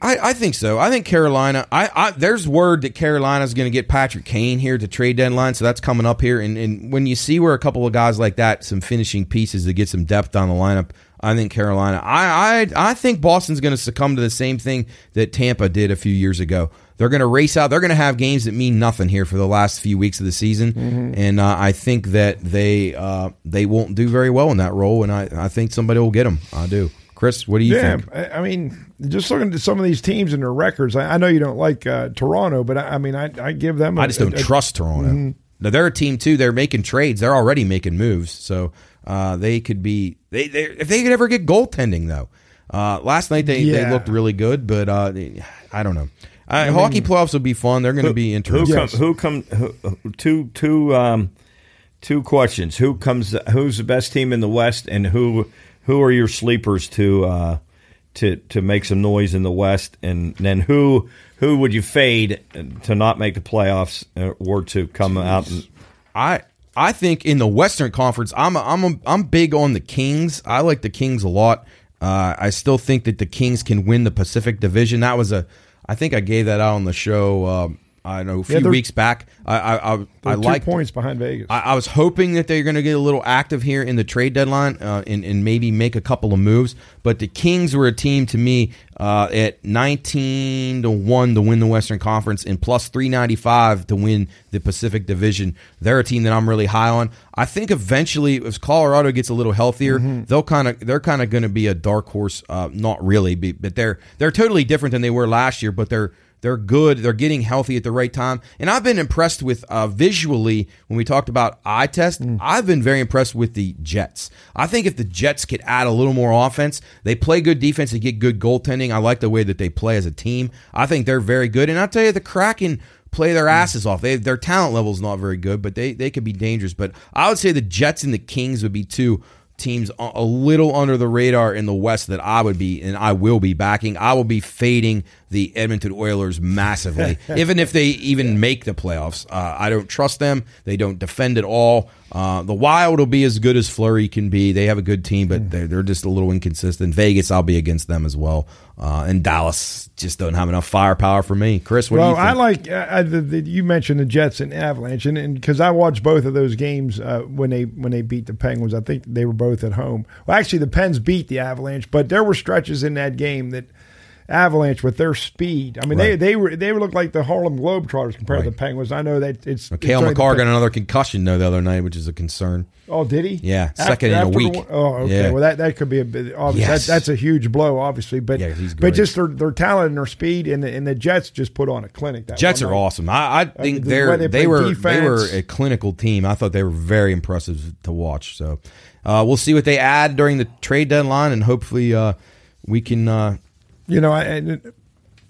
[SPEAKER 1] I, I think so. I think Carolina. I, I there's word that Carolina's going to get Patrick Kane here to trade deadline, so that's coming up here. And, and when you see where a couple of guys like that, some finishing pieces to get some depth on the lineup, I think Carolina. I I, I think Boston's going to succumb to the same thing that Tampa did a few years ago. They're going to race out. They're going to have games that mean nothing here for the last few weeks of the season, and uh, I think that they uh, they won't do very well in that role. And I, I think somebody will get them. I do. Chris, what do you
[SPEAKER 2] Yeah,
[SPEAKER 1] think?
[SPEAKER 2] I I mean, just looking at some of these teams and their records. I, I know you don't like uh, Toronto, but I, I mean, I, I give them. a-
[SPEAKER 1] I just don't
[SPEAKER 2] a- a-
[SPEAKER 1] trust Toronto.
[SPEAKER 2] Mm-hmm.
[SPEAKER 1] Now they're a team too. They're making trades. They're already making moves. So uh, they could be. They, they if they could ever get goaltending though. Uh, last night they, they looked really good, but uh, they- I don't know. Uh, hockey playoffs will be fun. They're going to be
[SPEAKER 3] Who
[SPEAKER 1] interesting.
[SPEAKER 3] come? Who come? Who, who- two two um, two questions. Who comes? Who's the best team in the West, and who who are your sleepers to uh, to to make some noise in the West, and then who who would you fade to not make the playoffs uh, or to come out? And,
[SPEAKER 1] I I think in the Western Conference, I'm a, I'm a, I'm big on the Kings. I like the Kings a lot. Uh, I still think that the Kings can win the Pacific Division. That was a I think I gave that out on the show. Um, I know a few
[SPEAKER 2] they're-
[SPEAKER 1] weeks back. I I I, I like
[SPEAKER 2] points behind Vegas.
[SPEAKER 1] I, I was hoping that they're going to get a little active here in the trade deadline uh, and, and maybe make a couple of moves. But the Kings were a team to me uh, at 19 to 1 to win the Western Conference and plus 395 to win the Pacific Division. They're a team that I'm really high on. I think eventually, as Colorado gets a little healthier, they'll kind of they're kind of going to be a dark horse. Uh, not really, but they're they're totally different than they were last year. But they're they're good. They're getting healthy at the right time. And I've been impressed with uh, visually when we talked about eye test. I've been very impressed with the Jets. I think if the Jets could add a little more offense, they play good defense, they get good goaltending. I like the way that they play as a team. I think they're very good. And I'll tell you, the Kraken play their asses off. They, their talent level is not very good, but they, they could be dangerous. But I would say the Jets and the Kings would be two teams a little under the radar in the West that I would be and I will be backing. I will be fading the Edmonton Oilers massively, <laughs> even if they even make the playoffs. Uh, I don't trust them. They don't defend at all. Uh, the Wild will be as good as Fleury can be. They have a good team, but they're, they're just a little inconsistent. Vegas, I'll be against them as well. Uh, and Dallas just don't have enough firepower for me. Chris, what
[SPEAKER 2] well,
[SPEAKER 1] do you think?
[SPEAKER 2] I like uh, the, the, you mentioned the Jets and Avalanche, and because I watched both of those games uh, when they when they beat the Penguins, I think they were both at home. Well, actually, the Pens beat the Avalanche, but there were stretches in that game that Avalanche with their speed. I mean,
[SPEAKER 1] Right.
[SPEAKER 2] they they were they looked like the Harlem Globetrotters compared to the Penguins. I know that it's
[SPEAKER 1] Cale
[SPEAKER 2] it's Makar
[SPEAKER 1] got another concussion though the other night, which is a concern.
[SPEAKER 2] Oh, did he?
[SPEAKER 1] Yeah, second in a week.
[SPEAKER 2] one- oh, okay.
[SPEAKER 1] Yeah.
[SPEAKER 2] Well, that, that could be a bit. Obviously,
[SPEAKER 1] Yes.
[SPEAKER 2] that, that's a huge blow, obviously. But
[SPEAKER 1] Yeah, he's
[SPEAKER 2] but just their, their talent and their speed, and the, and the Jets just put on a clinic. That
[SPEAKER 1] Jets are
[SPEAKER 2] night.
[SPEAKER 1] awesome. I, I think
[SPEAKER 2] the
[SPEAKER 1] they're
[SPEAKER 2] they
[SPEAKER 1] they, were they were a clinical team. I thought they were very impressive to watch. So uh, we'll see what they add during the trade deadline, and hopefully uh, we can.
[SPEAKER 2] You know, I, and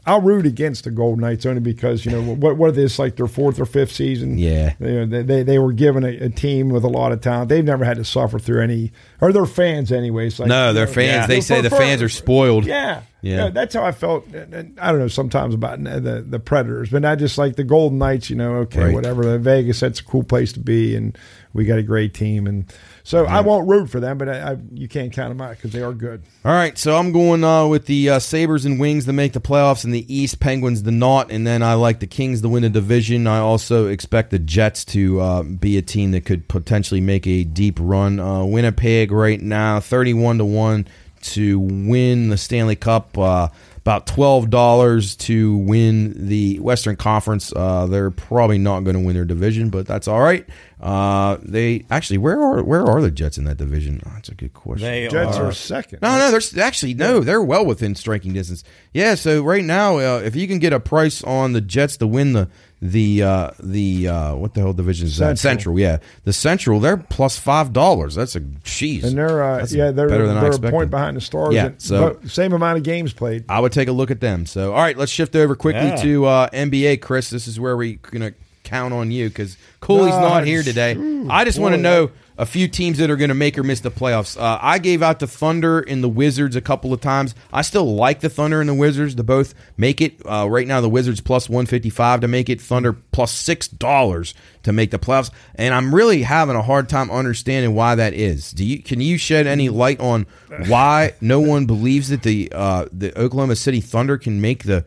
[SPEAKER 2] I'll root against the Golden Knights only because you know what what is this like their fourth or fifth season?
[SPEAKER 1] Yeah.
[SPEAKER 2] they they, they, they were given a, a team with a lot of talent. They've never had to suffer through any, or their fans anyways. Like,
[SPEAKER 1] No, their fans.
[SPEAKER 3] yeah.
[SPEAKER 1] They say the
[SPEAKER 2] For-
[SPEAKER 1] fans are spoiled.
[SPEAKER 2] Yeah.
[SPEAKER 1] Yeah.
[SPEAKER 2] that's how I felt. and I don't know sometimes about the the Predators, but I just like the Golden Knights. You know, okay,
[SPEAKER 1] Right.
[SPEAKER 2] whatever. Vegas, that's a cool place to be, and we got a great team, and so I won't root for them, but I, I you can't count them out because they are good.
[SPEAKER 1] All right, so I'm going uh, with the uh, Sabres and Wings to make the playoffs in the East, Penguins the not, and then I like the Kings to win the division. I also expect the Jets to uh, be a team that could potentially make a deep run. Uh, Winnipeg right now, 31 to 1 to win the Stanley Cup. Uh, about twelve dollars to win the Western Conference. Uh, they're probably not going to win their division, but that's all right. Uh, they actually, where are where are the Jets in that division? Oh, that's a good question.
[SPEAKER 3] They
[SPEAKER 2] Jets
[SPEAKER 3] are.
[SPEAKER 2] are second.
[SPEAKER 1] No, no, there's actually no. They're well within striking distance. Yeah, so right now, uh, if you can get a price on the Jets to win the the uh, the uh, what the hell division is that?
[SPEAKER 2] Central.
[SPEAKER 1] Central, yeah, the Central. They're plus five dollars. That's a jeez.
[SPEAKER 2] and they're uh,
[SPEAKER 1] That's
[SPEAKER 2] yeah they're
[SPEAKER 1] better than I
[SPEAKER 2] they're a
[SPEAKER 1] expected.
[SPEAKER 2] point behind the Stars.
[SPEAKER 1] Yeah,
[SPEAKER 2] and-
[SPEAKER 1] so-
[SPEAKER 2] but same amount of games played.
[SPEAKER 1] I would take a look at them. So, all right, let's shift over quickly
[SPEAKER 3] Yeah.
[SPEAKER 1] to uh, NBA. Chris, this is where we're gonna count on you because Cooley's
[SPEAKER 2] No,
[SPEAKER 1] not here today. I just want to know a few teams that are going to make or miss the playoffs. Uh, I gave out the Thunder and the Wizards a couple of times. I still like the Thunder and the Wizards to both make it. Uh, right now, the Wizards plus one fifty five to make it. Thunder plus six dollars to make the playoffs. And I'm really having a hard time understanding why that is. Do you can you shed any light on why no one believes that the uh, the Oklahoma City Thunder can make the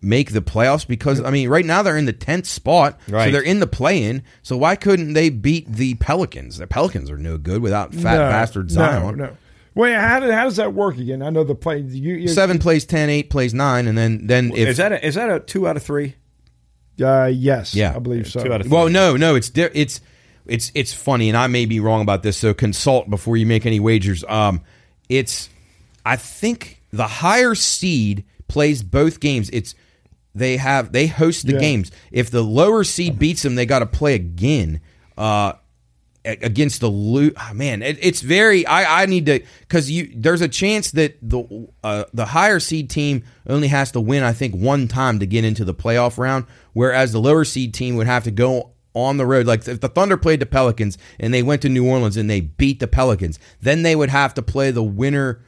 [SPEAKER 1] make the playoffs because I mean right now they're in the tenth spot, so they're in the play-in. So why couldn't they beat the Pelicans? The Pelicans are no good without fat
[SPEAKER 2] no,
[SPEAKER 1] bastard
[SPEAKER 2] no,
[SPEAKER 1] Zion.
[SPEAKER 2] No, Wait, how, did, how does that work again? I know the play. You, you,
[SPEAKER 1] Seven plays ten, eight plays nine, and then then if
[SPEAKER 3] is that a, is that a two out of three?
[SPEAKER 2] Uh, yes,
[SPEAKER 1] Yeah.
[SPEAKER 2] I believe so.
[SPEAKER 3] Two out of
[SPEAKER 1] well no no it's di- it's it's it's funny and I may be wrong about this so consult before you make any wagers. Um, it's I think the higher seed plays both games. It's they have they host the
[SPEAKER 2] Yeah.
[SPEAKER 1] games. If the lower seed beats them, they got to play again. Uh, against the loot man it, it's very i i need to because you there's a chance that the uh, the higher seed team only has to win i think one time to get into the playoff round whereas the lower seed team would have to go on the road like if the thunder played the pelicans and they went to new orleans and they beat the pelicans then they would have to play the winner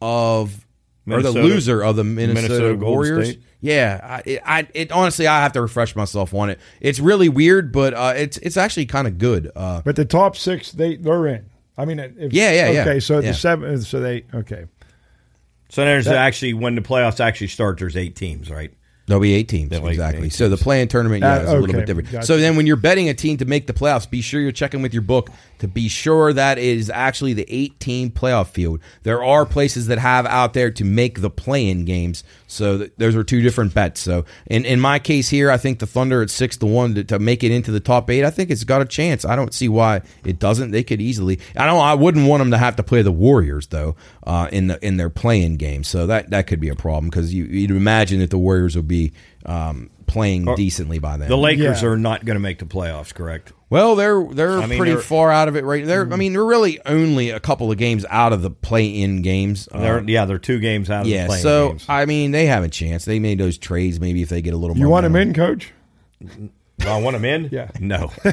[SPEAKER 1] of or the loser of the minnesota,
[SPEAKER 3] Minnesota
[SPEAKER 1] warriors
[SPEAKER 3] State.
[SPEAKER 1] yeah, I, it, I, it honestly, I have to refresh myself on it. It's really weird, but uh, it's it's actually kind of good. Uh,
[SPEAKER 2] But the top six, they they're in. I mean, if,
[SPEAKER 1] Yeah, yeah, yeah.
[SPEAKER 2] Okay, so
[SPEAKER 1] Yeah.
[SPEAKER 2] the seven, so they okay.
[SPEAKER 3] So there's
[SPEAKER 2] That-
[SPEAKER 3] actually when the playoffs actually start, there's eight teams, right?
[SPEAKER 1] There'll be eight teams
[SPEAKER 3] They'll be
[SPEAKER 1] exactly.
[SPEAKER 3] eight
[SPEAKER 1] So the play-in tournament, yeah,
[SPEAKER 2] Uh,
[SPEAKER 1] is a little
[SPEAKER 2] okay,
[SPEAKER 1] bit different.
[SPEAKER 2] gotcha.
[SPEAKER 1] So then, when you're betting a team to make the playoffs, be sure you're checking with your book to be sure that is actually the eight-team playoff field. There are places that have out there to make the play-in games. So th- those are two different bets. So in in my case here, I think the Thunder at six to one to, to make it into the top eight. I think it's got a chance. I don't see why it doesn't. They could easily. I don't. I wouldn't want them to have to play the Warriors though uh, in the in their play-in game. So that that could be a problem because you, you'd imagine that the Warriors would be um, playing decently by then.
[SPEAKER 3] The Lakers
[SPEAKER 2] Yeah.
[SPEAKER 3] are not going to make the playoffs, correct?
[SPEAKER 1] well, they're they're
[SPEAKER 3] I mean,
[SPEAKER 1] pretty
[SPEAKER 3] they're-
[SPEAKER 1] far out of it right. They're I mean they're really only a couple of games out of the play-in games. Uh,
[SPEAKER 3] They're yeah, they're two games out of
[SPEAKER 1] yeah,
[SPEAKER 3] the playing
[SPEAKER 1] so
[SPEAKER 3] games.
[SPEAKER 1] I mean they have a chance. They made those trades. Maybe if they get a little.
[SPEAKER 2] More You want him
[SPEAKER 1] momentum.
[SPEAKER 2] in, coach?
[SPEAKER 3] Do I want them in?
[SPEAKER 2] Yeah.
[SPEAKER 3] No, <laughs> no,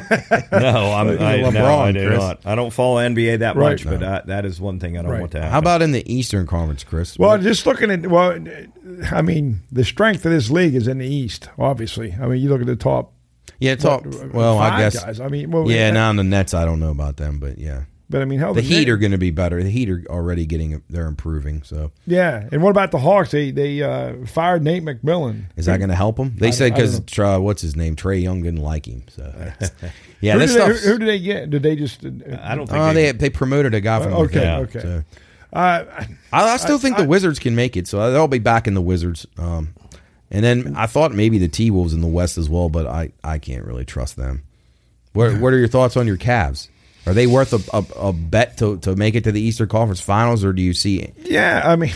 [SPEAKER 3] I'm, I, no, I do
[SPEAKER 1] Chris.
[SPEAKER 3] not. I don't follow NBA that
[SPEAKER 2] Right.
[SPEAKER 3] much, but I, that is one thing I don't
[SPEAKER 2] Right.
[SPEAKER 3] want to happen.
[SPEAKER 1] How about in the Eastern Conference, Chris?
[SPEAKER 2] Well, just looking at well, I mean, the strength of this league is in the East. Obviously, I mean, you look at the top.
[SPEAKER 1] yeah, talk.
[SPEAKER 2] what,
[SPEAKER 1] Well, I
[SPEAKER 2] five
[SPEAKER 1] guess.
[SPEAKER 2] guys. I mean, well,
[SPEAKER 1] Yeah, now in the Nets, I don't know about them, but yeah,
[SPEAKER 2] But I mean, hell,
[SPEAKER 1] the Heat are going to be better. The Heat are already getting. They're improving. So
[SPEAKER 2] Yeah, and what about the Hawks? They they uh, fired Nate McMillan.
[SPEAKER 1] is that going to help them? They
[SPEAKER 2] I
[SPEAKER 1] said because uh, what's his name, Trae Young didn't like him. So <laughs> yeah,
[SPEAKER 2] who,
[SPEAKER 1] this
[SPEAKER 2] did they,
[SPEAKER 1] stuff.
[SPEAKER 2] who, who did they get? Did they just? Uh,
[SPEAKER 3] I don't think
[SPEAKER 1] Oh,
[SPEAKER 3] they,
[SPEAKER 1] they they promoted a guy from.
[SPEAKER 2] Okay,
[SPEAKER 1] the-
[SPEAKER 2] okay.
[SPEAKER 1] so-
[SPEAKER 2] uh,
[SPEAKER 1] I, I still think the Wizards can make it, so they'll be back in the Wizards. Um, and then I thought maybe the T Wolves in the West as well, but I, I can't really trust them. What what are your thoughts on your Cavs? Are they worth a, a, a bet to, to make it to the Eastern Conference Finals, or do you see? it?
[SPEAKER 2] yeah, I mean,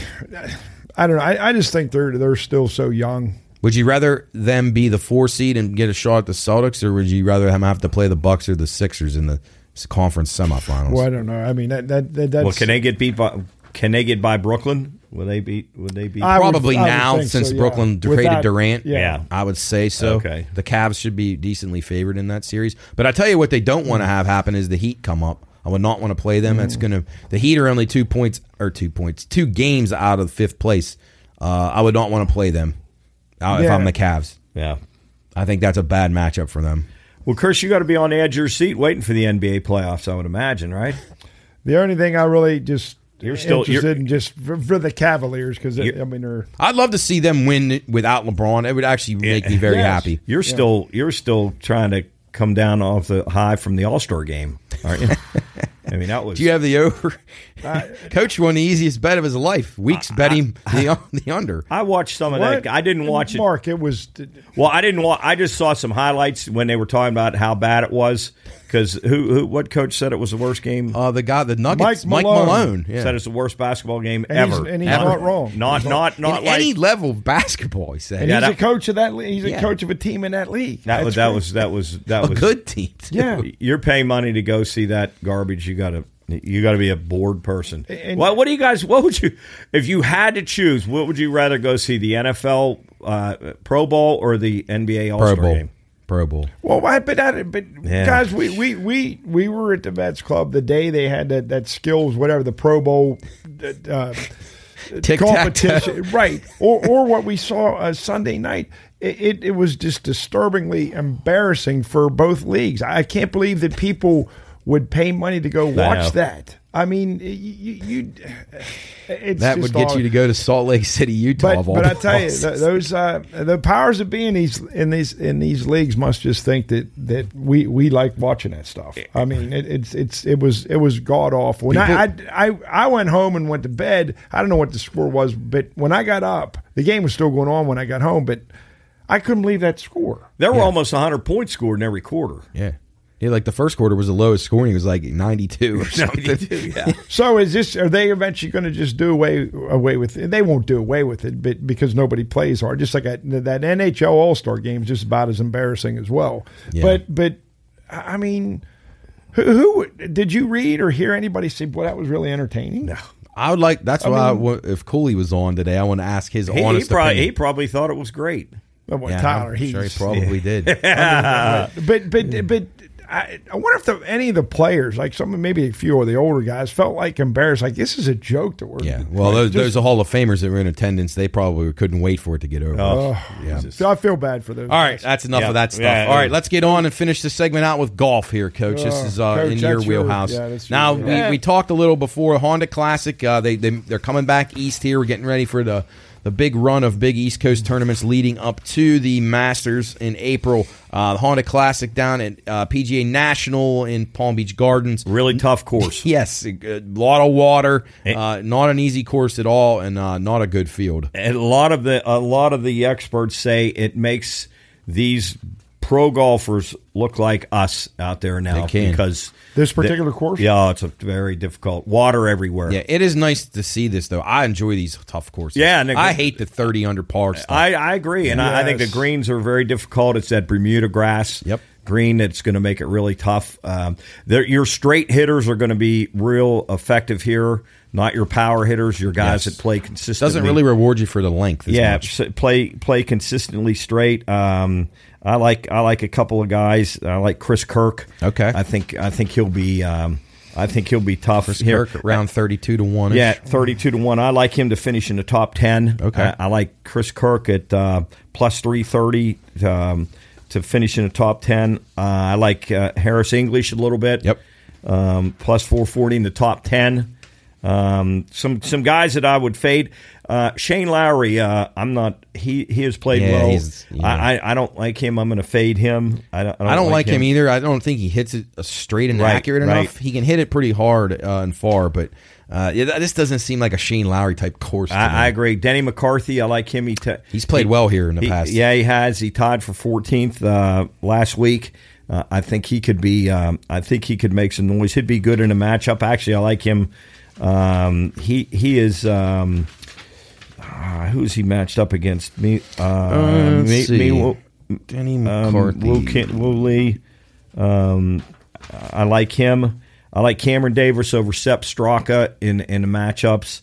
[SPEAKER 2] I don't know. I, I just think they're they're still so young.
[SPEAKER 1] Would you rather them be the four seed and get a shot at the Celtics, or would you rather them have to play the Bucks or the Sixers in the conference semifinals?
[SPEAKER 2] Well, I don't know. I mean, that that, that that's
[SPEAKER 3] well, can they get beat by? Can they get by Brooklyn? Will they beat? Would they beat?
[SPEAKER 2] I would-
[SPEAKER 1] Probably
[SPEAKER 2] I would
[SPEAKER 1] now
[SPEAKER 2] think
[SPEAKER 1] since
[SPEAKER 2] so, yeah.
[SPEAKER 1] Brooklyn traded
[SPEAKER 2] Without-
[SPEAKER 1] Durant.
[SPEAKER 2] yeah.
[SPEAKER 3] Yeah.
[SPEAKER 1] I would say so.
[SPEAKER 3] Okay.
[SPEAKER 1] The Cavs should be decently favored in that series. But I tell you what they don't want to
[SPEAKER 2] Mm.
[SPEAKER 1] have happen is the Heat come up. I would not want to play them. That's going to the Heat are only 2 points or 2 points, 2 games out of 5th place. Uh, I would not want to play them uh, if
[SPEAKER 2] Yeah.
[SPEAKER 1] I'm the Cavs.
[SPEAKER 3] yeah.
[SPEAKER 1] I think that's a bad matchup for them.
[SPEAKER 3] Well, Chris, you got to be on the edge of your seat waiting for the NBA playoffs. I would imagine, right? <laughs>
[SPEAKER 2] The only thing I really just
[SPEAKER 3] You're still-
[SPEAKER 2] interested
[SPEAKER 3] you're-
[SPEAKER 2] in just for, for the Cavaliers because I mean they're
[SPEAKER 1] I'd love to see them win without LeBron. It would actually make me very
[SPEAKER 2] Yes.
[SPEAKER 1] happy.
[SPEAKER 3] You're still you're still trying to come down off the high from the All Star game, aren't you? I mean, that <laughs> was
[SPEAKER 1] Do you have the over? <laughs> Coach won the easiest bet of his life. Weeks betting <laughs> the the under.
[SPEAKER 3] I watched some of
[SPEAKER 2] What?
[SPEAKER 3] that. I didn't watch it.
[SPEAKER 2] Mark, it was
[SPEAKER 3] Well, I didn't watch. I just saw some highlights when they were talking about how bad it was. Because who, who, what coach said it was the worst game?
[SPEAKER 1] Uh, the guy, the Nuggets,
[SPEAKER 2] Mike
[SPEAKER 1] Mike
[SPEAKER 2] Malone.
[SPEAKER 1] Malone. yeah.
[SPEAKER 3] Said it's the worst basketball game
[SPEAKER 2] and
[SPEAKER 3] ever.
[SPEAKER 2] he's, and he's
[SPEAKER 1] Ever.
[SPEAKER 2] not wrong.
[SPEAKER 3] not not not
[SPEAKER 1] in
[SPEAKER 3] like
[SPEAKER 1] any level of basketball. He said,
[SPEAKER 2] and
[SPEAKER 3] Yeah,
[SPEAKER 2] he's a coach of that. league. He's a coach of a team in that league.
[SPEAKER 3] that was
[SPEAKER 2] That's
[SPEAKER 3] that was that was that
[SPEAKER 1] a good team. too.
[SPEAKER 2] Yeah.
[SPEAKER 3] You're paying money to go see that garbage. You got to you got to be a bored person.
[SPEAKER 2] And-
[SPEAKER 3] what what do you guys? What would you if you had to choose? What would you rather go see the NFL uh, Pro Bowl or the NBA All
[SPEAKER 1] Pro
[SPEAKER 3] Star
[SPEAKER 1] Bowl.
[SPEAKER 3] game?
[SPEAKER 1] Pro Bowl.
[SPEAKER 2] Well, I, but that, but
[SPEAKER 3] Yeah.
[SPEAKER 2] guys, we, we we we were at the Mets Club the day they had that that skills whatever the Pro Bowl uh, competition, right? Or or what we saw uh, Sunday night. It, it it was just disturbingly embarrassing for both leagues. I can't believe that people would pay money to go
[SPEAKER 3] know.
[SPEAKER 2] watch that. I mean, you, you it's
[SPEAKER 1] That
[SPEAKER 2] just
[SPEAKER 1] would get
[SPEAKER 2] all-
[SPEAKER 1] you to go to Salt Lake City, Utah.
[SPEAKER 2] but,
[SPEAKER 1] of all
[SPEAKER 2] but I tell you,
[SPEAKER 1] places.
[SPEAKER 2] those uh, the powers of being in these in these in these leagues must just think that that we, we like watching that stuff. I mean, it, it's it's it was it was god awful. When I, I I I went home and went to bed. I don't know what the score was, but when I got up, the game was still going on when I got home. But I couldn't believe that score.
[SPEAKER 3] There were almost 100 points scored in every quarter.
[SPEAKER 1] yeah. Yeah, like the first quarter was the lowest scoring. It was like 92 or <laughs> something.
[SPEAKER 3] yeah. <laughs>
[SPEAKER 2] So is this? Are they eventually going to just do away away with it? They won't do away with it, but because nobody plays hard, just like that, that NHL All Star game is just about as embarrassing as well.
[SPEAKER 1] Yeah.
[SPEAKER 2] But but I mean, who, who did you read or hear anybody say? Well, that was really entertaining. No.
[SPEAKER 1] I would like. That's why I
[SPEAKER 2] mean-
[SPEAKER 1] wa- if Cooley was on today, I want to ask his
[SPEAKER 3] He, he,
[SPEAKER 1] honest
[SPEAKER 3] probably, he probably thought it was great.
[SPEAKER 2] Oh, well,
[SPEAKER 1] Yeah,
[SPEAKER 2] Tyler,
[SPEAKER 1] I'm
[SPEAKER 2] he's
[SPEAKER 1] sure he probably <laughs> did.
[SPEAKER 2] but but but I, I wonder if the, any of the players, like some maybe a few of the older guys, felt like embarrassed. Like this is a joke to we're
[SPEAKER 1] Yeah. Well, those, those are Hall of Famers that were in attendance. They probably couldn't wait for it to get over.
[SPEAKER 3] Oh,
[SPEAKER 1] yeah.
[SPEAKER 2] I feel bad for those.
[SPEAKER 1] All right,
[SPEAKER 2] guys.
[SPEAKER 1] that's enough
[SPEAKER 3] Yeah.
[SPEAKER 1] of that stuff.
[SPEAKER 3] Yeah,
[SPEAKER 1] All right, let's get on and finish this segment out with golf here, Coach. this
[SPEAKER 2] Oh,
[SPEAKER 1] is uh,
[SPEAKER 2] Coach,
[SPEAKER 1] in your
[SPEAKER 2] that's your-
[SPEAKER 1] wheelhouse.
[SPEAKER 2] yeah,
[SPEAKER 1] now
[SPEAKER 2] your-
[SPEAKER 1] we, we talked a little before Honda Classic. Uh, they, they they're coming back east here. We're getting ready for the the big run of big East Coast tournaments leading up to the Masters in April. Uh, the Honda Classic down at uh, PGA National in Palm Beach Gardens.
[SPEAKER 3] Really tough course. <laughs>
[SPEAKER 1] Yes, a, lot of water. Uh, not an easy course at all, and uh, not a good field.
[SPEAKER 3] And a lot of the a lot of the experts say it makes these pro golfers look like us out there now because
[SPEAKER 2] This particular course?
[SPEAKER 3] Yeah, it's a very difficult water everywhere.
[SPEAKER 1] Yeah, it is nice to see this though. I enjoy these tough courses.
[SPEAKER 3] Yeah, and the-
[SPEAKER 1] I hate the thirty under par stuff.
[SPEAKER 3] I, I agree, and I, I think the greens are very difficult. It's that Bermuda grass.
[SPEAKER 1] Yep.
[SPEAKER 3] Green that's going to make it really tough. Um, your straight hitters are going to be real effective here, not your power hitters. Your guys
[SPEAKER 1] Yes.
[SPEAKER 3] that play consistently.
[SPEAKER 1] Doesn't really reward you for the length. As
[SPEAKER 3] yeah,
[SPEAKER 1] much.
[SPEAKER 3] play play consistently straight. Um, I like I like a couple of guys. I like Chris Kirk.
[SPEAKER 1] Okay.
[SPEAKER 3] I think I think he'll be um, I think he'll be tough.
[SPEAKER 1] Chris
[SPEAKER 3] here.
[SPEAKER 1] Kirk around thirty-two to one.
[SPEAKER 3] Yeah, thirty-two to one. I like him to finish in the top ten.
[SPEAKER 1] Okay.
[SPEAKER 3] I, I like Chris Kirk at uh, plus three thirty um, to finish in the top ten. Uh, I like uh, Harris English a little bit.
[SPEAKER 1] Yep.
[SPEAKER 3] Um, plus four forty in the top ten. Um, some some guys that I would fade. Uh, Shane Lowry. Uh, I'm not. He he has played
[SPEAKER 1] Yeah,
[SPEAKER 3] well.
[SPEAKER 1] yeah.
[SPEAKER 3] I, I don't like him. I'm going to fade him. I don't. I don't,
[SPEAKER 1] I don't like him. either. I don't think he hits it uh, straight and
[SPEAKER 3] Right,
[SPEAKER 1] accurate
[SPEAKER 3] right.
[SPEAKER 1] enough. He can hit it pretty hard uh, and far, but uh, yeah, this doesn't seem like a Shane Lowry type course.
[SPEAKER 3] I, I agree. Denny McCarthy. I like him. He t-
[SPEAKER 1] He's played
[SPEAKER 3] he-
[SPEAKER 1] well here in the
[SPEAKER 3] he-
[SPEAKER 1] past.
[SPEAKER 3] Yeah, he has. He tied for 14th uh, last week. Uh, I think he could be. Um, I think he could make some noise. He'd be good in a matchup. Actually, I like him. Um, he he is. Um, uh, who's he matched up against? Me. Uh,
[SPEAKER 1] Uh,
[SPEAKER 3] me, me Wo-
[SPEAKER 1] Denny
[SPEAKER 3] um,
[SPEAKER 1] McCarthy.
[SPEAKER 3] Kin- Lee. Um, I like him. I like Cameron Davis over Sepp Straka in in the matchups,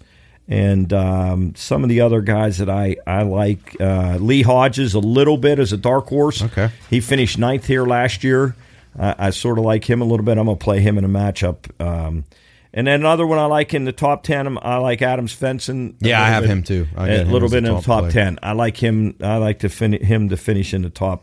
[SPEAKER 3] and um, some of the other guys that I I like. Uh, Lee Hodges a little bit as a dark horse.
[SPEAKER 1] Okay.
[SPEAKER 3] he finished ninth here last year. I, I sort of like him a little bit. I'm gonna play him in a matchup. Um, and then another one I like in the top ten. I like Adam Svensson.
[SPEAKER 1] Yeah, I have
[SPEAKER 3] bit-
[SPEAKER 1] him too. I
[SPEAKER 3] A little bit in the
[SPEAKER 1] top
[SPEAKER 3] top
[SPEAKER 1] play.
[SPEAKER 3] ten. I like him. I like to fin- him to finish in the top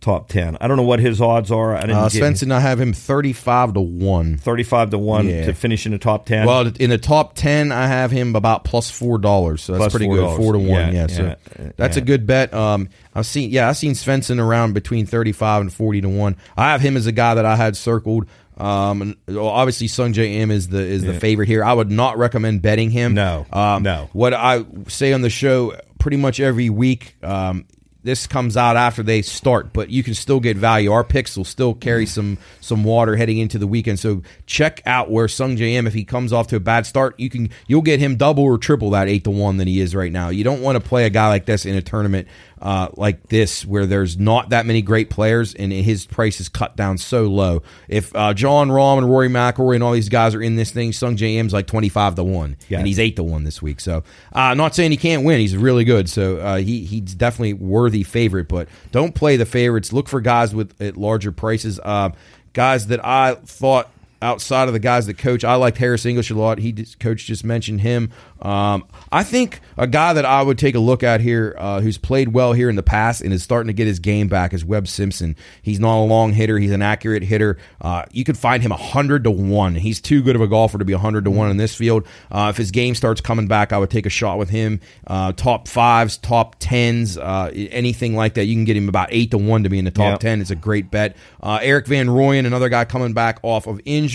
[SPEAKER 3] top ten. I don't know what his odds are. I didn't
[SPEAKER 1] Uh, Svensson, I have him thirty-five to one.
[SPEAKER 3] thirty-five to one
[SPEAKER 1] Yeah.
[SPEAKER 3] to finish in the top ten.
[SPEAKER 1] Well, in the top ten, I have him about plus four dollars. So that's
[SPEAKER 3] Plus
[SPEAKER 1] pretty
[SPEAKER 3] $4.
[SPEAKER 1] good, four to one.
[SPEAKER 3] Yeah,
[SPEAKER 1] Yeah, so
[SPEAKER 3] yeah,
[SPEAKER 1] that's a good bet. Um, I've seen, yeah, I've seen Svensson around between thirty-five and forty to one. I have him as a guy that I had circled. Um, obviously, Sungjae Im is the is the favorite here. I would not recommend betting him.
[SPEAKER 3] No,
[SPEAKER 1] um,
[SPEAKER 3] no.
[SPEAKER 1] What I say on the show pretty much every week. Um, this comes out after they start, but you can still get value. Our picks will still carry some some water heading into the weekend. So check out where Sungjae Im if he comes off to a bad start, you can you'll get him double or triple that eight to one that he is right now. You don't want to play a guy like this in a tournament uh, like this where there's not that many great players and his price is cut down so low. If uh, Jon Rahm and Rory McIlroy and all these guys are in this thing, Sungjae Im's like twenty five to one,
[SPEAKER 3] Yeah.
[SPEAKER 1] and he's eight to one this week. So uh, not saying he can't win. He's really good. So uh, he he's definitely worthy favorite. But don't play the favorites. Look for guys with at larger prices. Uh, guys that I thought outside of the guys that coach, I liked Harris English a lot. He just, coach just mentioned him. Um, I think a guy that I would take a look at here, uh, who's played well here in the past and is starting to get his game back, is Webb Simpson. He's not a long hitter; he's an accurate hitter. Uh, you could find him hundred to one. He's too good of a golfer to be hundred to one in this field. Uh, if his game starts coming back, I would take a shot with him. Uh, top fives, top tens, uh, anything like that. You can get him about eight to one to be in the top
[SPEAKER 3] Yep.
[SPEAKER 1] ten. It's a great bet. Uh, Erik van Rooyen, another guy coming back off of injury.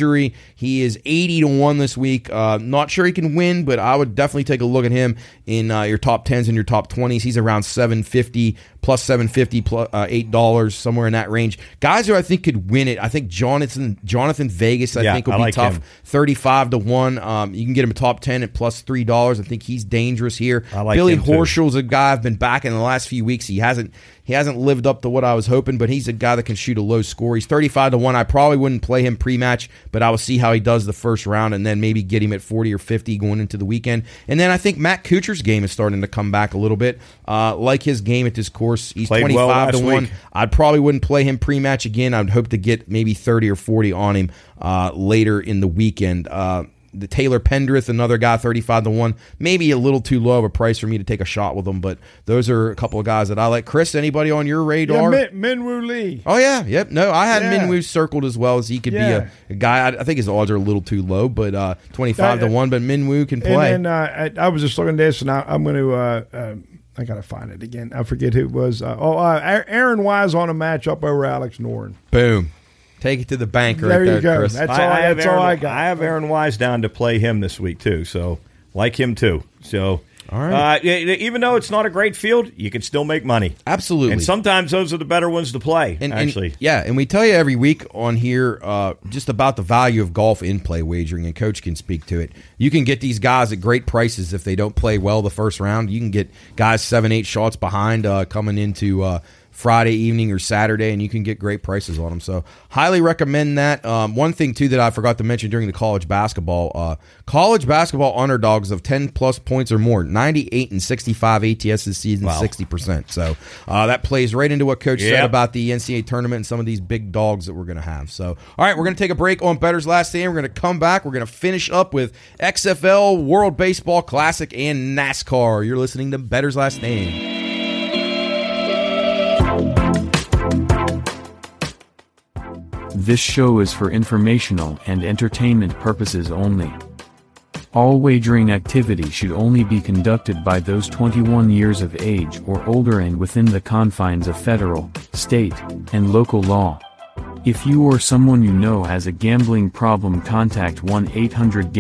[SPEAKER 1] He is 80 to 1 this week. Uh, not sure he can win, but I would definitely take a look at him in uh, your top 10s and your top 20s. He's around 750 plus 750 plus uh, $8 somewhere in that range. Guys who I think could win it. I think Jhonattan Jhonattan Vegas I
[SPEAKER 3] Yeah,
[SPEAKER 1] think will
[SPEAKER 3] I
[SPEAKER 1] be
[SPEAKER 3] like
[SPEAKER 1] tough.
[SPEAKER 3] him.
[SPEAKER 1] 35 to 1. Um, you can get him a top 10 at plus $3. I think he's dangerous here.
[SPEAKER 3] I like
[SPEAKER 1] Billy. Horschel's a guy I've been back in the last few weeks. He hasn't he hasn't lived up to what I was hoping, but he's a guy that can shoot a low score. He's 35 to 1. I probably wouldn't play him pre-match, but I will see how he does the first round and then maybe get him at 40 or 50 going into the weekend. And then I think Matt Kuchar's game is starting to come back a little bit. Uh, like his game at this course, he's
[SPEAKER 3] Played
[SPEAKER 1] 25
[SPEAKER 3] well
[SPEAKER 1] to 1.
[SPEAKER 3] week.
[SPEAKER 1] I probably wouldn't play him pre-match again. I'd hope to get maybe 30 or 40 on him uh, later in the weekend. Uh, the Taylor Pendrith, another guy, 35 to 1. Maybe a little too low of a price for me to take a shot with them, but those are a couple of guys that I like. Chris, anybody on your
[SPEAKER 2] Yeah,
[SPEAKER 1] radar?
[SPEAKER 2] Min, Minwoo Lee.
[SPEAKER 1] Oh yeah, yep. No, I had
[SPEAKER 2] Yeah.
[SPEAKER 1] Minwoo circled as well as he could
[SPEAKER 2] Yeah.
[SPEAKER 1] be a, a guy. I, I think his odds are a little too low, but uh, twenty five to
[SPEAKER 2] Uh,
[SPEAKER 1] one. But Minwoo can play.
[SPEAKER 2] And uh, I, I was just looking at this, and I, I'm going to. I gotta find it again. I forget who it was. Uh, oh, uh, Aaron Wise on a matchup over Alex Noren.
[SPEAKER 1] Boom, take it to the bank right
[SPEAKER 2] There
[SPEAKER 1] there,
[SPEAKER 2] you go.
[SPEAKER 1] Chris.
[SPEAKER 2] That's
[SPEAKER 3] I,
[SPEAKER 2] all.
[SPEAKER 3] I have
[SPEAKER 2] that's
[SPEAKER 3] Aaron,
[SPEAKER 2] all I got.
[SPEAKER 3] I have Aaron Wise down to play him this week too, so like him too. So,
[SPEAKER 1] All right.
[SPEAKER 3] uh, even though it's not a great field, you can still make money.
[SPEAKER 1] Absolutely.
[SPEAKER 3] And sometimes those are the better ones to play.
[SPEAKER 1] And, and-
[SPEAKER 3] actually,
[SPEAKER 1] yeah, and we tell you every week on here uh, just about the value of golf in play wagering, and Coach can speak to it. You can get these guys at great prices if they don't play well the first round. You can get guys seven, eight shots behind uh, coming into uh, Friday evening or Saturday, and you can get great prices on them. So, highly recommend that. Um, one thing too that I forgot to mention during the college basketball, uh, college basketball underdogs of ten plus points or more, ninety eight and sixty five ATS this season,
[SPEAKER 3] Wow.
[SPEAKER 1] sixty percent. So uh, that plays right into what Coach said about the NCAA tournament and some of these big dogs that we're going to have. So, all right, we're going to take a break on Bettor's Last Stand. We're going to come back. We're going to finish up with XFL, World Baseball Classic, and NASCAR. You're listening to Bettor's Last Stand.
[SPEAKER 4] This show is for informational and entertainment purposes only. All wagering activity should only be conducted by those 21 years of age or older and within the confines of federal, state, and local law. If you or someone you know has a gambling problem, contact 1 800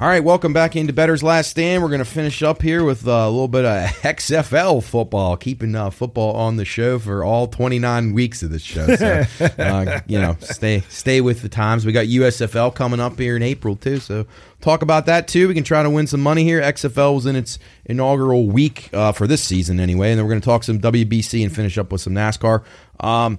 [SPEAKER 1] All right, welcome back into Bettor's Last Stand. We're going to finish up here with uh, a little bit of XFL football, keeping uh, football on the show for all 29 weeks of this show. So, <laughs> uh, you know, stay stay with the times. We got USFL coming up here in April too, so talk about that too. We can try to win some money here. XFL was in its inaugural week uh, for this season anyway, and then we're going to talk some WBC and finish up with some NASCAR. Um,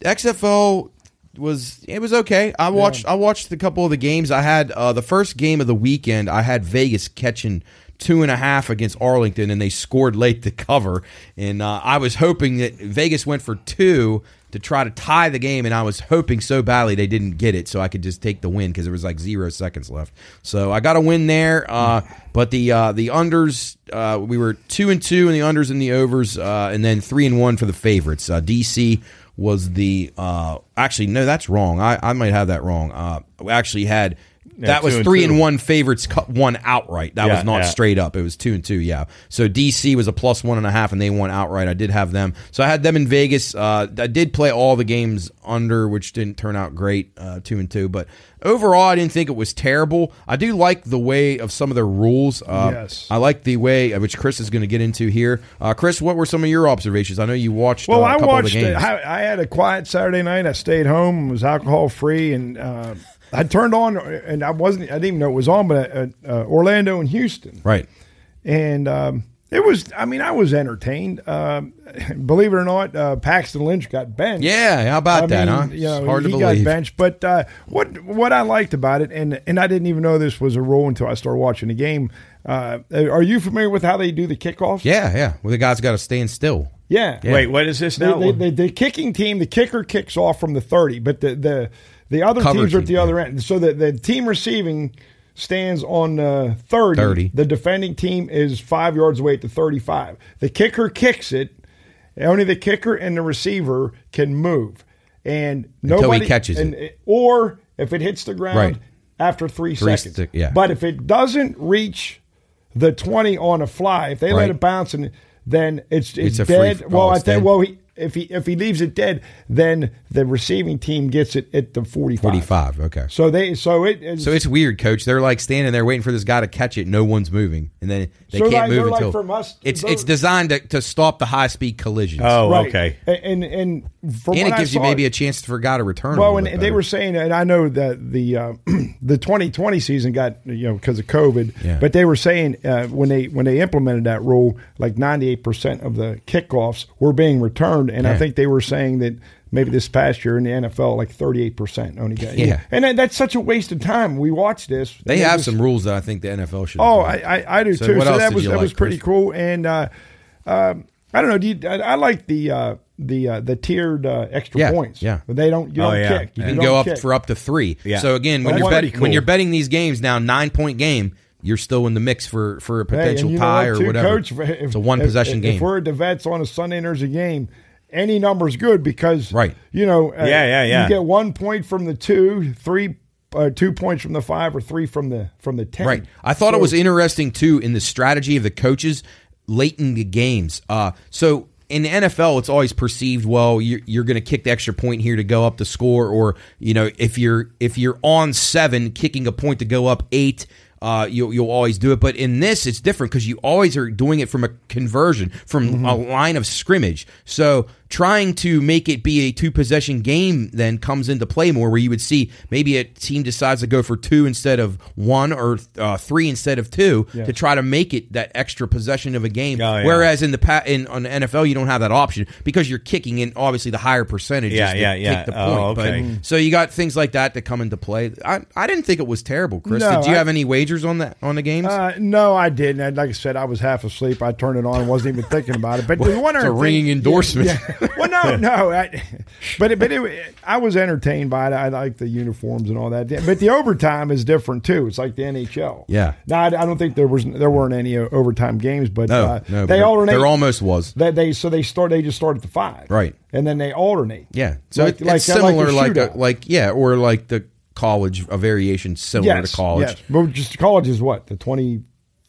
[SPEAKER 1] XFL was it was okay. I watched I watched a couple of the games. I had uh, the first game of the weekend. I had Vegas catching two and a half against Arlington, and they scored late to cover. And uh, I was hoping that Vegas went for two to try to tie the game, and I was hoping so badly they didn't get it, so I could just take the win because there was like zero seconds left. So I got a win there. Uh, but the uh, the unders, uh, we were two and two in the unders and the overs, uh, and then three and one for the favorites. Uh, DC was the uh, actually no, that's wrong. I, I might have that wrong. Uh, we actually had that was
[SPEAKER 3] and
[SPEAKER 1] three
[SPEAKER 3] two.
[SPEAKER 1] and one favorites cut one outright. That
[SPEAKER 3] Yeah,
[SPEAKER 1] was not
[SPEAKER 3] yeah.
[SPEAKER 1] straight up. It was two and two. Yeah. So DC was a plus one and a half, and they won outright. I did have them. So I had them in Vegas. Uh, I did play all the games under, which didn't turn out great. Uh, two and two, but overall, I didn't think it was terrible. I do like the way of some of their rules. Uh,
[SPEAKER 2] Yes.
[SPEAKER 1] I like the way uh, which Chris is going to get into here. Uh, Chris, what were some of your observations? I know you watched.
[SPEAKER 2] Well,
[SPEAKER 1] uh, a
[SPEAKER 2] I watched.
[SPEAKER 1] Of the games.
[SPEAKER 2] I, I had a quiet Saturday night. I stayed home. Was alcohol free, and uh, I turned on, and I wasn't. I didn't even know it was on, but uh, uh, Orlando and Houston,
[SPEAKER 1] right.
[SPEAKER 2] and um, it was. I mean, I was entertained. Um, <laughs> believe it or not, uh, Paxton Lynch got benched.
[SPEAKER 1] Yeah. How about
[SPEAKER 2] I
[SPEAKER 1] that?
[SPEAKER 2] mean,
[SPEAKER 1] huh?
[SPEAKER 2] You know,
[SPEAKER 1] it's hard
[SPEAKER 2] he
[SPEAKER 1] to
[SPEAKER 2] got
[SPEAKER 1] believe.
[SPEAKER 2] benched. But uh, what what I liked about it, and and I didn't even know this was a rule until I started watching the game. Uh, are you familiar with how they do the kickoffs?
[SPEAKER 1] Yeah. Yeah. Well, the guy's got to stand still.
[SPEAKER 2] yeah.
[SPEAKER 1] Yeah.
[SPEAKER 3] Wait, what is this
[SPEAKER 2] They,
[SPEAKER 3] now?
[SPEAKER 2] they, they, the kicking team, the kicker kicks off from the 30, but the the, the other teams are at the other end. So the, the team receiving stands on uh, 30.
[SPEAKER 1] 30.
[SPEAKER 2] The defending team is five yards away at the 35. The kicker kicks it. Only the kicker and the receiver can move. And
[SPEAKER 1] Until he
[SPEAKER 2] nobody
[SPEAKER 1] catches
[SPEAKER 2] and,
[SPEAKER 1] it.
[SPEAKER 2] Or if it hits the ground
[SPEAKER 1] Right.
[SPEAKER 2] after three,
[SPEAKER 1] Three
[SPEAKER 2] seconds.
[SPEAKER 1] sec- yeah.
[SPEAKER 2] But if it doesn't reach the 20 on a fly, if they
[SPEAKER 1] Right.
[SPEAKER 2] let it bounce, and then it's
[SPEAKER 1] It's
[SPEAKER 2] it's,
[SPEAKER 1] a free-
[SPEAKER 2] dead.
[SPEAKER 1] oh,
[SPEAKER 2] well, I think well he, if he if he leaves it dead, then the receiving team gets it at the 45.
[SPEAKER 1] 45. Okay.
[SPEAKER 2] So they so it is,
[SPEAKER 1] So it's weird, coach. They're like standing there waiting for this guy to catch it. No one's moving, and then they
[SPEAKER 2] So
[SPEAKER 1] can't
[SPEAKER 2] like-
[SPEAKER 1] move
[SPEAKER 2] they're like
[SPEAKER 1] until
[SPEAKER 2] from us-
[SPEAKER 1] it's it's designed to, to stop the high speed collisions.
[SPEAKER 3] oh,
[SPEAKER 2] right.
[SPEAKER 3] okay.
[SPEAKER 2] And and, and from
[SPEAKER 1] and it
[SPEAKER 2] I
[SPEAKER 1] gives you
[SPEAKER 2] saw-
[SPEAKER 1] maybe a chance for a guy to return.
[SPEAKER 2] Well,
[SPEAKER 1] little
[SPEAKER 2] and
[SPEAKER 1] bit
[SPEAKER 2] they were saying, and I know that the uh, <clears throat> the 2020 season got you know because of COVID,
[SPEAKER 1] Yeah.
[SPEAKER 2] but they were saying uh, when they when they implemented that rule, like 98 percent of the kickoffs were being returned, and I think they were saying that maybe this past year in the NFL, like 38 percent only got.
[SPEAKER 1] Yeah.
[SPEAKER 2] and that, that's such a waste of time. We watched this.
[SPEAKER 1] They have
[SPEAKER 2] was-
[SPEAKER 1] some rules that I think the NFL should.
[SPEAKER 2] Oh. I, I, I do
[SPEAKER 1] So
[SPEAKER 2] too.
[SPEAKER 1] what
[SPEAKER 2] So
[SPEAKER 1] else
[SPEAKER 2] that
[SPEAKER 1] did
[SPEAKER 2] was
[SPEAKER 1] you
[SPEAKER 2] that
[SPEAKER 1] like,
[SPEAKER 2] was pretty
[SPEAKER 1] Chris?
[SPEAKER 2] cool. And uh, um, I don't know. Do you, I, I like the uh, the uh, the tiered uh, extra
[SPEAKER 1] Yeah,
[SPEAKER 2] points.
[SPEAKER 1] yeah.
[SPEAKER 2] but they don't. You
[SPEAKER 3] Oh,
[SPEAKER 2] don't
[SPEAKER 3] yeah.
[SPEAKER 2] kick.
[SPEAKER 1] you
[SPEAKER 2] You
[SPEAKER 1] can go up
[SPEAKER 2] kick.
[SPEAKER 1] for up to three.
[SPEAKER 3] Yeah.
[SPEAKER 1] So again, when
[SPEAKER 2] That's
[SPEAKER 1] you're
[SPEAKER 2] pretty
[SPEAKER 1] betting when you're betting these games now, nine point game, you're still in the mix for for a potential
[SPEAKER 2] and you know
[SPEAKER 1] tie or whatever.
[SPEAKER 2] Coach, if,
[SPEAKER 1] it's a one
[SPEAKER 2] if-
[SPEAKER 1] possession
[SPEAKER 2] if,
[SPEAKER 1] game.
[SPEAKER 2] If we're at the vets on a Sunday and there's a game, any number's good because
[SPEAKER 1] Right.
[SPEAKER 2] You know, uh,
[SPEAKER 3] Yeah, yeah, yeah.
[SPEAKER 2] You get one point from the two, three, uh, two points from the five, or three from the from the ten.
[SPEAKER 1] Right. I thought it was interesting too in the strategy of the coaches late in the games. Uh, so in the NFL, it's always perceived well you're, you're going to kick the extra point here to go up the score, or you know if you're if you're on seven, kicking a point to go up eight. Uh, you'll you'll always do it, but in this it's different because you always are doing it from a conversion from
[SPEAKER 2] Mm-hmm.
[SPEAKER 1] a line of scrimmage. So trying to make it be a two possession game then comes into play more, where you would see maybe a team decides to go for two instead of one or uh, three instead of two to try to make it that extra possession of a game.
[SPEAKER 3] Oh, yeah.
[SPEAKER 1] Whereas in the pa- in on the NFL you don't have that option because you're kicking in obviously the higher percentage.
[SPEAKER 3] Yeah, yeah, yeah.
[SPEAKER 1] Kick the
[SPEAKER 3] Oh, okay.
[SPEAKER 1] But, so you got things like that that come into play. I, I didn't think it was terrible, Chris.
[SPEAKER 2] No,
[SPEAKER 1] Did you
[SPEAKER 2] I-
[SPEAKER 1] have any wagers on that on the games?
[SPEAKER 2] Uh, no, I didn't. And Like I said, I was half asleep. I turned it on and wasn't even thinking about it. But the one
[SPEAKER 1] it's a
[SPEAKER 2] other thing-
[SPEAKER 1] ringing endorsement.
[SPEAKER 2] Yeah, yeah. <laughs> <laughs> Well, no, no. I, but it, but it, I was entertained by it. I like the uniforms and all that. But the overtime is different too. It's like the NHL.
[SPEAKER 1] Yeah.
[SPEAKER 2] Now I, I don't think there was there weren't any uh, overtime games, but
[SPEAKER 1] no,
[SPEAKER 2] uh,
[SPEAKER 1] no.
[SPEAKER 2] they
[SPEAKER 1] but
[SPEAKER 2] alternate.
[SPEAKER 1] There almost was.
[SPEAKER 2] They, they so they start. They just start at the five.
[SPEAKER 1] Right.
[SPEAKER 2] And then they alternate.
[SPEAKER 1] Yeah. So
[SPEAKER 2] Like-
[SPEAKER 1] it,
[SPEAKER 2] like-
[SPEAKER 1] it's
[SPEAKER 2] like
[SPEAKER 1] similar, like a, like yeah, or like the college, a variation similar
[SPEAKER 2] Yes.
[SPEAKER 1] to college.
[SPEAKER 2] Yes. But just college is what the twenty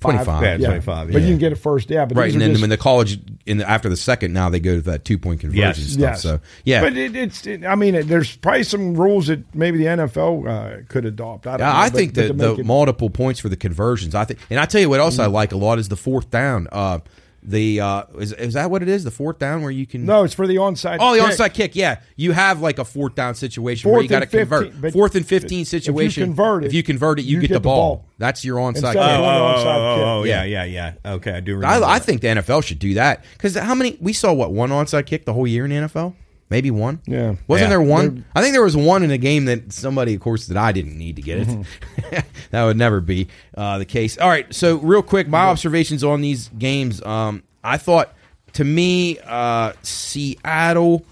[SPEAKER 1] 25.
[SPEAKER 3] Yeah, 25,
[SPEAKER 2] But
[SPEAKER 3] yeah.
[SPEAKER 2] you can get it first. Yeah, but
[SPEAKER 1] Right, and then
[SPEAKER 2] just-
[SPEAKER 1] when the college in the, after the second, now they go to that two point conversion
[SPEAKER 3] Yes.
[SPEAKER 1] stuff.
[SPEAKER 2] Yes.
[SPEAKER 1] So yeah,
[SPEAKER 2] But it, it's. It, I mean, it, there's probably some rules that maybe the NFL uh, could adopt. I, don't
[SPEAKER 1] Yeah,
[SPEAKER 2] know,
[SPEAKER 1] I think
[SPEAKER 2] but
[SPEAKER 1] that
[SPEAKER 2] to
[SPEAKER 1] the
[SPEAKER 2] it-
[SPEAKER 1] multiple points for the conversions. I think, and I tell you what else I like a lot is the fourth down. Uh, the uh, is is that what it is? The fourth down where you can
[SPEAKER 2] no, it's for the onside.
[SPEAKER 1] Oh, the
[SPEAKER 2] kick.
[SPEAKER 1] onside kick. Yeah, you have like a fourth down situation where you got to convert. Fourth and fifteen
[SPEAKER 2] if you
[SPEAKER 1] situation.
[SPEAKER 2] convert it,
[SPEAKER 1] if you convert it, you, get, the ball. That's your onside kick.
[SPEAKER 3] Oh, oh,
[SPEAKER 2] onside
[SPEAKER 3] oh,
[SPEAKER 2] kick.
[SPEAKER 3] oh, oh, yeah,
[SPEAKER 1] Yeah.
[SPEAKER 3] yeah, yeah. Okay, I do
[SPEAKER 1] I,
[SPEAKER 3] remember.
[SPEAKER 1] I
[SPEAKER 3] that.
[SPEAKER 1] think the NFL should do that because how many we saw what one onside kick the whole year in the NFL? Maybe one.
[SPEAKER 2] Yeah.
[SPEAKER 1] Wasn't
[SPEAKER 3] Yeah.
[SPEAKER 1] there one? I think there was one in a game that somebody, of course, that I didn't need to get it.
[SPEAKER 2] Mm-hmm. <laughs>
[SPEAKER 1] that would never be uh, the case. All right. So real quick, my observations on these games. Um, I thought, to me, uh, Seattle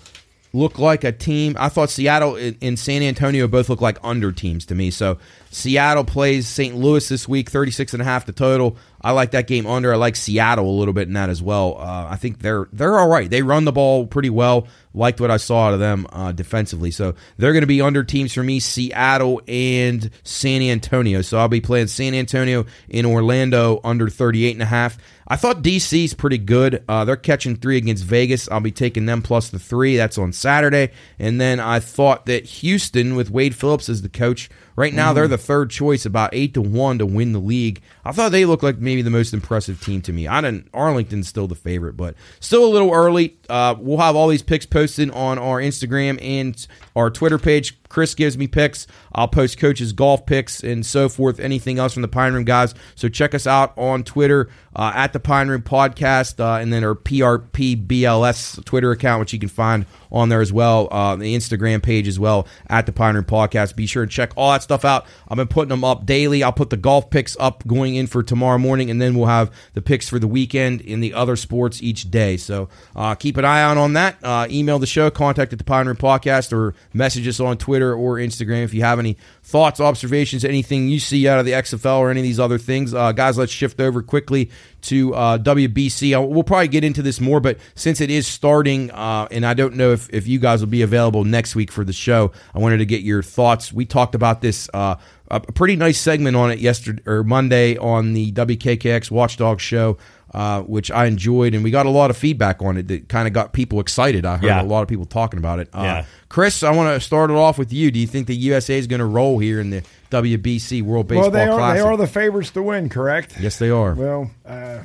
[SPEAKER 1] looked like a team. I thought Seattle and and San Antonio both looked like under teams to me. So Seattle plays St. Louis this week, 36 and a half the total. I like that game under. I like Seattle a little bit in that as well. Uh, I think they're they're all right. They run the ball pretty well. Liked what I saw out of them uh, defensively. So they're going to be under teams for me, Seattle and San Antonio. So I'll be playing San Antonio in Orlando under 38 and a half. I thought DC's pretty good. Uh, they're catching three against Vegas. I'll be taking them plus the three. That's on Saturday. And then I thought that Houston, with Wade Phillips as the coach, right now they're the third choice, about eight to one to win the league. I thought they looked like maybe the most impressive team to me. I didn't. Arlington's still the favorite, but still a little early. Uh, we'll have all these picks posted on our Instagram and our Twitter page. Chris gives me picks. I'll post coaches' golf picks and so forth. Anything else from the Pine Room guys. So check us out on Twitter uh, at the Pine Room Podcast, uh, and then our PRP BLS Twitter account, which you can find on there as well. Uh, the Instagram page as well at the Pine Room Podcast. Be sure to check all that stuff out. I've been putting them up daily. I'll put the golf picks up going in for tomorrow morning, and then we'll have the picks for the weekend in the other sports each day. So uh, keep an eye out on that. Uh, email the show, contact at the Pine Room Podcast, or message us on Twitter or Instagram if you have any thoughts, observations, anything you see out of the XFL or any of these other things. Uh, guys, let's shift over quickly to uh, WBC. Uh, We'll probably get into this more, but since it is starting, uh, and I don't know if, if you guys will be available next week for the show, I wanted to get your thoughts. We talked about this. Uh, a pretty nice segment on it yesterday or Monday on the WKKX Watchdog show, uh, which I enjoyed, and we got a lot of feedback on it that kind of got people excited. I heard
[SPEAKER 3] Yeah.
[SPEAKER 1] a lot of people talking about it. Uh,
[SPEAKER 3] Yeah.
[SPEAKER 1] Chris, I want to start it off with you. Do you think the USA is going to roll here in the WBC World Baseball
[SPEAKER 2] Well, they are
[SPEAKER 1] Classic?
[SPEAKER 2] they are the favorites to win, correct?
[SPEAKER 1] yes, they are.
[SPEAKER 2] Well, uh,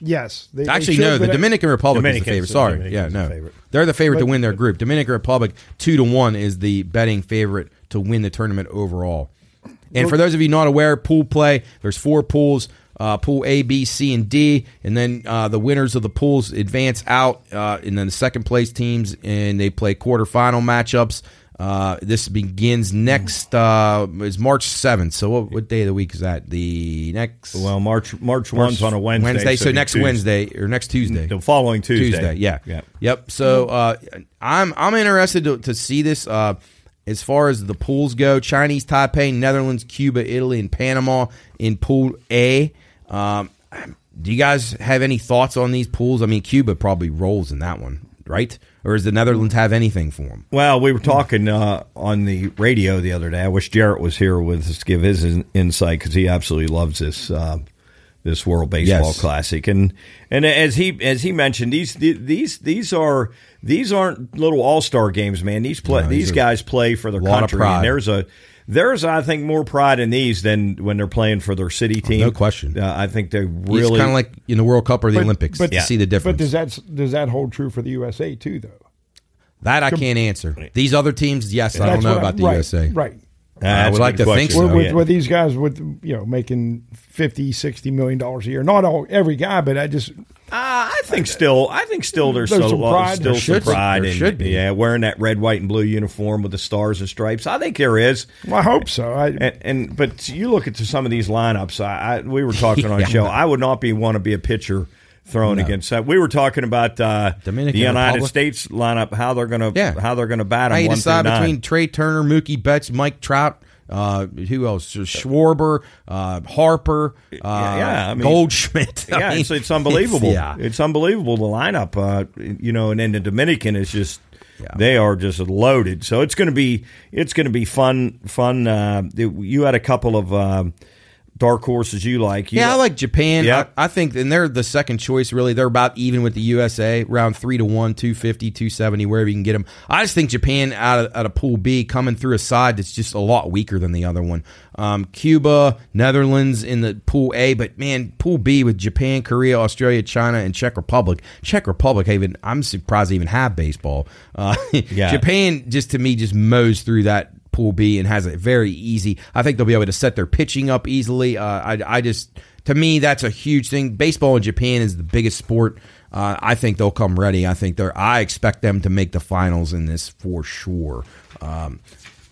[SPEAKER 2] yes. They, they
[SPEAKER 1] Actually,
[SPEAKER 2] should,
[SPEAKER 1] no. The Dominican Republic is the favorite. Sorry,
[SPEAKER 3] Dominicans
[SPEAKER 1] yeah, no,
[SPEAKER 3] the
[SPEAKER 1] they're the favorite to win their group. Dominican Republic two to one is the betting favorite to win the tournament overall. And for those of you not aware, pool play. There's four pools. Uh, pool A, B, C, and D, and then uh, the winners of the pools advance out, uh, and then the second place teams, and they play quarterfinal matchups. Uh, this begins next uh, is March seventh. So what, what day of the week is that? The next
[SPEAKER 3] Well, March March one's on a Wednesday.
[SPEAKER 1] Wednesday, so,
[SPEAKER 3] it'd
[SPEAKER 1] next
[SPEAKER 3] Tuesday.
[SPEAKER 1] Wednesday or next Tuesday.
[SPEAKER 3] the following Tuesday.
[SPEAKER 1] Tuesday, yeah,
[SPEAKER 3] yeah.
[SPEAKER 1] yep. So uh, I'm I'm interested to, to see this. Uh, as far as the pools go, Chinese Taipei, Netherlands, Cuba, Italy, and Panama in Pool A. Um, do you guys have any thoughts on these pools? I mean, Cuba probably rolls in that one, right? Or does the Netherlands have anything for them?
[SPEAKER 3] Well, we were talking uh, on the radio the other day. I wish Jarrett was here with us to give his in- insight because he absolutely loves this uh, this World Baseball
[SPEAKER 1] Yes.
[SPEAKER 3] Classic. And and as he as he mentioned, these these these are these aren't little all star games, man. These play
[SPEAKER 1] No, these
[SPEAKER 3] these guys play for their country, and there's a there's I think more pride in these than when they're playing for their city team.
[SPEAKER 1] no question.
[SPEAKER 3] Uh, I think they
[SPEAKER 1] It's
[SPEAKER 3] really
[SPEAKER 1] kind of like in the World Cup or the
[SPEAKER 2] But-
[SPEAKER 1] Olympics
[SPEAKER 2] but-
[SPEAKER 1] to see the difference.
[SPEAKER 2] But does that does that hold true for the USA too, though?
[SPEAKER 1] that I can't answer. These other teams, yes, I don't know about
[SPEAKER 2] I'm-
[SPEAKER 1] the
[SPEAKER 2] right,
[SPEAKER 1] USA.
[SPEAKER 2] Right.
[SPEAKER 3] Uh, that's
[SPEAKER 1] would like
[SPEAKER 3] good
[SPEAKER 1] to think so.
[SPEAKER 2] With, with,
[SPEAKER 3] Yeah.
[SPEAKER 2] with these guys with you know making 50 60 million dollars a year not all every guy but i just
[SPEAKER 3] Uh, I think still, I think still there's,
[SPEAKER 2] There's
[SPEAKER 3] so-
[SPEAKER 2] some pride.
[SPEAKER 3] still
[SPEAKER 1] There
[SPEAKER 3] some
[SPEAKER 1] should be.
[SPEAKER 3] pride
[SPEAKER 1] There
[SPEAKER 3] in
[SPEAKER 1] should be.
[SPEAKER 3] yeah wearing that red, white, and blue uniform with the stars and stripes. I think there is,
[SPEAKER 2] well, i hope so i
[SPEAKER 3] and, and but you look at some of these lineups. I, I we were talking <laughs> on the
[SPEAKER 1] Yeah.
[SPEAKER 3] show. I would not be want to be a pitcher thrown against that. We were talking about uh,
[SPEAKER 1] Dominican
[SPEAKER 3] the United
[SPEAKER 1] Republic?
[SPEAKER 3] States lineup, how they're going to
[SPEAKER 1] Yeah.
[SPEAKER 3] how they're going to bat
[SPEAKER 1] How you
[SPEAKER 3] one
[SPEAKER 1] decide between Trea Turner, Mookie Betts, Mike Trout, uh, who else? Schwarber, uh, Harper, uh,
[SPEAKER 3] yeah, I mean-
[SPEAKER 1] Goldschmidt. <laughs> I
[SPEAKER 3] yeah,
[SPEAKER 1] mean,
[SPEAKER 3] it's, it's unbelievable.
[SPEAKER 1] yeah.
[SPEAKER 3] It's unbelievable the lineup. Uh, you know, and then the Dominican is just
[SPEAKER 1] Yeah.
[SPEAKER 3] they are just loaded. So it's going to be it's going to be fun. Fun. Uh, you had a couple of. Dark horses you like. You
[SPEAKER 1] Yeah, I like Japan.
[SPEAKER 3] Yeah.
[SPEAKER 1] I, I think, and they're the second choice, really. They're about even with the USA, around 3 to 1, 250, 270, wherever you can get them. I just think Japan out of, out of Pool B coming through a side that's just a lot weaker than the other one. Um, Cuba, Netherlands in the Pool A, but man, Pool B with Japan, Korea, Australia, China, and Czech Republic. Czech Republic, even I'm surprised they even have baseball. Uh, <laughs>
[SPEAKER 3] Yeah.
[SPEAKER 1] Japan, just to me, just mows through that Pool B and has it very easy. I think they'll be able to set their pitching up easily. Uh, I, I just, to me, that's a huge thing. Baseball in Japan is the biggest sport. Uh, I think they'll come ready. I think they're. I expect them to make the finals in this for sure. Um,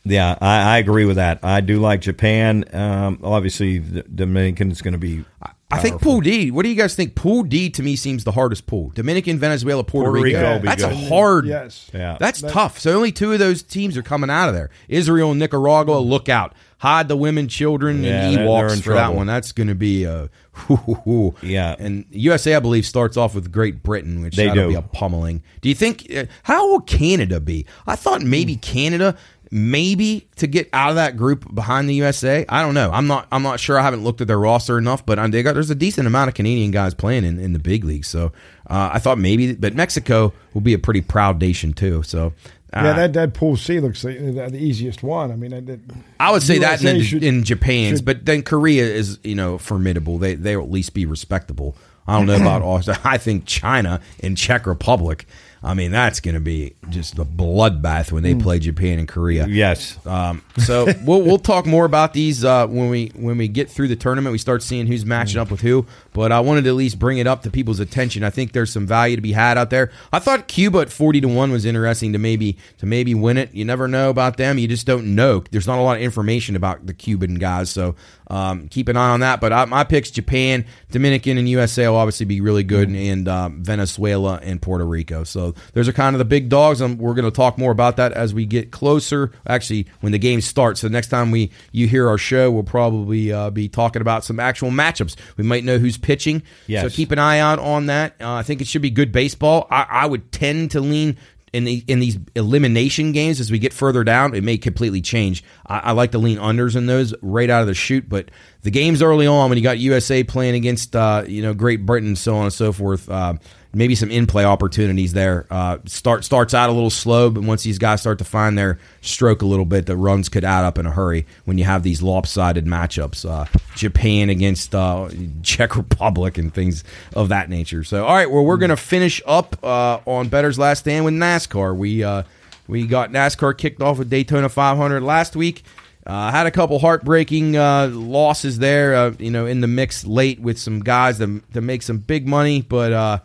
[SPEAKER 3] Yeah, I, I agree with that. I do like Japan. Um, obviously, the Dominican is going to be.
[SPEAKER 1] I think Pool D. What do you guys think? Pool D to me seems the hardest pool. Dominican, Venezuela, Puerto,
[SPEAKER 3] Puerto
[SPEAKER 1] Rico.
[SPEAKER 3] Rico will be
[SPEAKER 1] That's a hard.
[SPEAKER 2] Yes.
[SPEAKER 3] Yeah.
[SPEAKER 1] That's tough. So only two of those teams are coming out of there. Israel and Nicaragua. Look out. Hide the women, children,
[SPEAKER 3] Yeah,
[SPEAKER 1] and
[SPEAKER 3] they're-
[SPEAKER 1] Ewoks
[SPEAKER 3] they're in
[SPEAKER 1] for that one. That's going to be a. hoo, hoo, hoo.
[SPEAKER 3] Yeah.
[SPEAKER 1] And USA, I believe, starts off with Great Britain, which
[SPEAKER 3] They
[SPEAKER 1] that'll
[SPEAKER 3] do.
[SPEAKER 1] be a pummeling. Do you think? Uh, how will Canada be? I thought maybe Canada. Maybe to get out of that group behind the USA, I don't know. I'm not. I'm not sure. I haven't looked at their roster enough, but uh, they got, there's a decent amount of Canadian guys playing in, in the big league. So uh, I thought maybe, but Mexico will be a pretty proud nation too. So uh,
[SPEAKER 2] Yeah, that, that pool C looks the, the easiest one. I mean, that, that-
[SPEAKER 1] I would say that in,
[SPEAKER 2] should-
[SPEAKER 1] in Japan's,
[SPEAKER 2] should-
[SPEAKER 1] but then Korea is you know formidable. They they will at least be respectable. I don't know about <clears throat> Austria. I think China and Czech Republic. I mean, that's going to be just a bloodbath when they play Japan and Korea.
[SPEAKER 3] Yes.
[SPEAKER 1] Um, so <laughs> we'll we'll talk more about these uh, when we when we get through the tournament. We start seeing who's matching up with who. But I wanted to at least bring it up to people's attention. I think there's some value to be had out there. I thought Cuba at forty to one was interesting to maybe to maybe win it. You never know about them. You just don't know. There's not a lot of information about the Cuban guys. So um, keep an eye on that. But I, my picks: Japan, Dominican, and USA will obviously be really good, and um, Venezuela and Puerto Rico. So those are kind of the big dogs. And we're going to talk more about that as we get closer. Actually, when the game starts. So next time we you hear our show, we'll probably uh, be talking about some actual matchups. We might know who's pitching.
[SPEAKER 3] Yes.
[SPEAKER 1] So keep an eye out on that. Uh, I think it should be good baseball. I, I would tend to lean in the in these elimination games as we get further down. It may completely change. I, I like to lean unders in those right out of the shoot, but the games early on when you got USA playing against uh, you know Great Britain, and so on and so forth. Uh, maybe some in play opportunities there. Uh, start starts out a little slow, but once these guys start to find their stroke a little bit, the runs could add up in a hurry when you have these lopsided matchups. Uh, Japan against uh, Czech Republic and things of that nature. So, all right, well, we're gonna finish up uh, on Bettor's Last Stand with NASCAR. We uh, we got NASCAR kicked off with Daytona 500 last week. Uh, had a couple heartbreaking uh, losses there, uh, you know, in the mix late with some guys that, that make some big money, but uh,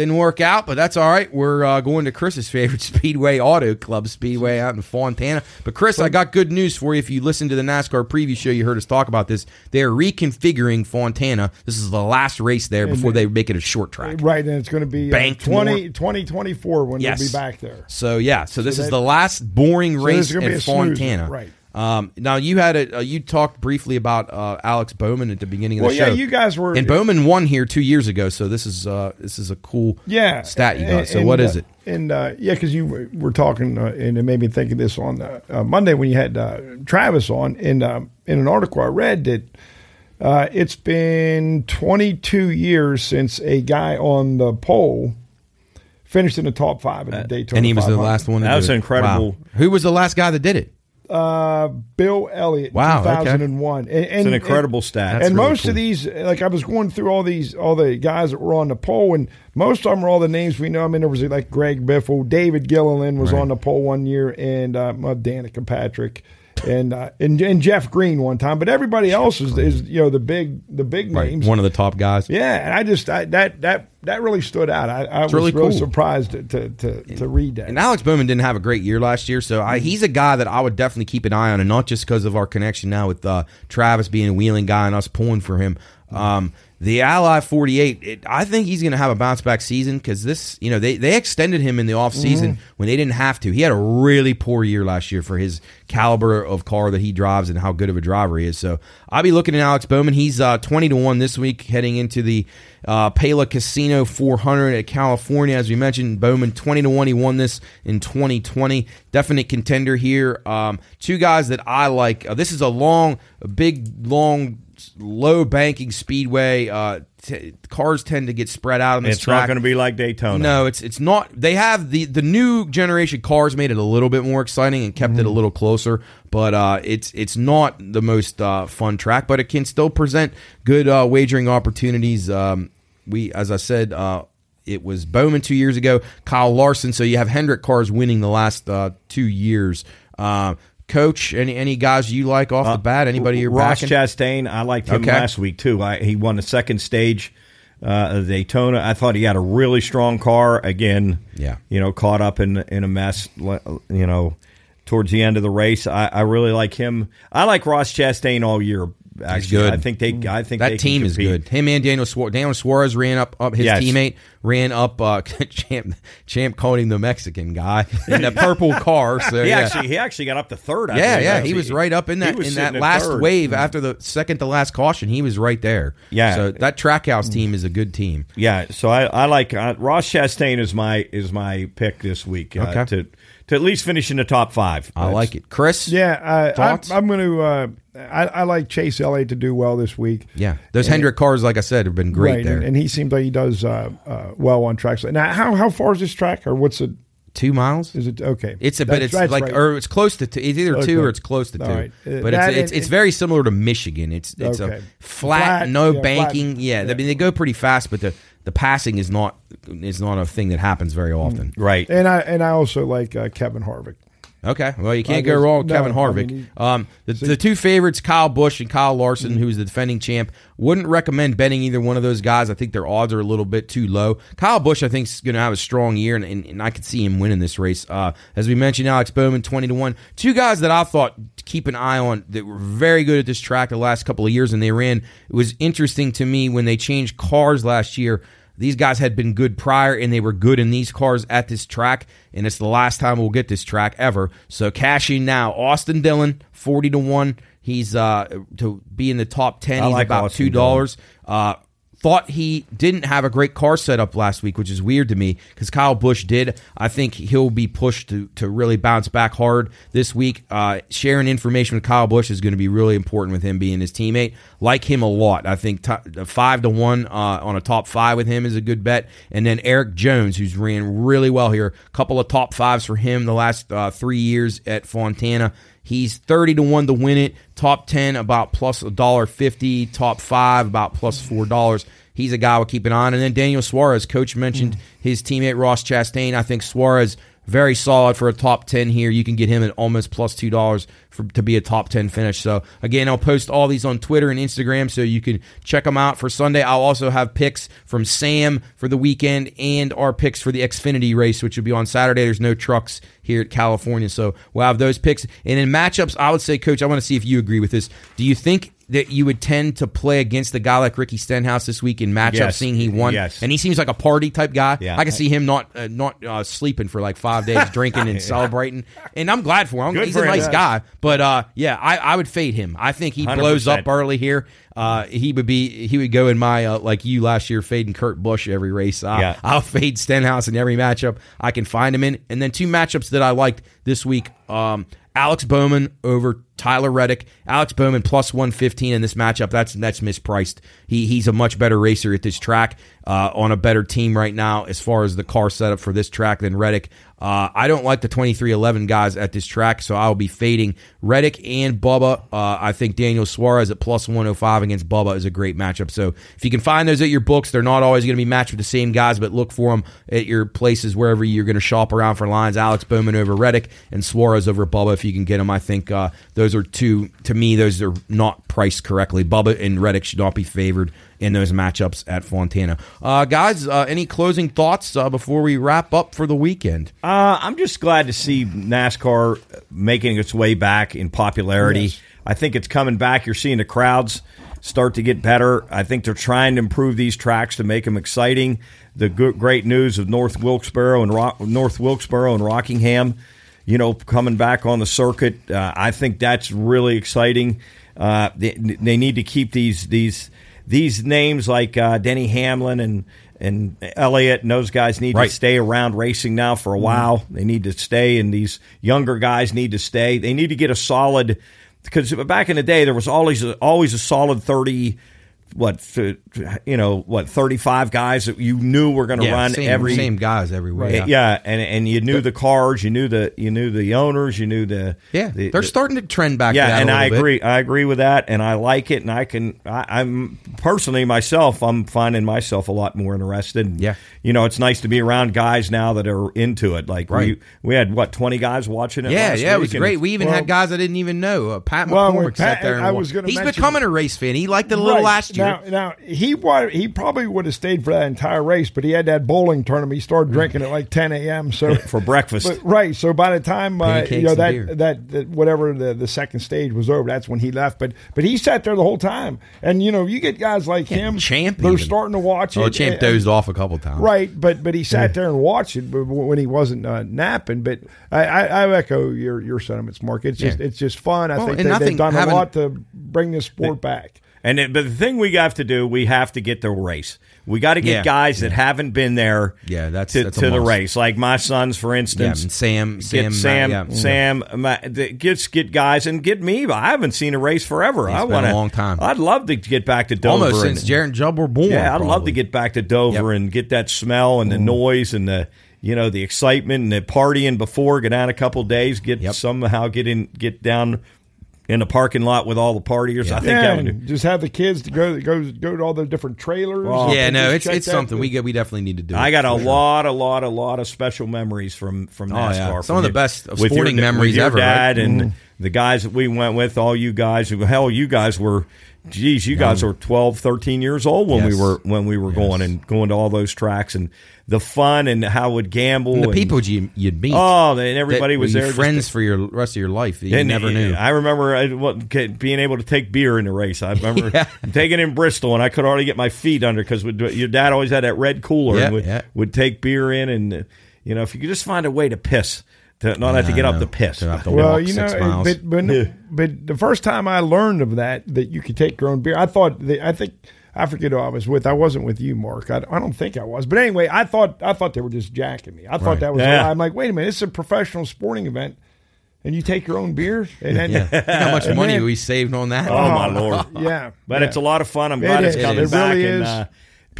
[SPEAKER 1] didn't work out. But that's all right. We're uh, going to Chris's favorite <laughs> Speedway Auto Club Speedway out in Fontana. But Chris, I got good news for you. If you listened to the NASCAR preview show, you heard us talk about this. They are reconfiguring Fontana. This is the last race there before they make it a short track.
[SPEAKER 2] right, and it's going to be uh, 20, 2024 when
[SPEAKER 1] Yes.
[SPEAKER 2] we'll be back there.
[SPEAKER 1] So yeah, so this is
[SPEAKER 2] that-
[SPEAKER 1] the last boring
[SPEAKER 2] this
[SPEAKER 1] race
[SPEAKER 2] is gonna be
[SPEAKER 1] in Fontana.
[SPEAKER 2] right.
[SPEAKER 1] Um, now you had a uh, you talked briefly about uh, Alex Bowman at the beginning of the
[SPEAKER 2] Well, yeah,
[SPEAKER 1] show.
[SPEAKER 2] you guys were-
[SPEAKER 1] and Bowman won here two years ago. So this is uh, this is a cool
[SPEAKER 2] Yeah,
[SPEAKER 1] stat you got.
[SPEAKER 2] and-
[SPEAKER 1] So
[SPEAKER 2] and,
[SPEAKER 1] what
[SPEAKER 2] uh,
[SPEAKER 1] is it?
[SPEAKER 2] And uh, yeah, because you were talking, uh, and it made me think of this on uh, uh, Monday when you had uh, Travis on. And um, in an article I read that uh, it's been 22 years since a guy on the pole finished in the top five in the Daytona.
[SPEAKER 1] And he was the last one. To
[SPEAKER 3] That
[SPEAKER 1] do
[SPEAKER 3] was
[SPEAKER 1] it.
[SPEAKER 3] incredible.
[SPEAKER 1] Wow. Who was the last guy that did it?
[SPEAKER 2] Uh, Bill Elliott,
[SPEAKER 1] Wow, okay.
[SPEAKER 2] 2001. And, and,
[SPEAKER 3] It's an incredible stat.
[SPEAKER 1] That's
[SPEAKER 2] and
[SPEAKER 1] really
[SPEAKER 2] most
[SPEAKER 1] cool.
[SPEAKER 2] of these, like I was going through all these, all the guys that were on the pole, and most of them were all the names we know. I mean, there was like Greg Biffle, David Gilliland was on the pole one year, and uh, uh, Danica Patrick, and, uh, and and Jeff Green one time. But everybody else is, is you know the big the big
[SPEAKER 1] Right,
[SPEAKER 2] names.
[SPEAKER 1] one of the top guys.
[SPEAKER 2] yeah, and I just I, that that that really stood out. I, I was
[SPEAKER 1] really
[SPEAKER 2] really,
[SPEAKER 1] cool.
[SPEAKER 2] surprised to to, to, to read that.
[SPEAKER 1] And Alex Bowman didn't have a great year last year, so I, he's a guy that I would definitely keep an eye on, and not just because of our connection now with uh, Travis being a wheeling guy and us pulling for him. Um, the Ally 48, it, I think he's going to have a bounce back season because this, you know, they, they extended him in the offseason when they didn't have to. He had a really poor year last year for his caliber of car that he drives and how good of a driver he is. So I'll be looking at Alex Bowman. He's uh, 20 to 1 this week heading into the uh, Pala Casino 400 at California. As we mentioned, Bowman 20 to 1. He won this in 2020. Definite contender here. Um, two guys that I like. Uh, this is a long, a big, long low banking speedway. Uh, t- cars tend to get spread out on this
[SPEAKER 3] It's
[SPEAKER 1] track.
[SPEAKER 3] not going to be like Daytona.
[SPEAKER 1] No, it's it's not. They have the the new generation cars made it a little bit more exciting and kept it a little closer, but uh, it's it's not the most uh, fun track, but it can still present good uh, wagering opportunities. Um, we, as I said, uh, it was Bowman two years ago, Kyle Larson. So you have Hendrick cars winning the last uh, two years. Uh, Coach, any any guys you like off the bat? Anybody you're
[SPEAKER 3] Ross
[SPEAKER 1] backing?
[SPEAKER 3] Chastain, I liked him
[SPEAKER 1] Okay.
[SPEAKER 3] last week too. I, he won the second stage uh, of Daytona. I thought he had a really strong car. Again,
[SPEAKER 1] Yeah.
[SPEAKER 3] you know, caught up in in a mess. You know, towards the end of the race, I, I really like him. I like Ross Chastain all year. Actually,
[SPEAKER 1] good.
[SPEAKER 3] I think they. I think
[SPEAKER 1] that team is good. Him and Daniel Suarez. Daniel Suarez ran up, up his
[SPEAKER 3] Yes.
[SPEAKER 1] teammate ran up. Uh, <laughs> champ champ called the Mexican guy <laughs> in the purple car. So
[SPEAKER 3] He
[SPEAKER 1] yeah.
[SPEAKER 3] actually he actually got up to third. I
[SPEAKER 1] yeah,
[SPEAKER 3] believe.
[SPEAKER 1] yeah, he was right up in that in that last
[SPEAKER 3] third.
[SPEAKER 1] wave after the second to last caution. He was right there.
[SPEAKER 3] Yeah.
[SPEAKER 1] so that Trackhouse team is a good team.
[SPEAKER 3] Yeah, so I, I like uh, Ross Chastain is my is my pick this week uh,
[SPEAKER 1] Okay.
[SPEAKER 3] to to at least finish in the top five.
[SPEAKER 1] I like it, Chris.
[SPEAKER 2] Yeah, I,
[SPEAKER 1] Thoughts?
[SPEAKER 2] I, I'm going to. Uh, I, I like Chase Elliott to do well this week.
[SPEAKER 1] yeah. Those Hendrick cars, like I said, have been great
[SPEAKER 2] right,
[SPEAKER 1] there.
[SPEAKER 2] and, and he seems like he does uh, uh, well on tracks. Now, how how far is this track, or what's it?
[SPEAKER 1] Two miles.
[SPEAKER 2] Is it okay?
[SPEAKER 1] It's a but
[SPEAKER 2] That's-
[SPEAKER 1] it's
[SPEAKER 2] that's
[SPEAKER 1] like
[SPEAKER 2] right.
[SPEAKER 1] or it's close to two. It's either two or it's close to two.
[SPEAKER 2] All right. Uh,
[SPEAKER 1] But
[SPEAKER 2] that
[SPEAKER 1] it's it's,
[SPEAKER 2] and-
[SPEAKER 1] it's very similar to Michigan. It's it's
[SPEAKER 2] Okay.
[SPEAKER 1] a flat,
[SPEAKER 2] Flat,
[SPEAKER 1] no
[SPEAKER 2] yeah,
[SPEAKER 1] banking.
[SPEAKER 2] flat.
[SPEAKER 1] Yeah, I mean they go pretty fast, but the the passing is not is not a thing that happens very often.
[SPEAKER 3] right.
[SPEAKER 2] and I and I also like uh, Kevin Harvick.
[SPEAKER 1] Okay, well you can't
[SPEAKER 2] I
[SPEAKER 1] go wrong with
[SPEAKER 2] no,
[SPEAKER 1] Kevin
[SPEAKER 2] I
[SPEAKER 1] Harvick.
[SPEAKER 2] mean, he-
[SPEAKER 1] um, the, the two favorites, Kyle Busch and Kyle Larson, who's the defending champ, wouldn't recommend betting either one of those guys. I think their odds are a little bit too low. Kyle Busch, I think, is going to have a strong year, and, and, and I could see him winning this race. Uh, as we mentioned, Alex Bowman, twenty to one. Two guys that I thought to keep an eye on that were very good at this track the last couple of years, and they ran. It was interesting to me when they changed cars last year. These guys had been good prior, and they were good in these cars at this track. And it's the last time we'll get this track ever. So cashing now. Austin Dillon, forty to one. He's uh to be in the top ten.
[SPEAKER 3] I
[SPEAKER 1] he's
[SPEAKER 3] like
[SPEAKER 1] about
[SPEAKER 3] Austin
[SPEAKER 1] two dollars. Uh, thought he didn't have a great car setup last week, which is weird to me because Kyle Busch did. I think he'll be pushed to, to really bounce back hard this week. Uh, sharing information with Kyle Busch is going to be really important with him being his teammate. Like him a lot. I think t- five to one uh, on a top five with him is a good bet. And then Erik Jones, who's ran really well here. A couple of top fives for him the last uh, three years at Fontana. He's thirty to one to win it. Top ten about plus a dollar fifty. Top five about plus plus four dollars. He's a guy we'll keep an eye on. And then Daniel Suarez, coach mentioned mm. his teammate Ross Chastain. I think Suarez very solid for a top ten here. You can get him at almost plus two dollars for to be a top ten finish. So again, I'll post all these on Twitter and Instagram, so you can check them out for Sunday. I'll also have picks from Sam for the weekend and our picks for the Xfinity race, which will be on Saturday. There's no trucks here at California, so we'll have those picks. And in matchups, I would say, Coach, I want to see if you agree with this. Do you think? That you would tend to play against a guy like Ricky Stenhouse this week in matchups,
[SPEAKER 3] Yes.
[SPEAKER 1] seeing he won,
[SPEAKER 3] Yes.
[SPEAKER 1] and he seems like a party type guy.
[SPEAKER 3] Yeah.
[SPEAKER 1] I can see him not uh, not uh, sleeping for like five days, <laughs> drinking and celebrating, and I'm glad for him.
[SPEAKER 3] Good
[SPEAKER 1] He's
[SPEAKER 3] for
[SPEAKER 1] a
[SPEAKER 3] him.
[SPEAKER 1] nice guy, but uh, yeah, I, I would fade him. I think he blows
[SPEAKER 3] 100%.
[SPEAKER 1] up early here. Uh, he would be he would go in my uh, like you last year fading Kurt Busch every race. Uh,
[SPEAKER 3] Yeah.
[SPEAKER 1] I'll fade Stenhouse in every matchup I can find him in, and then two matchups that I liked this week. Um, Alex Bowman over Tyler Reddick. Alex Bowman plus one fifteen in this matchup. That's that's mispriced. He he's a much better racer at this track. Uh, on a better team right now as far as the car setup for this track than Reddick. Uh, I don't like the 23XI guys at this track, so I'll be fading Reddick and Bubba. Uh, I think Daniel Suarez at plus 105 against Bubba is a great matchup. So if you can find those at your books, they're not always going to be matched with the same guys, but look for them at your places wherever you're going to shop around for lines. Alex Bowman over Reddick and Suarez over Bubba if you can get them. I think uh, those are two, to me, those are not priced correctly. Bubba and Reddick should not be favored in those matchups at Fontana. Uh, guys, uh, any closing thoughts uh, before we wrap up for the weekend?
[SPEAKER 3] Uh, I'm just glad to see NASCAR making its way back in popularity.
[SPEAKER 2] Yes.
[SPEAKER 3] I think it's coming back. You're seeing the crowds start to get better. I think they're trying to improve these tracks to make them exciting. The good, great news of North Wilkesboro and Ro- North Wilkesboro and Rockingham, you know, coming back on the circuit. Uh, I think that's really exciting. Uh, they, they need to keep these these these names like uh, Denny Hamlin and and Elliott and those guys need
[SPEAKER 1] Right.
[SPEAKER 3] to stay around racing now for a while. They need to stay, and these younger guys need to stay. They need to get a solid because back in the day there was always a, always a solid thirty. What you know? What thirty-five guys that you knew were going to
[SPEAKER 1] Yeah,
[SPEAKER 3] run
[SPEAKER 1] same,
[SPEAKER 3] every
[SPEAKER 1] same guys everywhere.
[SPEAKER 3] yeah.
[SPEAKER 1] Yeah,
[SPEAKER 3] and and you knew the cars, you knew the you knew the owners, you knew the
[SPEAKER 1] yeah.
[SPEAKER 3] the-
[SPEAKER 1] they're
[SPEAKER 3] the-
[SPEAKER 1] starting to trend back.
[SPEAKER 3] yeah, and
[SPEAKER 1] a
[SPEAKER 3] I
[SPEAKER 1] little bit.
[SPEAKER 3] agree. I agree with that, and I like it. And I can. I, I'm personally myself. I'm finding myself a lot more interested.
[SPEAKER 1] Yeah.
[SPEAKER 3] you know, it's nice to be around guys now that are into it. Like
[SPEAKER 1] Right.
[SPEAKER 3] we we had what twenty guys watching it.
[SPEAKER 1] Yeah, yeah, it was great. We even
[SPEAKER 2] well-
[SPEAKER 1] had guys I didn't even know. Uh, Pat
[SPEAKER 2] Well,
[SPEAKER 1] McCormick
[SPEAKER 2] when
[SPEAKER 1] sat there. And
[SPEAKER 2] I was gonna
[SPEAKER 1] he's
[SPEAKER 2] mention-
[SPEAKER 1] becoming a race fan. He liked it a little
[SPEAKER 2] Right.
[SPEAKER 1] last year.
[SPEAKER 2] Now, now he wa- he probably would have stayed for that entire race, but he had that bowling tournament. He started drinking at like 10 a.m. So <laughs>
[SPEAKER 3] for breakfast.
[SPEAKER 2] But, right. So by the time uh, you know that, that that whatever the, the second stage was over, that's when he left. But but he sat there the whole time, and you know you get guys like him.
[SPEAKER 1] Champ
[SPEAKER 2] they're
[SPEAKER 1] even.
[SPEAKER 2] starting to watch it.
[SPEAKER 1] oh, Champ
[SPEAKER 2] and-
[SPEAKER 1] dozed off a couple times.
[SPEAKER 2] Right, but but he sat there and watched it when he wasn't uh, napping. But I, I, I echo your your sentiments, Mark. It's just
[SPEAKER 1] Yeah.
[SPEAKER 2] it's just fun. I
[SPEAKER 1] Well,
[SPEAKER 2] think they,
[SPEAKER 1] nothing
[SPEAKER 2] they've done a lot to bring this sport back.
[SPEAKER 3] And it, but the thing we have to do, we have to get the race. We got to get
[SPEAKER 1] Yeah.
[SPEAKER 3] guys that haven't been there.
[SPEAKER 1] Yeah, that's-
[SPEAKER 3] to,
[SPEAKER 1] that's
[SPEAKER 3] to the race. Like my sons, for instance.
[SPEAKER 1] and Sam, Sam,
[SPEAKER 3] get Sam, uh,
[SPEAKER 1] Matt, yeah.
[SPEAKER 3] Sam, Ma- th- gets get guys and get me. I haven't seen a race forever.
[SPEAKER 1] It's
[SPEAKER 3] I want
[SPEAKER 1] a long time.
[SPEAKER 3] I'd love to get back to Dover.
[SPEAKER 1] Almost
[SPEAKER 3] and-
[SPEAKER 1] since Jared and Jubb were born.
[SPEAKER 3] yeah, I'd love to get back to Dover
[SPEAKER 1] Yep.
[SPEAKER 3] and get that smell and the noise and the you know the excitement and the partying before. Get down a couple days. Get
[SPEAKER 1] Yep.
[SPEAKER 3] somehow get in get down in the parking lot with all the partiers. I think
[SPEAKER 2] Yeah,
[SPEAKER 3] that would.
[SPEAKER 2] and just have the kids to go go go to all the different trailers.
[SPEAKER 3] Oh.
[SPEAKER 1] Yeah, no, it's it's
[SPEAKER 2] that.
[SPEAKER 1] something we get. We definitely need to do.
[SPEAKER 3] I got a
[SPEAKER 1] for sure.
[SPEAKER 3] lot, a lot, a lot of special memories from from
[SPEAKER 1] Oh,
[SPEAKER 3] NASCAR.
[SPEAKER 1] yeah.
[SPEAKER 3] from
[SPEAKER 1] Some of the best of
[SPEAKER 3] with your-
[SPEAKER 1] sporting
[SPEAKER 3] with
[SPEAKER 1] memories
[SPEAKER 3] your
[SPEAKER 1] ever, right?
[SPEAKER 3] Dad and mm-hmm. the guys that we went with, all you guys. Hell, you guys were. Geez, you guys were 12, 13 years old when we were when we were going and going to all those tracks and the fun and how would gamble
[SPEAKER 1] And the
[SPEAKER 3] and-
[SPEAKER 1] people you, you'd meet.
[SPEAKER 3] Oh, and everybody
[SPEAKER 1] that
[SPEAKER 3] was
[SPEAKER 1] were
[SPEAKER 3] there. just
[SPEAKER 1] Friends for your rest of your life. You never
[SPEAKER 3] uh,
[SPEAKER 1] knew.
[SPEAKER 3] I remember I, what, being able to take beer in the race. I remember <laughs>
[SPEAKER 1] Yeah.
[SPEAKER 3] taking in Bristol, and I could already get my feet under because your dad always had that red cooler
[SPEAKER 1] Yeah,
[SPEAKER 3] and would,
[SPEAKER 1] yeah.
[SPEAKER 3] would take beer in, and uh, you know if you could just find a way to piss, to not have to get up the piss.
[SPEAKER 1] To to
[SPEAKER 2] Well, you know,
[SPEAKER 1] six
[SPEAKER 2] but but but the first time I learned of that that you could take your own beer, I thought that, I think I forget who I was with. I wasn't with you, Mark. I, I don't think I was. But anyway, I thought I thought they were just jacking me. I thought
[SPEAKER 1] Right.
[SPEAKER 2] that was.
[SPEAKER 3] Yeah.
[SPEAKER 2] I'm like, wait a minute, it's a professional sporting event, and you take your own beer, and then
[SPEAKER 1] yeah. How much <laughs> money
[SPEAKER 2] then-
[SPEAKER 1] we saved on that?
[SPEAKER 3] Oh, my lord! <laughs>
[SPEAKER 2] yeah,
[SPEAKER 3] But
[SPEAKER 2] yeah.
[SPEAKER 3] it's a lot of fun. I'm
[SPEAKER 2] It
[SPEAKER 3] glad it's coming
[SPEAKER 2] It
[SPEAKER 3] back.
[SPEAKER 2] really
[SPEAKER 3] and uh,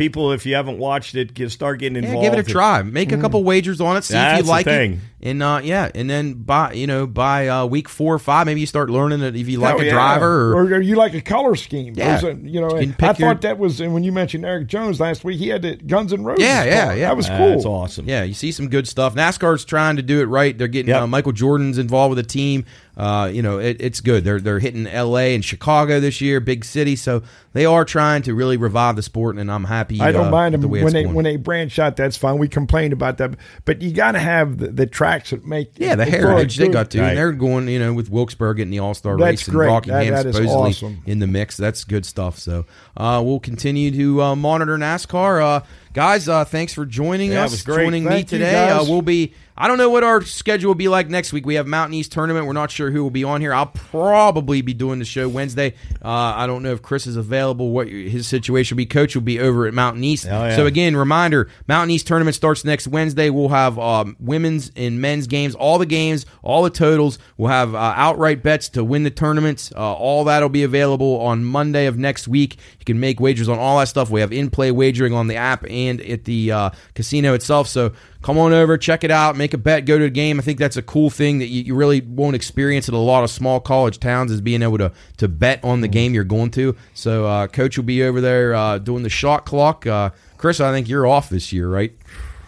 [SPEAKER 3] people, if you haven't watched it, get, start getting
[SPEAKER 1] Yeah,
[SPEAKER 3] involved.
[SPEAKER 1] give it a try. Make a couple wagers on it. See if
[SPEAKER 3] That's
[SPEAKER 1] you
[SPEAKER 3] the
[SPEAKER 1] like it. And uh, yeah, and then by you know by uh, week four or five, maybe you start learning it if you like
[SPEAKER 2] Oh,
[SPEAKER 1] a
[SPEAKER 2] yeah.
[SPEAKER 1] driver or,
[SPEAKER 2] or, you like a color scheme.
[SPEAKER 1] Yeah.
[SPEAKER 2] A- you know,
[SPEAKER 1] You can
[SPEAKER 2] I
[SPEAKER 1] your-
[SPEAKER 2] thought that was, and when you mentioned Erik Jones last week, he had the Guns and Roses.
[SPEAKER 1] Yeah, yeah,
[SPEAKER 2] car.
[SPEAKER 1] yeah.
[SPEAKER 2] That was cool.
[SPEAKER 3] That's awesome.
[SPEAKER 1] Yeah, you see some good stuff. NASCAR's trying to do it right. They're getting
[SPEAKER 3] Yep.
[SPEAKER 1] uh, Michael Jordan's involved with the team. Uh, you know, it, it's good. They're they're hitting L.A. and Chicago this year, big city. So they are trying to really revive the sport, and I'm happy.
[SPEAKER 2] I don't
[SPEAKER 1] uh,
[SPEAKER 2] mind them
[SPEAKER 1] the way
[SPEAKER 2] when they
[SPEAKER 1] going.
[SPEAKER 2] when they branch out. That's fine. We complained about that, but you got to have the, the tracks that make
[SPEAKER 1] Yeah, the
[SPEAKER 2] for
[SPEAKER 1] heritage they got to,
[SPEAKER 3] Right.
[SPEAKER 1] and they're going, you know, with Wilkesboro getting the All Star
[SPEAKER 2] That's
[SPEAKER 1] race and
[SPEAKER 2] great.
[SPEAKER 1] Rockingham
[SPEAKER 2] That- that is
[SPEAKER 1] supposedly
[SPEAKER 2] awesome.
[SPEAKER 1] in the mix. That's good stuff. So uh, we'll continue to uh, monitor NASCAR, uh, guys. Uh, thanks for joining
[SPEAKER 3] Yeah, it
[SPEAKER 1] us,
[SPEAKER 3] was great.
[SPEAKER 1] joining me
[SPEAKER 2] Thank you,
[SPEAKER 1] today. Uh, we'll be. I don't know what our schedule will be like next week. We have Mountain East tournament. We're not sure who will be on here. I'll probably be doing the show Wednesday. Uh, I don't know if Chris is available. What his situation will be. Coach will be over at Mountain East.
[SPEAKER 3] Oh, yeah.
[SPEAKER 1] So again, reminder: Mountain East tournament starts next Wednesday. We'll have um, women's and men's games, all the games, all the totals. We'll have uh, outright bets to win the tournaments. Uh, all that'll be available on Monday of next week. You can make wagers on all that stuff. We have in-play wagering on the app and at the uh, casino itself. So come on over, check it out, make a bet, go to a game. I think that's a cool thing that you, you really won't experience at a lot of small college towns is being able to to bet on the game you're going to. So uh, coach will be over there uh, doing the shot clock. Uh, Chris, I think you're off this year, right?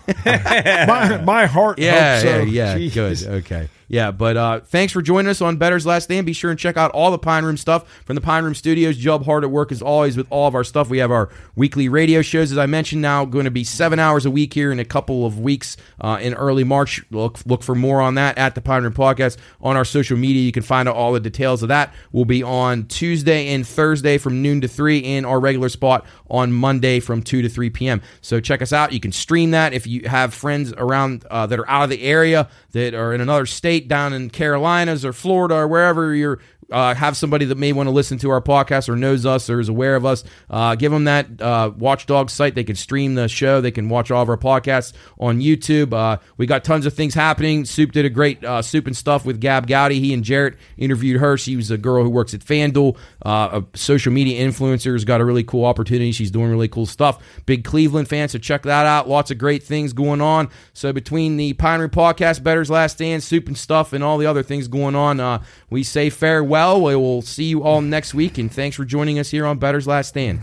[SPEAKER 1] <laughs>
[SPEAKER 2] my, my heart.
[SPEAKER 1] Yeah,
[SPEAKER 2] so.
[SPEAKER 1] yeah, yeah.
[SPEAKER 2] Jeez.
[SPEAKER 1] Good. Okay. Yeah, but uh, thanks for joining us on Bettor's Last Stand. Be sure and check out all the Pine Room stuff from the Pine Room Studios. Job hard at work as always with all of our stuff. We have our weekly radio shows, as I mentioned, now going to be seven hours a week here in a couple of weeks uh, in early March. Look look for more on that at the Pine Room Podcast on our social media. You can find out all the details of that. We'll be on Tuesday and Thursday from noon to three, in our regular spot on Monday from two to three p.m. So check us out. You can stream that if you have friends around uh, that are out of the area that are in another state down in Carolinas or Florida or wherever you're uh, have somebody that may want to listen to our podcast or knows us or is aware of us, uh, give them that uh, Watchdog site. They can stream the show. They can watch all of our podcasts on YouTube. Uh, we got tons of things happening. Soup did a great uh, soup and stuff with Gab Gowdy. He and Jarrett interviewed her. She was a girl who works at FanDuel, uh, a social media influencer. Has got a really cool opportunity. She's doing really cool stuff. Big Cleveland fan, so check that out. Lots of great things going on. So between the Pine Room Podcast, Bettor's Last Stand, soup and stuff, and all the other things going on, we say farewell. We will see you all next week, and thanks for joining us here on Bettor's Last Stand.